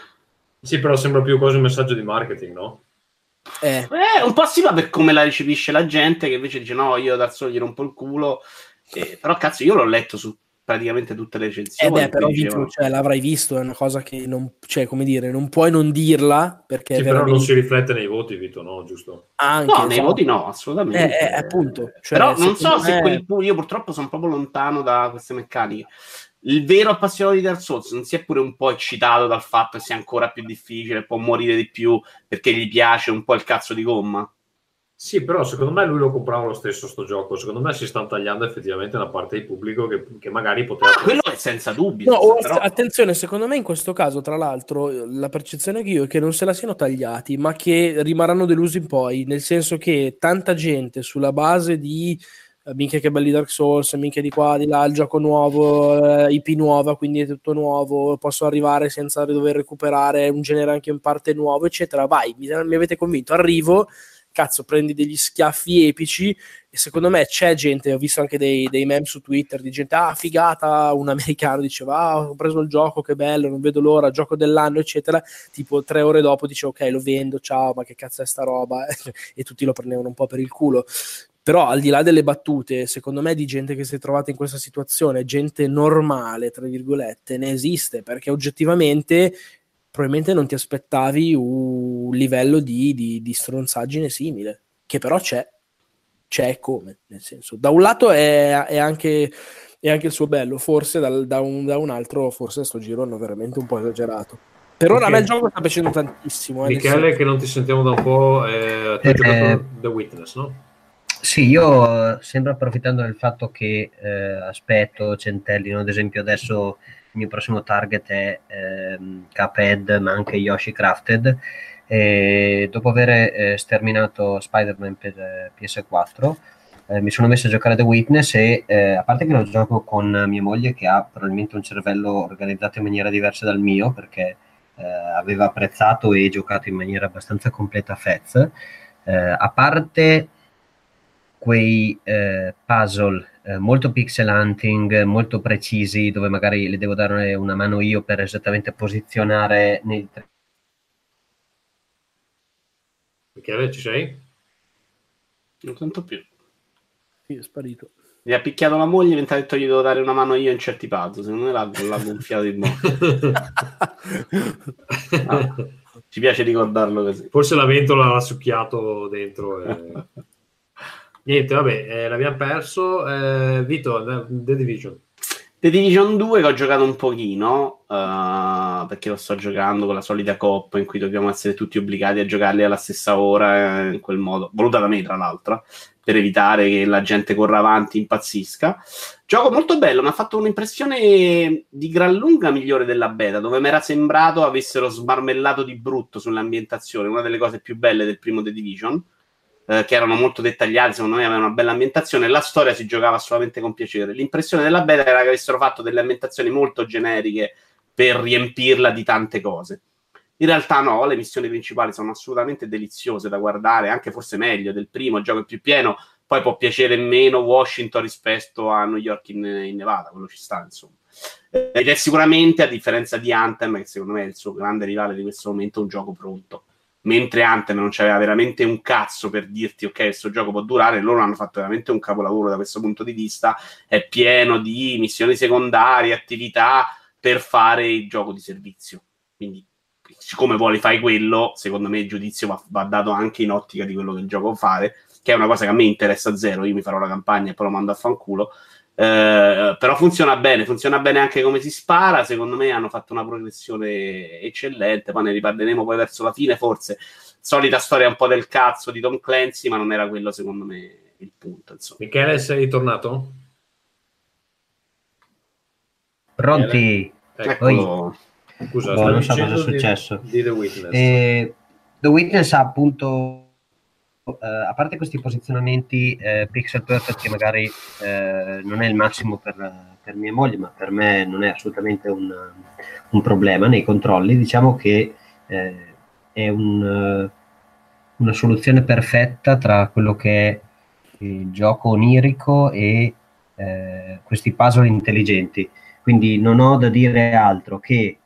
sì però sembra più quasi un messaggio di marketing no? Eh. eh un po' sì ma per come la ricepisce la gente che invece dice no io Dark Souls gli rompo il culo eh, però cazzo io l'ho letto su praticamente tutte le recensioni. Eh beh, però dicevano... cioè, l'avrai visto, è una cosa che non, cioè, come dire, non puoi non dirla perché sì, veramente... però non si riflette nei voti, Vito, no? Giusto? Anche, no, nei voti no, assolutamente. Eh, eh, appunto. Cioè, però non so se me... quel... io purtroppo sono proprio lontano da queste meccaniche. Il vero appassionato di Dark Souls non si è pure un po' eccitato dal fatto che sia ancora più difficile, può morire di più perché gli piace un po' il cazzo di gomma? Sì, però secondo me lui lo comprava lo stesso sto gioco. Secondo me si stanno tagliando effettivamente una parte del pubblico che, che magari poteva... Ah, quello è senza dubbio. No, però... attenzione, secondo me in questo caso, tra l'altro, la percezione che io è che non se la siano tagliati, ma che rimarranno delusi in poi, nel senso che tanta gente sulla base di eh, minchia che belli Dark Souls, minchia di qua, di là, il gioco nuovo, eh, IP nuova, quindi è tutto nuovo, posso arrivare senza dover recuperare un genere anche in parte nuovo, eccetera. Vai, mi, mi avete convinto, arrivo cazzo, prendi degli schiaffi epici e secondo me c'è gente, ho visto anche dei, dei meme su Twitter di gente, ah figata, un americano diceva, ah ho preso il gioco, che bello, non vedo l'ora, gioco dell'anno, eccetera, tipo tre ore dopo dice ok, lo vendo, ciao, ma che cazzo è sta roba? e tutti lo prendevano un po' per il culo. Però al di là delle battute, secondo me di gente che si è trovata in questa situazione, gente normale, tra virgolette, ne esiste, perché oggettivamente probabilmente non ti aspettavi un livello di, di, di stronzaggine simile, che però c'è, c'è come, nel senso, da un lato è, è, anche, è anche, il suo bello, forse dal, da, un, da, un, altro, forse sto giro hanno veramente un po' esagerato. Per ora okay. a me il gioco sta piacendo tantissimo. Eh, Michele, che non ti sentiamo da un po', eh, tu hai giocato The Witness, no? Sì, io sempre approfittando del fatto che eh, aspetto centellino, ad esempio adesso il mio prossimo target è ehm, Cuphead ma anche Yoshi Crafted. E dopo aver eh, sterminato Spider-Man per eh, PS4 eh, mi sono messo a giocare The Witness e eh, a parte che lo gioco con mia moglie che ha probabilmente un cervello organizzato in maniera diversa dal mio perché eh, aveva apprezzato e giocato in maniera abbastanza completa Fez eh, a parte quei puzzle eh, molto pixel hunting, molto precisi, dove magari le devo dare una mano io per esattamente posizionare nei tre. Michele, ci sei? Non sento più. Sì, è sparito. Gli ha picchiato la moglie mentre ha detto gli devo dare una mano io in certi puzzle. Secondo me l'ha, l'ha gonfiato di morte. ah, ci piace ricordarlo così. Forse la ventola l'ha succhiato dentro. E... Niente, vabbè, eh, l'abbiamo perso. Eh, Vito, The The Division. The Division 2 che ho giocato un pochino, eh, perché lo sto giocando con la solita coppa in cui dobbiamo essere tutti obbligati a giocarli alla stessa ora, eh, in quel modo, voluta da me tra l'altro, per evitare che la gente corra avanti, impazzisca. Gioco molto bello, mi ha fatto un'impressione di gran lunga migliore della beta, dove mi era sembrato avessero smarmellato di brutto sull'ambientazione, una delle cose più belle del primo The Division eh, che erano molto dettagliati, secondo me avevano una bella ambientazione, la storia si giocava assolutamente con piacere. L'impressione della beta era che avessero fatto delle ambientazioni molto generiche per riempirla di tante cose. In realtà no, le missioni principali sono assolutamente deliziose da guardare, anche forse meglio del primo, il gioco è più pieno, poi può piacere meno Washington rispetto a New York in, in Nevada, quello ci sta insomma. Eh, Ed è sicuramente, a differenza di Anthem, che secondo me è il suo grande rivale di questo momento, un gioco pronto mentre Anthem non c'aveva veramente un cazzo per dirti ok, questo gioco può durare, loro hanno fatto veramente un capolavoro da questo punto di vista, è pieno di missioni secondarie, attività per fare il gioco di servizio. Quindi, siccome vuole fare quello, secondo me il giudizio va, va dato anche in ottica di quello che il gioco fare, che è una cosa che a me interessa zero, io mi farò la campagna e poi lo mando a fanculo. Eh, però funziona bene, funziona bene anche come si spara. Secondo me hanno fatto una progressione eccellente. Poi ne riparleremo poi verso la fine, forse. Solita storia un po' del cazzo di Tom Clancy, ma non era quello, secondo me, il punto. Insomma. Michele, sei ritornato? Pronti? Eccolo. Scusa, Boh, non so cosa è dicendo di- successo. Di, The Witness. Eh, The Witness ha appunto, eh, a parte questi posizionamenti eh, pixel perfect che magari eh, non è il massimo per, per mia moglie, ma per me non è assolutamente un, un problema nei controlli, diciamo che eh, è un, una soluzione perfetta tra quello che è il gioco onirico e eh, questi puzzle intelligenti. Quindi non ho da dire altro che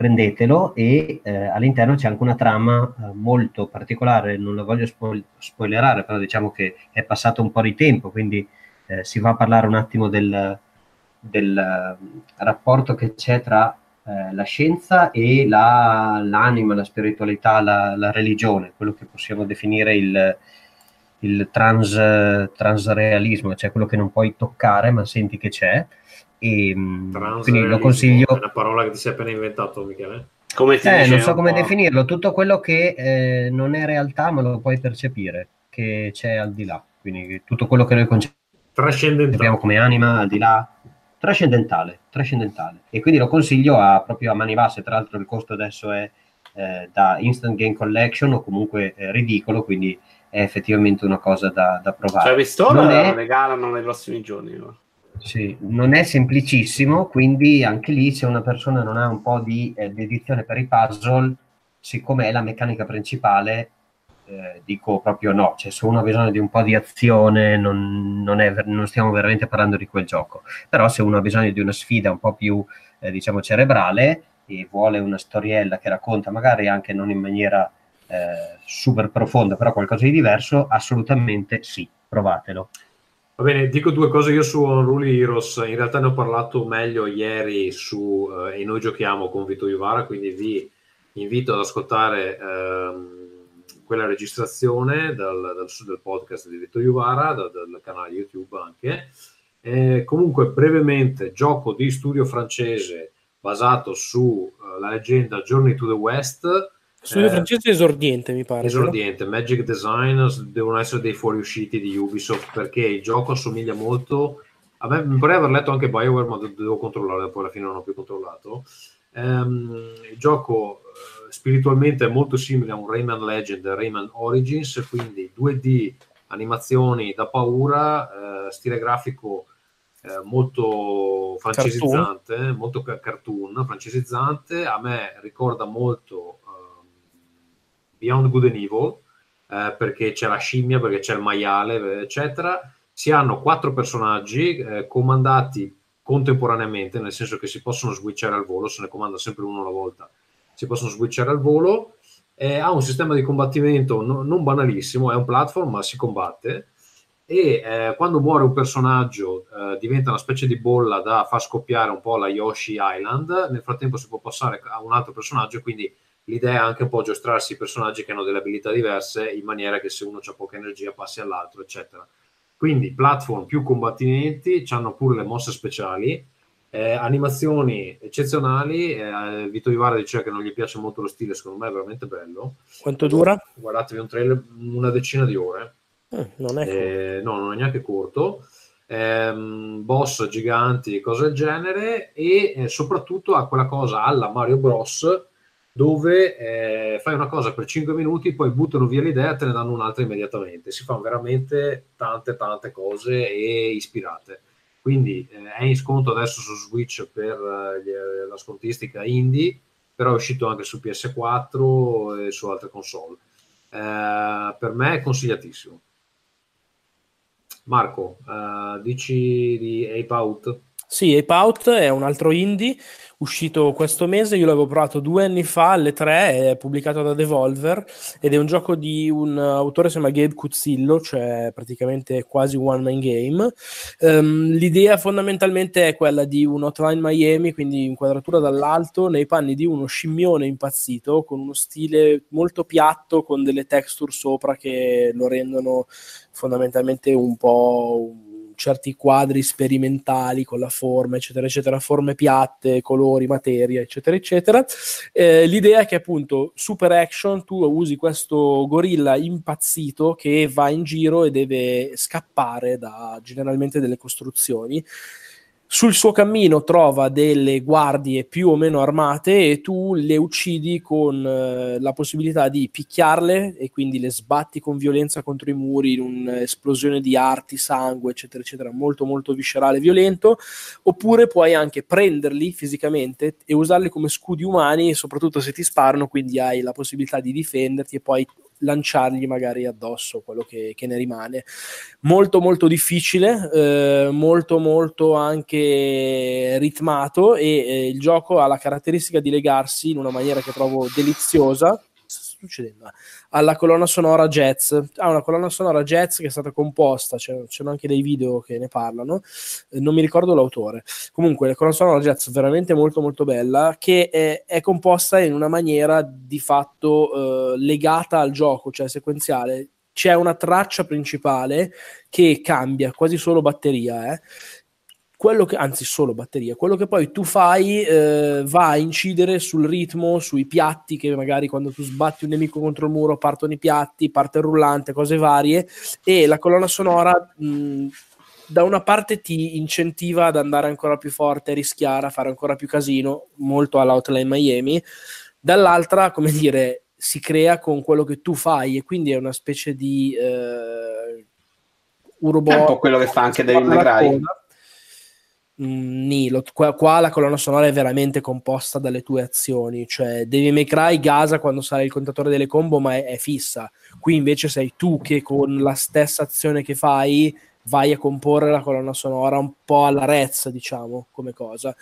prendetelo e eh, all'interno c'è anche una trama eh, molto particolare, non la voglio spoil- spoilerare, però diciamo che è passato un po' di tempo, quindi eh, si va a parlare un attimo del, del, eh, rapporto che c'è tra eh, la scienza e la- l'anima, la spiritualità, la, la religione, quello che possiamo definire il, il trans, transrealismo, cioè quello che non puoi toccare ma senti che c'è. E, mm, quindi lo consiglio. È una parola che ti sei appena inventato, Michele. Come si Eh, non so come po'? definirlo, tutto quello che eh, non è realtà ma lo puoi percepire, che c'è al di là, quindi tutto quello che noi concepiamo come anima al di là, trascendentale, trascendentale. E quindi lo consiglio a, proprio a mani basse, tra l'altro il costo adesso è eh, da Instant Game Collection o comunque eh, ridicolo, quindi è effettivamente una cosa da, da provare. Cioè, quest'ora Non è- lo regalano nei prossimi giorni. no? Sì, non è semplicissimo, quindi anche lì se una persona non ha un po' di eh, dedizione per i puzzle, siccome è la meccanica principale, eh, dico proprio no, cioè se uno ha bisogno di un po' di azione non, non è non stiamo veramente parlando di quel gioco, però se uno ha bisogno di una sfida un po' più eh, diciamo cerebrale e vuole una storiella che racconta magari anche non in maniera eh, super profonda, però qualcosa di diverso, assolutamente sì, provatelo. Va bene, dico due cose io su Unruly Heroes. In realtà ne ho parlato meglio ieri su eh, E noi giochiamo con Vito Iuvara, quindi vi invito ad ascoltare ehm, quella registrazione dal, dal, del podcast di Vito Iuvara, da- dal canale YouTube anche. Eh, comunque, brevemente, gioco di studio francese basato sulla leggenda Journey to the West. Studio Eh, francese esordiente, mi pare. Esordiente, Magic Design devono essere dei fuoriusciti di Ubisoft perché il gioco assomiglia molto. A me mi pare aver letto anche Bioware, ma de- devo controllare, poi alla fine non ho più controllato. Ehm, il gioco eh, spiritualmente è molto simile a un Rayman Legend e Rayman Origins, quindi 2D, animazioni da paura, eh, stile grafico eh, molto francesizzante, molto ca- cartoon, francesizzante. A me ricorda molto Beyond Good and Evil, eh, perché c'è la scimmia, perché c'è il maiale, eccetera. Si hanno quattro personaggi eh, comandati contemporaneamente, nel senso che si possono switchare al volo, se ne comanda sempre uno alla volta, si possono switchare al volo. Eh, ha un sistema di combattimento no- non banalissimo, è un platform, ma si combatte. E eh, quando muore un personaggio eh, diventa una specie di bolla da far scoppiare un po' la Yoshi Island. Nel frattempo si può passare a un altro personaggio, quindi l'idea è anche un po' giostrarsi i personaggi che hanno delle abilità diverse in maniera che se uno ha poca energia passi all'altro, eccetera. Quindi platform più combattimenti, hanno pure le mosse speciali, eh, animazioni eccezionali. Eh, Vito Ivara diceva che non gli piace molto lo stile, secondo me è veramente bello. Quanto dura? Guardatevi un trailer, una decina di ore. Eh, non è Eh, no, non è neanche corto. Ehm, boss giganti, cose del genere, e eh, soprattutto ha quella cosa alla Mario Bros. Dove eh, fai una cosa per 5 minuti, poi buttano via l'idea e te ne danno un'altra immediatamente. Si fanno veramente tante, tante cose e ispirate. Quindi eh, è in sconto adesso su Switch per eh, gli- la scontistica indie, però è uscito anche su PS4 e su altre console. Eh, per me è consigliatissimo. Marco, eh, dici di Ape Out? Sì, Ape Out è un altro indie uscito questo mese, io l'avevo provato due anni fa alle tre, è pubblicato da Devolver ed è un gioco di un autore che si chiama Gabe Cuzzillo, cioè praticamente quasi one man game. Ehm, l'idea fondamentalmente è quella di un Hotline Miami, quindi inquadratura dall'alto nei panni di uno scimmione impazzito con uno stile molto piatto, con delle texture sopra che lo rendono fondamentalmente un po' certi quadri sperimentali con la forma, eccetera, eccetera, forme piatte, colori, materia, eccetera, eccetera. Eh, l'idea è che appunto super action tu usi questo gorilla impazzito che va in giro e deve scappare da generalmente delle costruzioni. Sul suo cammino trova delle guardie più o meno armate e tu le uccidi con eh, la possibilità di picchiarle e quindi le sbatti con violenza contro i muri in un'esplosione di arti, sangue, eccetera, eccetera, molto molto viscerale e violento, oppure puoi anche prenderli fisicamente e usarli come scudi umani, soprattutto se ti sparano, quindi hai la possibilità di difenderti e poi lanciargli magari addosso quello che, che ne rimane. Molto molto difficile, eh, molto molto anche ritmato e eh, il gioco ha la caratteristica di legarsi in una maniera che trovo deliziosa. Succedendo? Alla colonna sonora jazz. Ha una colonna sonora jazz che è stata composta, c'è- c'erano anche dei video che ne parlano, eh, non mi ricordo l'autore. Comunque, la colonna sonora jazz veramente molto molto bella, che è, è composta in una maniera di fatto eh, legata al gioco, cioè sequenziale. C'è una traccia principale che cambia, quasi solo batteria, eh. Quello che, anzi, solo batteria, quello che poi tu fai eh, va a incidere sul ritmo, sui piatti che magari quando tu sbatti un nemico contro il muro partono i piatti, parte il rullante, cose varie. E la colonna sonora mh, da una parte ti incentiva ad andare ancora più forte, a rischiare, a fare ancora più casino, molto all'Outline Miami, dall'altra, come dire, si crea con quello che tu fai e quindi è una specie di eh, Urobot. È un po' quello che fa anche Devil May Mm, nì, lo- qua, qua la colonna sonora è veramente composta dalle tue azioni, cioè Devil May Cry gasa quando sale il contatore delle combo, ma è, è fissa. Qui invece sei tu che con la stessa azione che fai vai a comporre la colonna sonora un po' alla Rez, diciamo, come cosa.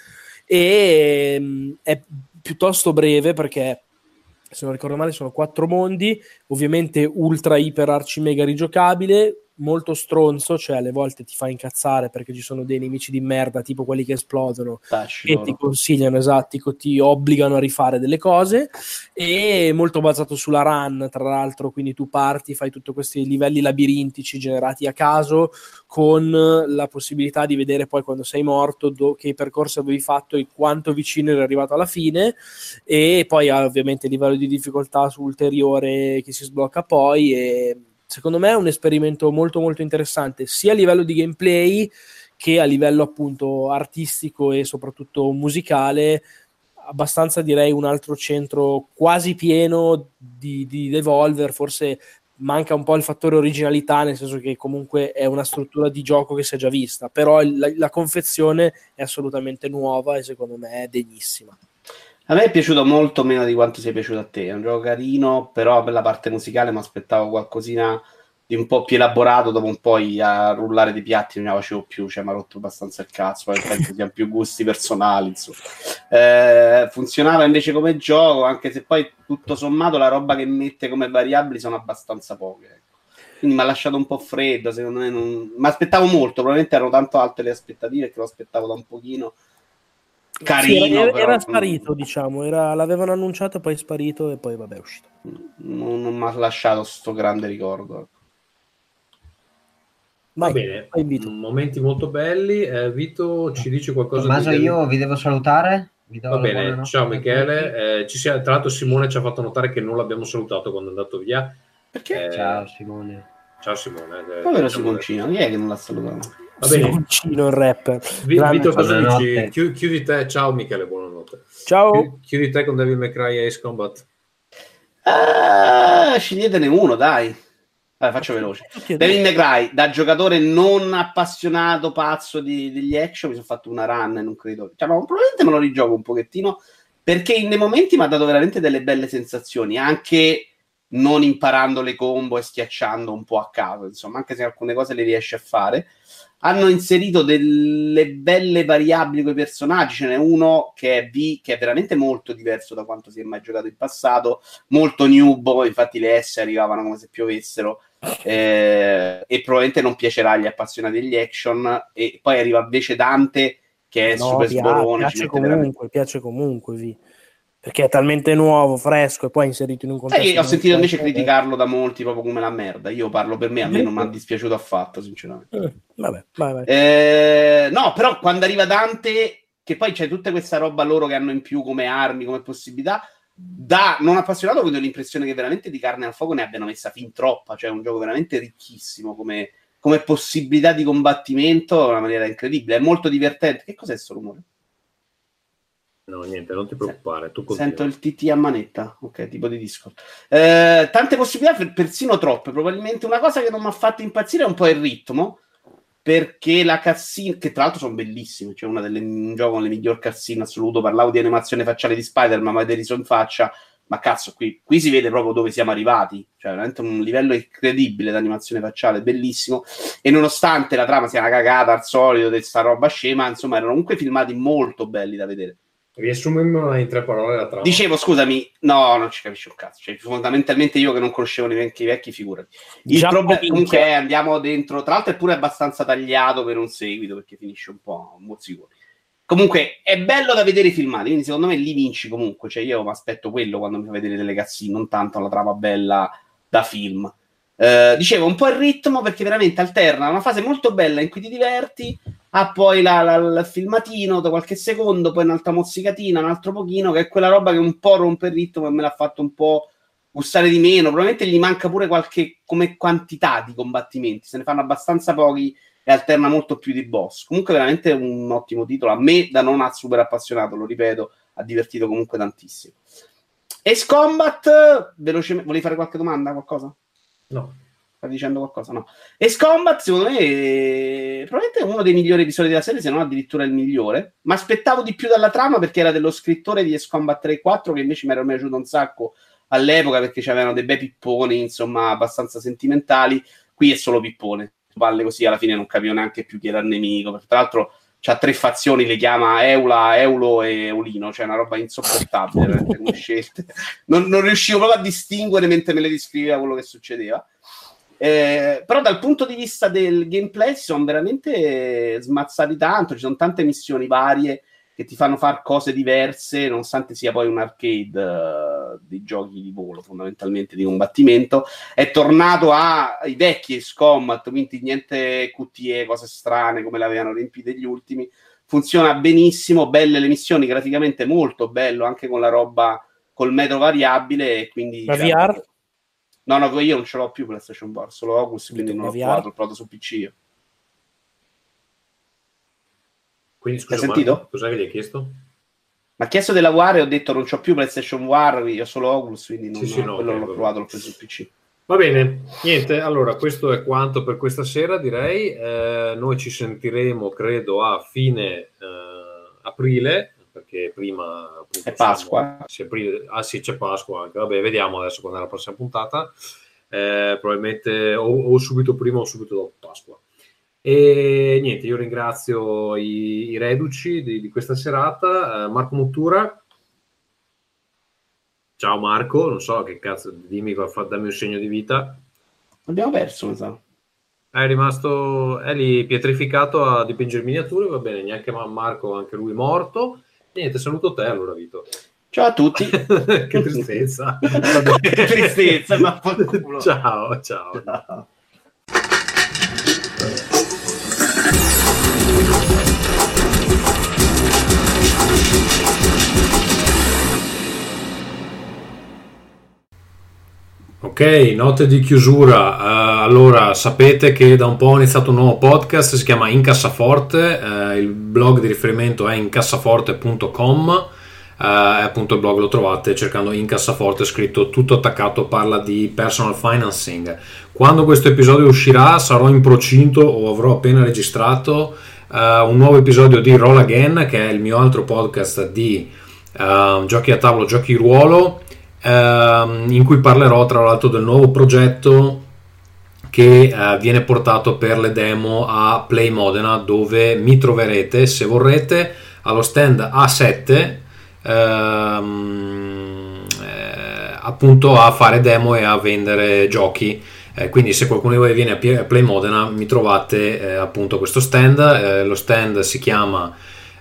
E mm, è piuttosto breve perché se non ricordo male sono quattro mondi, ovviamente ultra iper arci mega rigiocabile, molto stronzo, cioè alle volte ti fa incazzare perché ci sono dei nemici di merda, tipo quelli che esplodono, Tasci loro. ti consigliano, esatti, co- ti obbligano a rifare delle cose, e molto basato sulla run, tra l'altro, quindi tu parti, fai tutti questi livelli labirintici generati a caso, con la possibilità di vedere poi quando sei morto do- che percorso avevi fatto e quanto vicino eri arrivato alla fine, e poi ovviamente il livello di difficoltà ulteriore che si sblocca poi, e secondo me è un esperimento molto molto interessante, sia a livello di gameplay che a livello appunto artistico e soprattutto musicale, abbastanza direi un altro centro quasi pieno di, di Devolver, forse manca un po' il fattore originalità, nel senso che comunque è una struttura di gioco che si è già vista, però il- la, la confezione è assolutamente nuova e secondo me è degnissima. A me è piaciuto molto meno di quanto sia piaciuto a te. È un gioco carino, però per la parte musicale mi aspettavo qualcosina di un po' più elaborato. Dopo un po' a rullare dei piatti non ne facevo più, cioè mi ha rotto abbastanza il cazzo. Penso siano più gusti personali. Insomma. Eh, funzionava invece come gioco, anche se poi tutto sommato la roba che mette come variabili sono abbastanza poche. ecco. Quindi mi ha lasciato un po' freddo. Secondo me non... mi aspettavo molto. Probabilmente erano tanto alte le aspettative che lo aspettavo da un pochino. Carino, Sì, era, era non- sparito, diciamo, era- l'avevano annunciato, poi è sparito e poi vabbè è uscito. non, non mi ha lasciato sto grande ricordo. Va bene, momenti molto belli. Eh, Vito ci dice qualcosa Tommaso, di... io vi devo salutare. Vi do Va bene, ciao. Michele. Eh, ci sia- tra l'altro Simone ci ha fatto notare che non l'abbiamo salutato quando è andato via. Perché? Ciao Simone. Ciao Simone. eh, Povero Simoncino, chi è che non l'ha salutato? Va bene. Simoncino, il rapper. Vi- Vito, cosa dici? Chiudi, chiudi te. Ciao Michele, buonanotte. Ciao. Chiudi, chiudi te con Devil May Cry e Ace Combat. Ah, sceglietene uno, dai. Vabbè, faccio veloce. Devil May Cry, da giocatore non appassionato, pazzo di- degli action, mi sono fatto una run e non credo. Cioè, probabilmente me lo rigioco un pochettino perché in dei momenti mi ha dato veramente delle belle sensazioni, anche non imparando le combo e schiacciando un po' a caso, insomma, anche se alcune cose le riesce a fare. Hanno inserito delle belle variabili con i personaggi, ce n'è uno che è V, che è veramente molto diverso da quanto si è mai giocato in passato, molto nubo, infatti le S arrivavano come se piovessero. Eh, e probabilmente non piacerà agli appassionati degli action. E poi arriva invece Dante che è No, super pia- sborone, ci piace mette veramente- comunque, piace comunque, Vi. Perché è talmente nuovo, fresco e poi inserito in un contesto... Che ho sentito invece conosciuto. criticarlo da molti proprio come la merda. Io parlo per me, a me non mi ha dispiaciuto affatto, sinceramente. Eh, Vabbè, vai, vai. Eh, no, però quando arriva Dante, che poi c'è tutta questa roba loro che hanno in più come armi, come possibilità, da non appassionato ho l'impressione che veramente di carne al fuoco ne abbiano messa fin troppa. Cioè, è un gioco veramente ricchissimo come, come possibilità di combattimento in una maniera incredibile. È molto divertente. Che cos'è sto rumore? No, niente, non ti preoccupare. Tu continua. Sento il TT a manetta, ok, tipo di Discord. Eh, tante possibilità, per- persino troppe. Probabilmente una cosa che non mi ha fatto impazzire è un po' il ritmo, perché la cutscene, che tra l'altro sono bellissime, cioè una delle un gioco con le migliori cutscene in assoluto. Parlavo di animazione facciale di Spider-Man, ma avete riso in faccia. Ma cazzo, qui, qui si vede proprio dove siamo arrivati. Cioè, veramente un livello incredibile di animazione facciale, bellissimo. E nonostante la trama sia una cagata al solito di sta roba scema, insomma, erano comunque filmati molto belli da vedere. Riassumimela in tre parole la trama. Dicevo, scusami, no, non ci capisci un cazzo. Cioè, fondamentalmente io che non conoscevo vecchi, i vecchi figurati. Il Già problema comunque è andiamo dentro. Tra l'altro è pure abbastanza tagliato per un seguito perché finisce un po' mozzicone. Comunque è bello da vedere i filmati, quindi secondo me lì vinci comunque. Cioè, io mi aspetto quello quando mi fa vedere delle cazzine, non tanto la trama bella da film. Eh, dicevo un po' il ritmo perché veramente alterna una fase molto bella in cui ti diverti, ha poi la- la- il filmatino da qualche secondo, poi un'altra mozzicatina, un altro pochino, che è quella roba che un po' rompe il ritmo e me l'ha fatto un po' gustare di meno. Probabilmente gli manca pure qualche come quantità di combattimenti, se ne fanno abbastanza pochi e alterna molto più di boss. Comunque veramente un ottimo titolo, a me da non super appassionato, lo ripeto, ha divertito comunque tantissimo. Ace Combat, velocemente, volevi fare qualche domanda, qualcosa? No. Stai dicendo qualcosa? No. Ace Combat, secondo me, è probabilmente uno dei migliori episodi della serie, se non addirittura il migliore. Ma aspettavo di più dalla trama perché era dello scrittore di Ace Combat 3 e 4, che invece mi era piaciuto un sacco all'epoca perché c'avevano dei bei pipponi, insomma, abbastanza sentimentali. Qui è solo pippone. Palle così, alla fine non capivo neanche più chi era il nemico. perché Tra l'altro c'ha tre fazioni, le chiama Eula, Eulo e Eulino, cioè una roba insopportabile veramente come scelte. Non, non riuscivo proprio a distinguere mentre me le descriveva quello che succedeva. Eh, però dal punto di vista del gameplay si sono veramente smazzati tanto, ci sono tante missioni varie che ti fanno fare cose diverse, nonostante sia poi un arcade eh, di giochi di volo, fondamentalmente di combattimento. È tornato ai vecchi Ace Combat, quindi niente QTE, cose strane come le avevano riempite gli ultimi. Funziona benissimo, belle le missioni, graficamente molto bello, anche con la roba col metro variabile. E quindi, Ma cioè, VR? No, no, io non ce l'ho più PlayStation Bar, solo Oculus, quindi non l'ho provato, l'ho provato su PC io. Quindi scusa, Hai sentito? Marco, cos'è che gli hai chiesto? Mi ha chiesto della War e ho detto non c'ho più PlayStation War, io ho solo Oculus, quindi non, Sì, sì, no, quello ok, non l'ho provato, l'ho preso su PC. Va bene, niente, allora questo è quanto per questa sera direi, Eh, noi ci sentiremo credo a fine eh, aprile, perché prima appunto, È Pasqua. siamo- aprile- ah sì c'è Pasqua anche, vabbè vediamo adesso quando è la prossima puntata, Eh, probabilmente o, o subito prima o subito dopo Pasqua. E niente, io ringrazio i, i reduci di, di questa serata, Eh, Marco Muttura. Ciao Marco, non so che cazzo, dimmi, dammi un segno di vita. Abbiamo perso, mi sa. È rimasto, è lì pietrificato a dipingere miniature, va bene, neanche Ma- Marco, anche lui morto. Niente, saluto te allora, Vito. Ciao a tutti. che tristezza. che tristezza, ma culo. Ciao, ciao. Ok, note di chiusura. Eh, allora, sapete che da un po' ho iniziato un nuovo podcast, si chiama Incassaforte, eh, il blog di riferimento è incassaforte.com, eh, e appunto il blog lo trovate cercando Incassaforte, scritto tutto attaccato, parla di personal financing. Quando questo episodio uscirà sarò in procinto o avrò appena registrato eh, un nuovo episodio di Roll Again, che è il mio altro podcast di eh, giochi a tavolo, giochi ruolo ehm, in cui parlerò tra l'altro del nuovo progetto che eh, viene portato per le demo a Play Modena dove mi troverete se vorrete allo stand A7 ehm, eh, appunto a fare demo e a vendere giochi. Eh, quindi se qualcuno di voi viene a Play Modena mi trovate eh, appunto questo stand. Eh, lo stand si chiama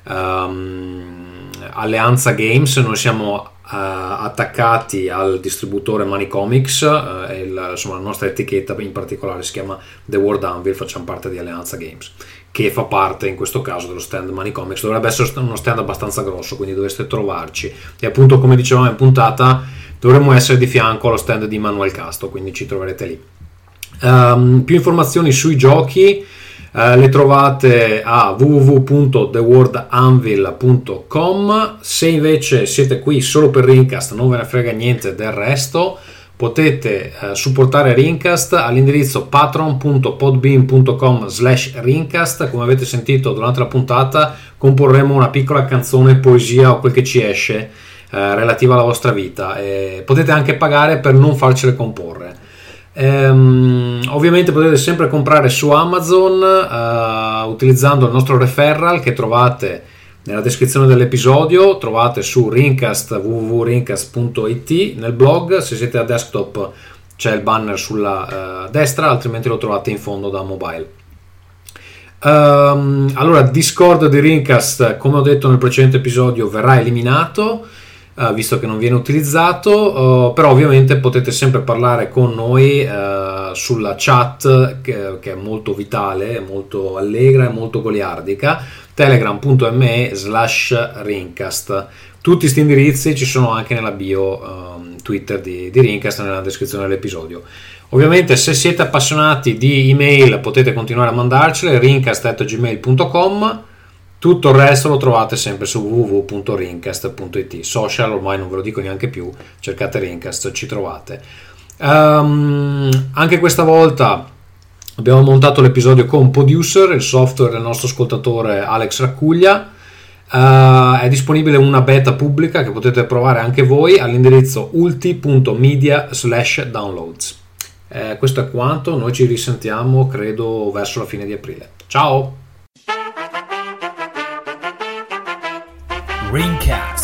ehm, Alleanza Games noi siamo eh, attaccati al distributore Money Comics, eh, il- insomma la nostra etichetta in particolare si chiama The World Anvil, facciamo parte di Alleanza Games, che fa parte in questo caso dello stand Money Comics, dovrebbe essere uno stand abbastanza grosso, quindi dovreste trovarci. E appunto come dicevamo in puntata dovremmo essere di fianco allo stand di Manuel Casto, quindi ci troverete lì. Ehm, più informazioni sui giochi eh, le trovate a www.theworldanvil.com se invece siete qui solo per Rincast non ve ne frega niente del resto potete eh, supportare Rincast all'indirizzo patron.podbean.com slash Rincast. Come avete sentito durante la puntata comporremo una piccola canzone poesia o quel che ci esce eh, relativa alla vostra vita. E potete anche pagare per non farcele comporre Ehm, ovviamente potete sempre comprare su Amazon eh, utilizzando il nostro referral che trovate nella descrizione dell'episodio, trovate su Rincast www.rincast.it nel blog, se siete a desktop c'è il banner sulla eh, destra, altrimenti lo trovate in fondo da mobile. Ehm, allora, Discord di Rincast, come ho detto nel precedente episodio, verrà eliminato eh, visto che non viene utilizzato, eh, però ovviamente potete sempre parlare con noi eh, sulla chat che, che è molto vitale, molto allegra e molto goliardica, telegram.me slash rincast. Tutti questi indirizzi ci sono anche nella bio ehm, Twitter di, di Rincast nella descrizione dell'episodio. Ovviamente se siete appassionati di email potete continuare a mandarcele rincast.gmail.com tutto il resto lo trovate sempre su www.rincast.it. Social ormai non ve lo dico neanche più, cercate Rincast, ci trovate. Ehm, anche questa volta abbiamo montato l'episodio con Producer, il software del nostro ascoltatore Alex Raccuglia. Eh, è disponibile una beta pubblica che potete provare anche voi all'indirizzo ulti.media slash downloads. Eh, questo è quanto, noi ci risentiamo credo verso la fine di aprile. Ciao! Ringcast.